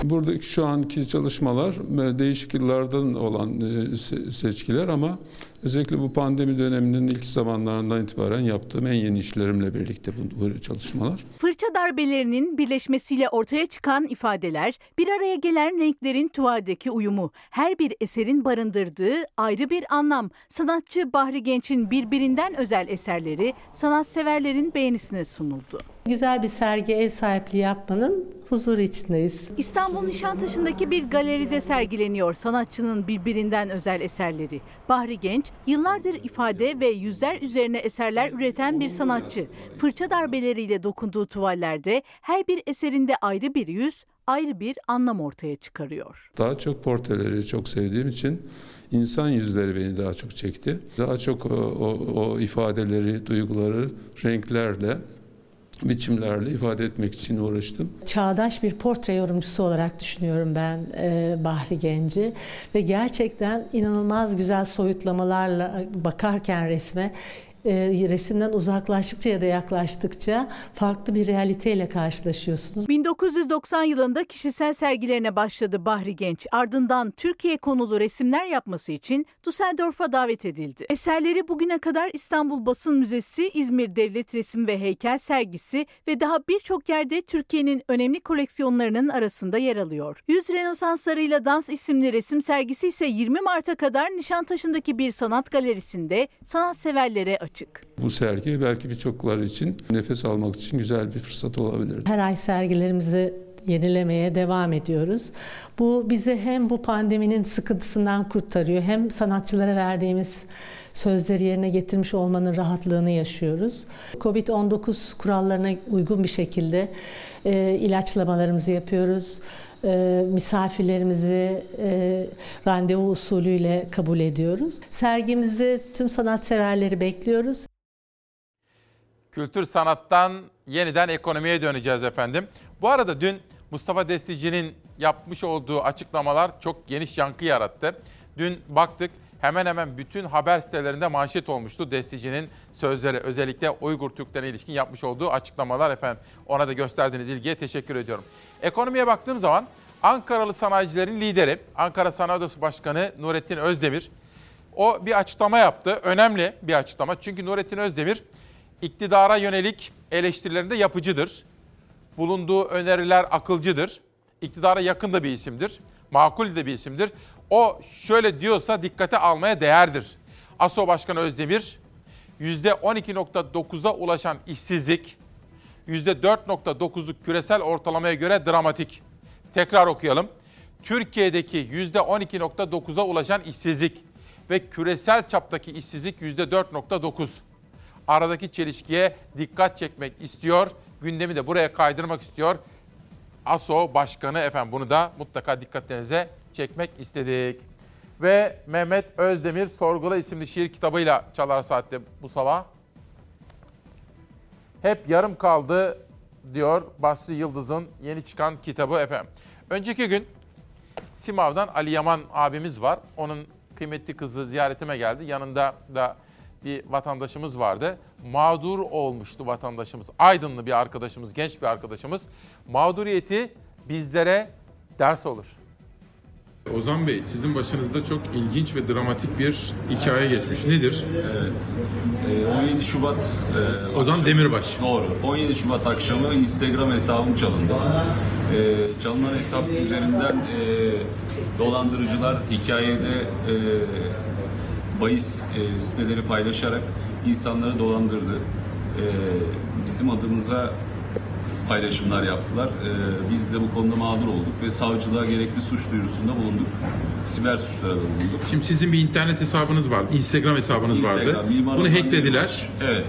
Buradaki şu anki çalışmalar e, değişik yıllardan olan e, se- seçkiler ama özellikle bu pandemi döneminin ilk zamanlarından itibaren yaptığım en yeni işlerimle birlikte bu çalışmalar. Fırça darbelerinin birleşmesiyle ortaya çıkan ifadeler, bir araya gelen renklerin tuvaldeki uyumu, her bir eserin barındırdığı ayrı bir anlam. Sanatçı Bahri Genç'in birbirinden özel eserleri sanatseverlerin beğenisine sunuldu. Güzel bir sergi ev sahipliği yapmanın huzuru içindeyiz. İstanbul Nişantaşı'ndaki bir galeride sergileniyor sanatçının birbirinden özel eserleri. Bahri Genç, yıllardır ifade ve yüzler üzerine eserler üreten bir sanatçı. Fırça darbeleriyle dokunduğu tuvallerde her bir eserinde ayrı bir yüz, ayrı bir anlam ortaya çıkarıyor. Daha çok portreleri çok sevdiğim için insan yüzleri beni daha çok çekti. Daha çok o, o, o ifadeleri, duyguları renklerle, biçimlerle ifade etmek için uğraştım. Çağdaş bir portre yorumcusu olarak düşünüyorum ben e, Bahri Genci ve gerçekten inanılmaz güzel soyutlamalarla bakarken resme e, resimden uzaklaştıkça ya da yaklaştıkça farklı bir realiteyle karşılaşıyorsunuz. 1990 yılında kişisel sergilerine başladı Bahri Genç. Ardından Türkiye konulu resimler yapması için Düsseldorf'a davet edildi. Eserleri bugüne kadar İstanbul Basın Müzesi, İzmir Devlet Resim ve Heykel Sergisi ve daha birçok yerde Türkiye'nin önemli koleksiyonlarının arasında yer alıyor. Yüz Rönesanslarıyla Dans isimli resim sergisi ise 20 Mart'a kadar Nişantaşı'ndaki bir sanat galerisinde sanatseverlere açık. Bu sergi belki birçoklar için nefes almak için güzel bir fırsat olabilir. Her ay sergilerimizi yenilemeye devam ediyoruz. Bu bizi hem bu pandeminin sıkıntısından kurtarıyor hem sanatçılara verdiğimiz sözleri yerine getirmiş olmanın rahatlığını yaşıyoruz. Covid-19 kurallarına uygun bir şekilde e, ilaçlamalarımızı yapıyoruz. E, misafirlerimizi e, randevu usulüyle kabul ediyoruz. Sergimizde tüm sanatseverleri bekliyoruz. Kültür sanattan yeniden ekonomiye döneceğiz efendim. Bu arada dün Mustafa Destici'nin yapmış olduğu açıklamalar çok geniş yankı yarattı. Dün baktık hemen hemen bütün haber sitelerinde manşet olmuştu Destici'nin sözleri. Özellikle Uygur Türklerine ilişkin yapmış olduğu açıklamalar efendim. Ona da gösterdiğiniz ilgiye teşekkür ediyorum. Ekonomiye baktığım zaman Ankaralı sanayicilerin lideri, Ankara Sanayi Odası Başkanı Nurettin Özdemir, o bir açıklama yaptı. Önemli bir açıklama. Çünkü Nurettin Özdemir iktidara yönelik eleştirilerinde yapıcıdır. Bulunduğu öneriler akılcıdır. İktidara yakın da bir isimdir. Makul de bir isimdir. O şöyle diyorsa dikkate almaya değerdir. ASO Başkanı Özdemir, %12.9'a ulaşan işsizlik, %4.9'luk küresel ortalamaya göre dramatik. Tekrar okuyalım. Türkiye'deki %12.9'a ulaşan işsizlik ve küresel çaptaki işsizlik %4.9 aradaki çelişkiye dikkat çekmek istiyor. Gündemi de buraya kaydırmak istiyor. ASO Başkanı efendim bunu da mutlaka dikkatlerinize çekmek istedik. Ve Mehmet Özdemir Sorgula isimli şiir kitabıyla Çalar Saat'te bu sabah. Hep yarım kaldı diyor Basri Yıldız'ın yeni çıkan kitabı efendim. Önceki gün Simav'dan Ali Yaman abimiz var. Onun kıymetli kızı ziyaretime geldi. Yanında da bir vatandaşımız vardı. Mağdur olmuştu vatandaşımız. Aydınlı bir arkadaşımız, genç bir arkadaşımız. Mağduriyeti bizlere ders olur. Ozan Bey, sizin başınızda çok ilginç ve dramatik bir hikaye geçmiş. Nedir? Evet. Ee, 17 Şubat... E, Ozan akşam- Demirbaş. Doğru. 17 Şubat akşamı Instagram hesabım çalındı. Ee, çalınan hesap üzerinden e, dolandırıcılar hikayede e, bahis e, siteleri paylaşarak insanları dolandırdı. E, bizim adımıza paylaşımlar yaptılar. Ee, biz de bu konuda mağdur olduk ve savcılığa gerekli suç duyurusunda bulunduk. Siber suçlara da bulunduk. Şimdi sizin bir internet hesabınız vardı, Instagram hesabınız vardı. Instagram, Mimar Bunu hacklediler. Evet.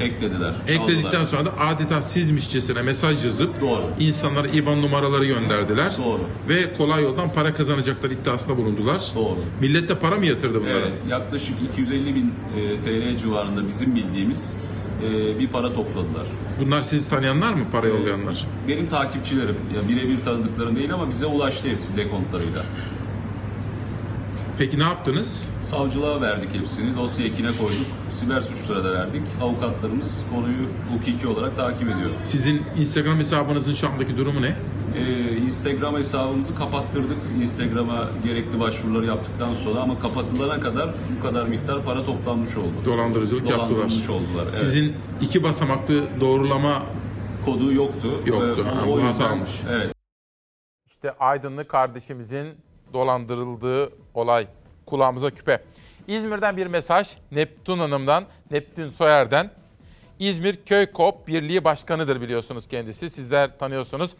Eklediler. Ekledikten çaldılar. sonra da adeta sizmişçesine mesaj yazıp insanlara IBAN numaraları gönderdiler. Doğru. Ve kolay yoldan para kazanacaklar iddiasında bulundular. Doğru. Millet de para mı yatırdı bunlara? Evet, yaklaşık 250 bin e, TL civarında bizim bildiğimiz e, bir para topladılar. Bunlar sizi tanıyanlar mı para yollayanlar? Benim takipçilerim, ya birebir tanıdıklarım değil ama bize ulaştı hepsi dekontlarıyla. Peki ne yaptınız? Savcılığa verdik hepsini, dosya ekine koyduk, siber suçlara da verdik. Avukatlarımız konuyu hukuki olarak takip ediyor. Sizin Instagram hesabınızın şu andaki durumu ne? Ee, Instagram hesabımızı kapattırdık. Instagram'a gerekli başvuruları yaptıktan sonra ama kapatılana kadar bu kadar miktar para toplanmış oldu. Dolandırıcılık yaptılar. Dolandırılmış oldular. evet. Sizin iki basamaklı doğrulama kodu yoktu. Yoktu. Ee, o bu yüzden evet. İşte Aydınlı kardeşimizin dolandırıldığı olay kulağımıza küpe. İzmir'den bir mesaj Neptun Hanım'dan, Neptün Soyer'den. İzmir Köy Koop Birliği Başkanı'dır biliyorsunuz kendisi. Sizler tanıyorsunuz.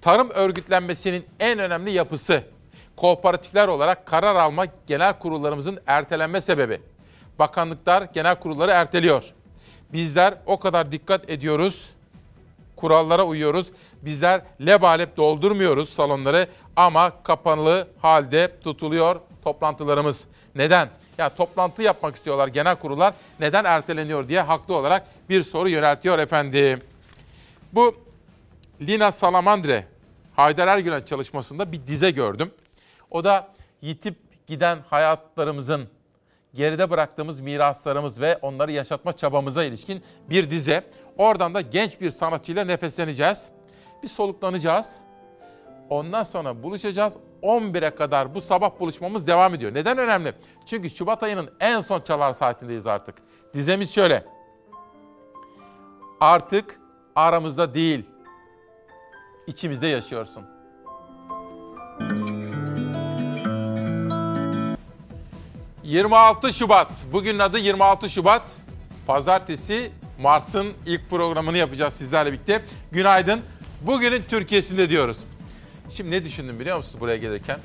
Tarım örgütlenmesinin en önemli yapısı kooperatifler olarak karar alma genel kurullarımızın ertelenme sebebi. Bakanlıklar genel kurulları erteliyor. Bizler o kadar dikkat ediyoruz kurallara uyuyoruz. Bizler lebalep doldurmuyoruz salonları ama kapalı halde tutuluyor toplantılarımız. Neden? Ya toplantı yapmak istiyorlar genel kurullar. Neden erteleniyor diye haklı olarak bir soru yöneltiyor efendim. Bu Lina Salamandre Haydar Ergülen çalışmasında bir dize gördüm. O da yitip giden hayatlarımızın geride bıraktığımız miraslarımız ve onları yaşatma çabamıza ilişkin bir dize. Oradan da genç bir sanatçıyla nefesleneceğiz. Bir soluklanacağız. Ondan sonra buluşacağız. 11'e kadar bu sabah buluşmamız devam ediyor. Neden önemli? Çünkü Şubat ayının en son çalar saatindeyiz artık. Dizemiz şöyle. Artık aramızda değil, içimizde yaşıyorsun. 26 Şubat. Bugünün adı 26 Şubat. Pazartesi Mart'ın ilk programını yapacağız sizlerle birlikte. Günaydın. Bugünün Türkiye'sinde diyoruz. Şimdi ne düşündüm biliyor musunuz buraya gelirken?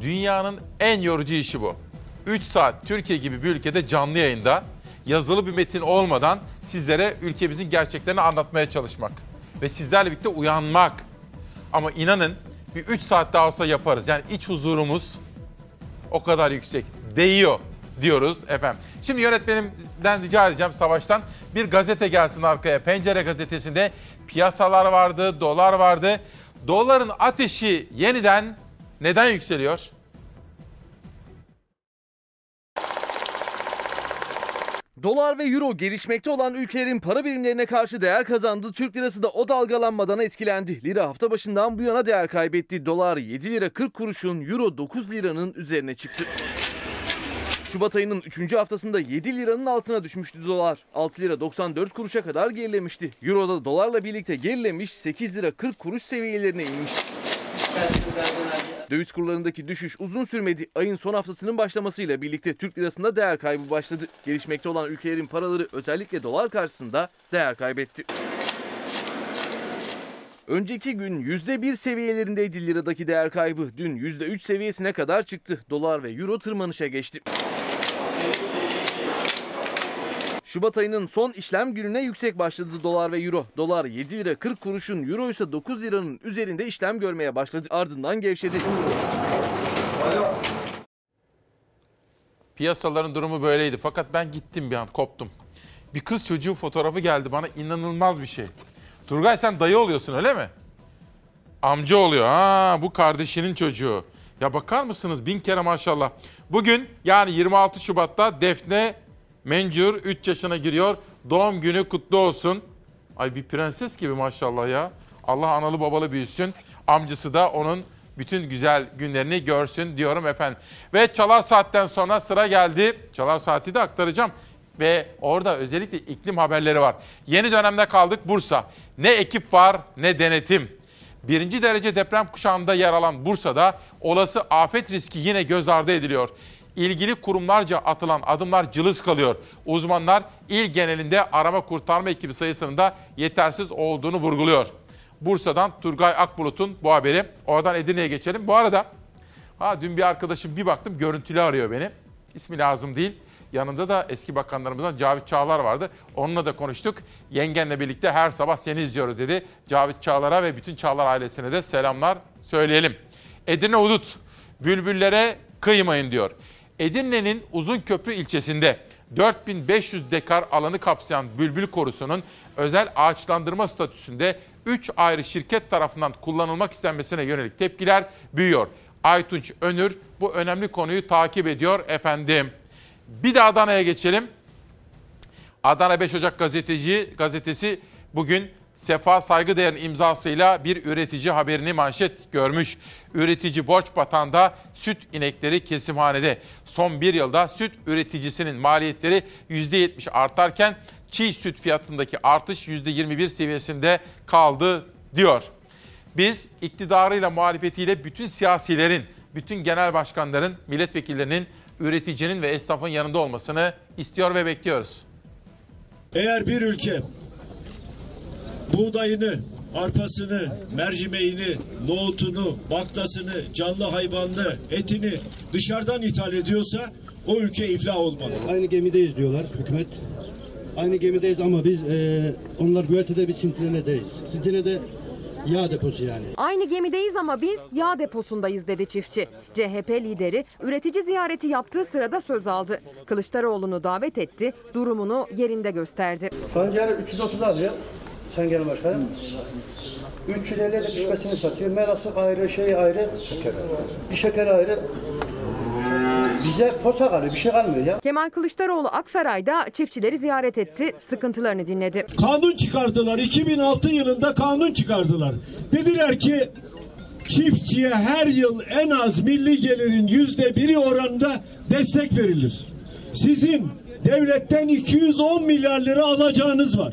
Dünyanın en yorucu işi bu. 3 saat Türkiye gibi bir ülkede canlı yayında yazılı bir metin olmadan sizlere ülkemizin gerçeklerini anlatmaya çalışmak. Ve sizlerle birlikte uyanmak. Ama inanın bir 3 saat daha olsa yaparız. Yani iç huzurumuz o kadar yüksek. Değiyor diyoruz efendim. Şimdi yönetmenimden rica edeceğim Savaş'tan bir gazete gelsin arkaya. Pencere gazetesinde piyasalar vardı, dolar vardı. Doların ateşi yeniden neden yükseliyor? Dolar ve euro gelişmekte olan ülkelerin para birimlerine karşı değer kazandı. Türk lirası da o dalgalanmadan etkilendi. Lira hafta başından bu yana değer kaybetti. Dolar 7 lira 40 kuruşun, euro 9 liranın üzerine çıktı. Şubat ayının 3. haftasında 7 liranın altına düşmüştü dolar. 6 lira 94 kuruşa kadar gerilemişti. Euro da dolarla birlikte gerilemiş 8 lira 40 kuruş seviyelerine inmiş. Döviz kurlarındaki düşüş uzun sürmedi. Ayın son haftasının başlamasıyla birlikte Türk lirasında değer kaybı başladı. Gelişmekte olan ülkelerin paraları özellikle dolar karşısında değer kaybetti. Önceki gün %1 seviyelerindeydi liradaki değer kaybı. Dün %3 seviyesine kadar çıktı. Dolar ve euro tırmanışa geçti. Şubat ayının son işlem gününe yüksek başladı dolar ve euro. Dolar 7 lira 40 kuruşun, euro ise 9 liranın üzerinde işlem görmeye başladı. Ardından gevşedi. Piyasaların durumu böyleydi. Fakat ben gittim bir an, koptum. Bir kız çocuğu fotoğrafı geldi bana inanılmaz bir şey. Turgay sen dayı oluyorsun öyle mi? Amca oluyor. Ha bu kardeşinin çocuğu. Ya bakar mısınız bin kere maşallah. Bugün yani 26 Şubat'ta Defne Mencur 3 yaşına giriyor. Doğum günü kutlu olsun. Ay bir prenses gibi maşallah ya. Allah analı babalı büyüsün. Amcası da onun bütün güzel günlerini görsün diyorum efendim. Ve Çalar Saat'ten sonra sıra geldi. Çalar Saat'i de aktaracağım. Ve orada özellikle iklim haberleri var. Yeni dönemde kaldık Bursa. Ne ekip var ne denetim. Birinci derece deprem kuşağında yer alan Bursa'da olası afet riski yine göz ardı ediliyor ilgili kurumlarca atılan adımlar cılız kalıyor. Uzmanlar il genelinde arama kurtarma ekibi sayısının da yetersiz olduğunu vurguluyor. Bursa'dan Turgay Akbulut'un bu haberi. Oradan Edirne'ye geçelim. Bu arada ha dün bir arkadaşım bir baktım görüntülü arıyor beni. İsmi lazım değil. Yanında da eski bakanlarımızdan Cavit Çağlar vardı. Onunla da konuştuk. Yengenle birlikte her sabah seni izliyoruz dedi. Cavit Çağlar'a ve bütün Çağlar ailesine de selamlar söyleyelim. Edirne Udut, bülbüllere kıymayın diyor. Edirne'nin Uzunköprü ilçesinde 4500 dekar alanı kapsayan Bülbül Korusu'nun özel ağaçlandırma statüsünde 3 ayrı şirket tarafından kullanılmak istenmesine yönelik tepkiler büyüyor. Aytunç Önür bu önemli konuyu takip ediyor efendim. Bir de Adana'ya geçelim. Adana 5 Ocak gazeteci gazetesi bugün Sefa Saygıdeğer'in imzasıyla bir üretici haberini manşet görmüş. Üretici borç batanda süt inekleri kesimhanede. Son bir yılda süt üreticisinin maliyetleri %70 artarken çiğ süt fiyatındaki artış %21 seviyesinde kaldı diyor. Biz iktidarıyla muhalefetiyle bütün siyasilerin, bütün genel başkanların, milletvekillerinin, üreticinin ve esnafın yanında olmasını istiyor ve bekliyoruz. Eğer bir ülke buğdayını, arpasını, mercimeğini, nohutunu, baklasını, canlı hayvanını, etini dışarıdan ithal ediyorsa o ülke iflah olmaz. Aynı gemideyiz diyorlar hükümet. Aynı gemideyiz ama biz e, onlar güvertede biz Sintine'deyiz. Sintine'de yağ deposu yani. Aynı gemideyiz ama biz yağ deposundayız dedi çiftçi. CHP lideri üretici ziyareti yaptığı sırada söz aldı. Kılıçdaroğlu'nu davet etti, durumunu yerinde gösterdi. Pancarı 330 alıyor. Sen genel başkanım. 350 de pişmesini satıyor. Merası ayrı, şey ayrı. Şeker Bir şeker ayrı. Bize posa kalıyor, bir şey kalmıyor ya. Kemal Kılıçdaroğlu Aksaray'da çiftçileri ziyaret etti, sıkıntılarını dinledi. Kanun çıkardılar. 2006 yılında kanun çıkardılar. Dediler ki çiftçiye her yıl en az milli gelirin yüzde biri oranında destek verilir. Sizin devletten 210 milyar lira alacağınız var.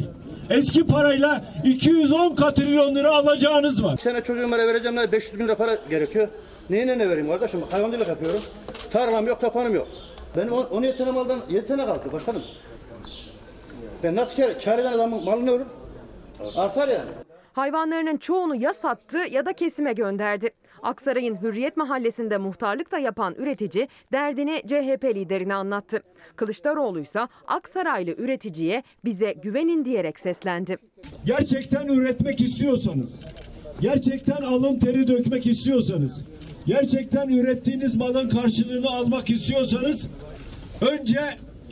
Eski parayla 210 katrilyon lira alacağınız var. Bir sene çocuğuma vereceğim ne 500 bin lira para gerekiyor. Neyine ne vereyim kardeşim? Hayvancılık yapıyorum. Tarlam yok, tapanım yok. Benim 10 yetene maldan 7 tane kalktı başkanım. Ben nasıl kar, kar eden adamın malı ne olur? Artar yani. Hayvanlarının çoğunu ya sattı ya da kesime gönderdi. Aksaray'ın Hürriyet Mahallesi'nde muhtarlık da yapan üretici derdini CHP liderine anlattı. Kılıçdaroğlu ise Aksaraylı üreticiye bize güvenin diyerek seslendi. Gerçekten üretmek istiyorsanız, gerçekten alın teri dökmek istiyorsanız, gerçekten ürettiğiniz malın karşılığını almak istiyorsanız önce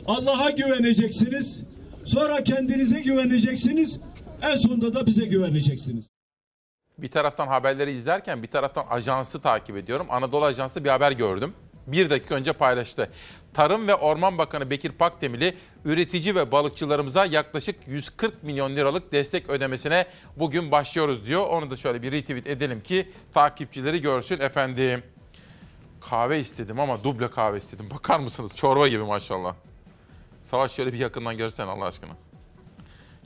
Allah'a güveneceksiniz, sonra kendinize güveneceksiniz, en sonunda da bize güveneceksiniz. Bir taraftan haberleri izlerken bir taraftan ajansı takip ediyorum. Anadolu Ajansı bir haber gördüm. Bir dakika önce paylaştı. Tarım ve Orman Bakanı Bekir Pakdemirli üretici ve balıkçılarımıza yaklaşık 140 milyon liralık destek ödemesine bugün başlıyoruz diyor. Onu da şöyle bir retweet edelim ki takipçileri görsün efendim. Kahve istedim ama duble kahve istedim. Bakar mısınız? Çorba gibi maşallah. Savaş şöyle bir yakından görsen Allah aşkına.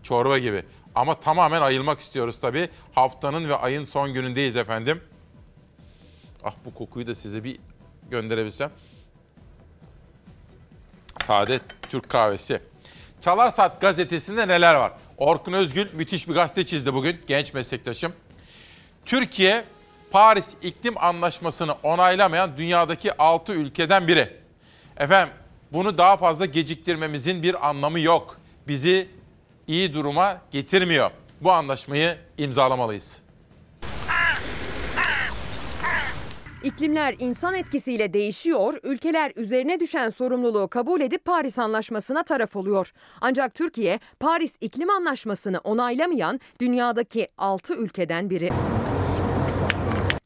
Çorba gibi. Ama tamamen ayılmak istiyoruz tabii. Haftanın ve ayın son günündeyiz efendim. Ah bu kokuyu da size bir gönderebilsem. Saadet Türk kahvesi. Çalar Saat gazetesinde neler var? Orkun Özgül müthiş bir gazete çizdi bugün genç meslektaşım. Türkiye Paris İklim Anlaşması'nı onaylamayan dünyadaki 6 ülkeden biri. Efendim bunu daha fazla geciktirmemizin bir anlamı yok. Bizi iyi duruma getirmiyor. Bu anlaşmayı imzalamalıyız. İklimler insan etkisiyle değişiyor, ülkeler üzerine düşen sorumluluğu kabul edip Paris Anlaşması'na taraf oluyor. Ancak Türkiye Paris İklim Anlaşması'nı onaylamayan dünyadaki 6 ülkeden biri.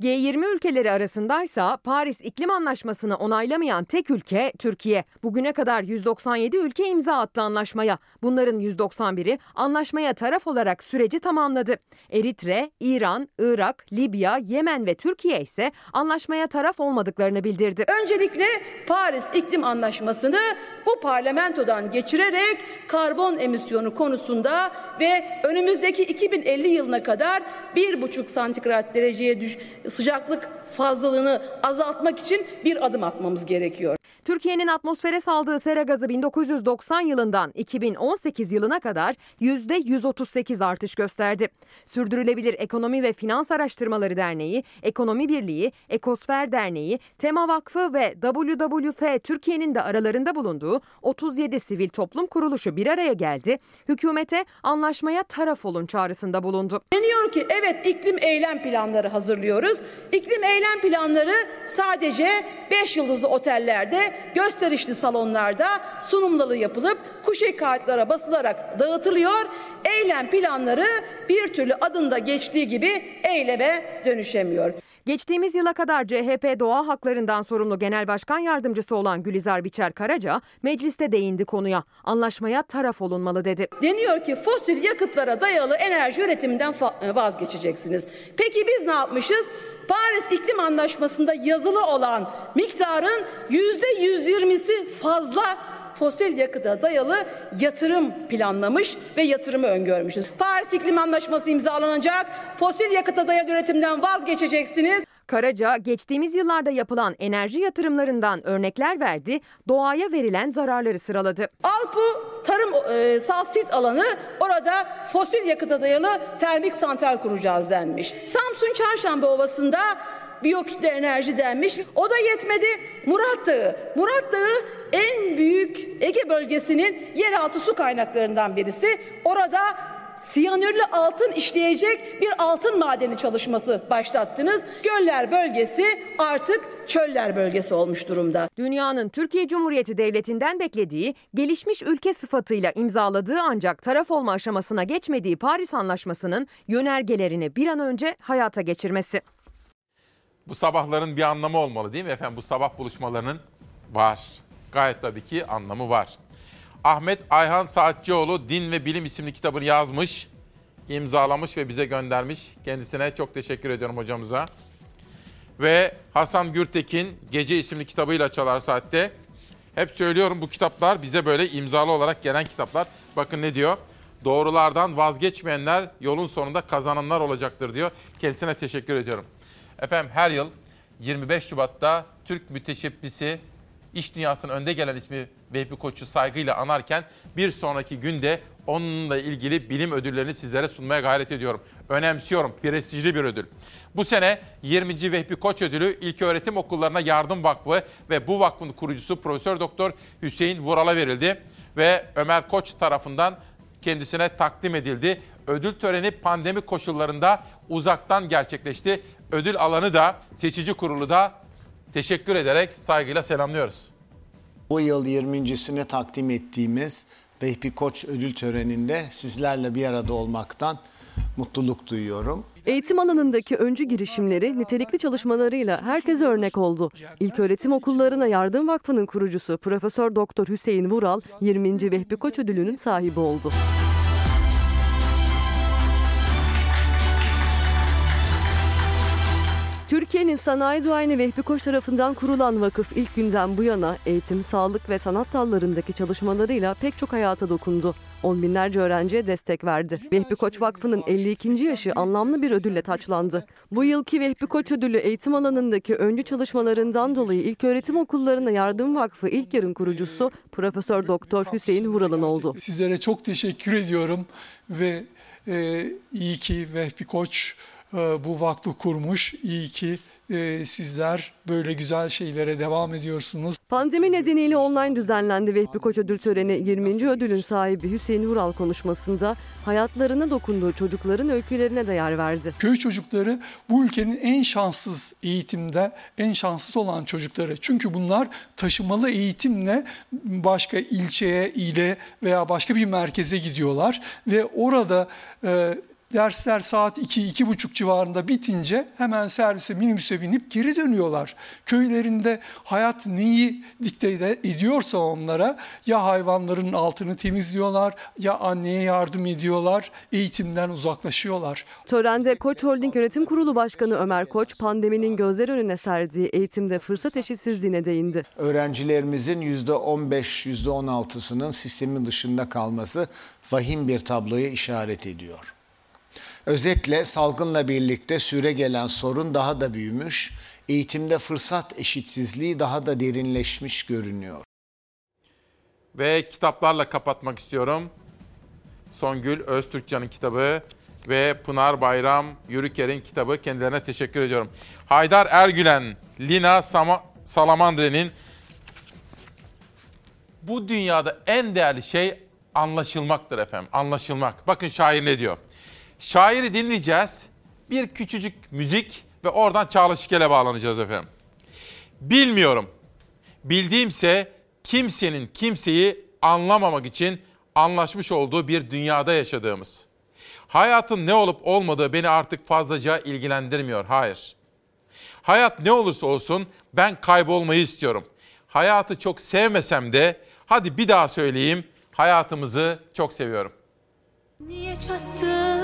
G20 ülkeleri arasındaysa Paris İklim Anlaşması'nı onaylamayan tek ülke Türkiye. Bugüne kadar 197 ülke imza attı anlaşmaya. Bunların 191'i anlaşmaya taraf olarak süreci tamamladı. Eritre, İran, Irak, Libya, Yemen ve Türkiye ise anlaşmaya taraf olmadıklarını bildirdi. Öncelikle Paris İklim Anlaşması'nı bu parlamentodan geçirerek karbon emisyonu konusunda ve önümüzdeki 2050 yılına kadar 1,5 santigrat dereceye düş sıcaklık fazlalığını azaltmak için bir adım atmamız gerekiyor. Türkiye'nin atmosfere saldığı sera gazı 1990 yılından 2018 yılına kadar %138 artış gösterdi. Sürdürülebilir Ekonomi ve Finans Araştırmaları Derneği, Ekonomi Birliği, Ekosfer Derneği, Tema Vakfı ve WWF Türkiye'nin de aralarında bulunduğu 37 sivil toplum kuruluşu bir araya geldi. Hükümete anlaşmaya taraf olun çağrısında bulundu. Deniyor ki evet iklim eylem planları hazırlıyoruz. İklim eylem planları sadece 5 yıldızlı otellerde, gösterişli salonlarda sunumları yapılıp kuşe kağıtlara basılarak dağıtılıyor. Eylem planları bir türlü adında geçtiği gibi eyleme dönüşemiyor. Geçtiğimiz yıla kadar CHP doğa haklarından sorumlu genel başkan yardımcısı olan Gülizar Biçer Karaca mecliste değindi konuya. Anlaşmaya taraf olunmalı dedi. Deniyor ki fosil yakıtlara dayalı enerji üretiminden vazgeçeceksiniz. Peki biz ne yapmışız? Paris İklim Anlaşması'nda yazılı olan miktarın yüzde 120'si fazla fosil yakıta dayalı yatırım planlamış ve yatırımı öngörmüşüz. Paris İklim Anlaşması imzalanacak. Fosil yakıta dayalı üretimden vazgeçeceksiniz. Karaca geçtiğimiz yıllarda yapılan enerji yatırımlarından örnekler verdi, doğaya verilen zararları sıraladı. Alpu tarım e, sal sit alanı orada fosil yakıta dayalı termik santral kuracağız denmiş. Samsun Çarşamba Ovası'nda biyokütle enerji denmiş. O da yetmedi. Murat Dağı. Murat Dağı en büyük Ege bölgesinin yeraltı su kaynaklarından birisi. Orada siyanürlü altın işleyecek bir altın madeni çalışması başlattınız. Göller bölgesi artık çöller bölgesi olmuş durumda. Dünyanın Türkiye Cumhuriyeti Devleti'nden beklediği, gelişmiş ülke sıfatıyla imzaladığı ancak taraf olma aşamasına geçmediği Paris Anlaşması'nın yönergelerini bir an önce hayata geçirmesi. Bu sabahların bir anlamı olmalı değil mi efendim? Bu sabah buluşmalarının var. Gayet tabii ki anlamı var. Ahmet Ayhan Saatçioğlu Din ve Bilim isimli kitabını yazmış, imzalamış ve bize göndermiş. Kendisine çok teşekkür ediyorum hocamıza. Ve Hasan Gürtekin Gece isimli kitabıyla Çalar Saat'te. Hep söylüyorum bu kitaplar bize böyle imzalı olarak gelen kitaplar. Bakın ne diyor? Doğrulardan vazgeçmeyenler yolun sonunda kazananlar olacaktır diyor. Kendisine teşekkür ediyorum. Efendim her yıl 25 Şubat'ta Türk müteşebbisi iş dünyasının önde gelen ismi Vehbi Koç'u saygıyla anarken bir sonraki günde onunla ilgili bilim ödüllerini sizlere sunmaya gayret ediyorum. Önemsiyorum. Prestijli bir ödül. Bu sene 20. Vehbi Koç ödülü İlköğretim Okullarına Yardım Vakfı ve bu vakfın kurucusu Profesör Doktor Hüseyin Vural'a verildi ve Ömer Koç tarafından kendisine takdim edildi. Ödül töreni pandemi koşullarında uzaktan gerçekleşti. Ödül alanı da seçici kurulu da teşekkür ederek saygıyla selamlıyoruz. Bu yıl 20.sine takdim ettiğimiz Vehbi Koç ödül töreninde sizlerle bir arada olmaktan mutluluk duyuyorum. Eğitim alanındaki öncü girişimleri nitelikli çalışmalarıyla herkese örnek oldu. İlköğretim Okullarına Yardım Vakfı'nın kurucusu Profesör Doktor Hüseyin Vural 20. Vehbi Koç ödülünün sahibi oldu. Türkiye'nin sanayi duayeni Vehbi Koç tarafından kurulan vakıf ilk günden bu yana eğitim, sağlık ve sanat dallarındaki çalışmalarıyla pek çok hayata dokundu. On binlerce öğrenciye destek verdi. Vehbi Koç Vakfı'nın 52. yaşı anlamlı bir ödülle taçlandı. Bu yılki Vehbi Koç ödülü eğitim alanındaki öncü çalışmalarından dolayı İlköğretim Okullarına Yardım Vakfı ilk yarın kurucusu Profesör Doktor Hüseyin Vural'ın oldu. Sizlere çok teşekkür ediyorum ve e, iyi ki Vehbi Koç bu vakfı kurmuş. İyi ki e, sizler böyle güzel şeylere devam ediyorsunuz. Pandemi nedeniyle online düzenlendi Vehbi Koç ödül töreni 20. ödülün sahibi Hüseyin Vural konuşmasında hayatlarına dokunduğu çocukların öykülerine de yer verdi. Köy çocukları bu ülkenin en şanssız eğitimde en şanssız olan çocukları. Çünkü bunlar taşımalı eğitimle başka ilçeye, ile veya başka bir merkeze gidiyorlar ve orada e, dersler saat 2-2.30 civarında bitince hemen servise minibüse binip geri dönüyorlar. Köylerinde hayat neyi dikte ediyorsa onlara ya hayvanların altını temizliyorlar ya anneye yardım ediyorlar, eğitimden uzaklaşıyorlar. Törende Koç Holding Yönetim Kurulu Başkanı Ömer Koç pandeminin gözler önüne serdiği eğitimde fırsat eşitsizliğine değindi. Öğrencilerimizin %15-%16'sının sistemin dışında kalması vahim bir tabloya işaret ediyor. Özetle salgınla birlikte süre gelen sorun daha da büyümüş, eğitimde fırsat eşitsizliği daha da derinleşmiş görünüyor. Ve kitaplarla kapatmak istiyorum. Songül Öztürkcan'ın kitabı ve Pınar Bayram Yürüker'in kitabı. Kendilerine teşekkür ediyorum. Haydar Ergülen, Lina Sama Salamandre'nin bu dünyada en değerli şey anlaşılmaktır efendim. Anlaşılmak. Bakın şair ne diyor? Şairi dinleyeceğiz. Bir küçücük müzik ve oradan Çağla Şikel'e bağlanacağız efendim. Bilmiyorum. Bildiğimse kimsenin kimseyi anlamamak için anlaşmış olduğu bir dünyada yaşadığımız. Hayatın ne olup olmadığı beni artık fazlaca ilgilendirmiyor. Hayır. Hayat ne olursa olsun ben kaybolmayı istiyorum. Hayatı çok sevmesem de hadi bir daha söyleyeyim. Hayatımızı çok seviyorum. Niye çattın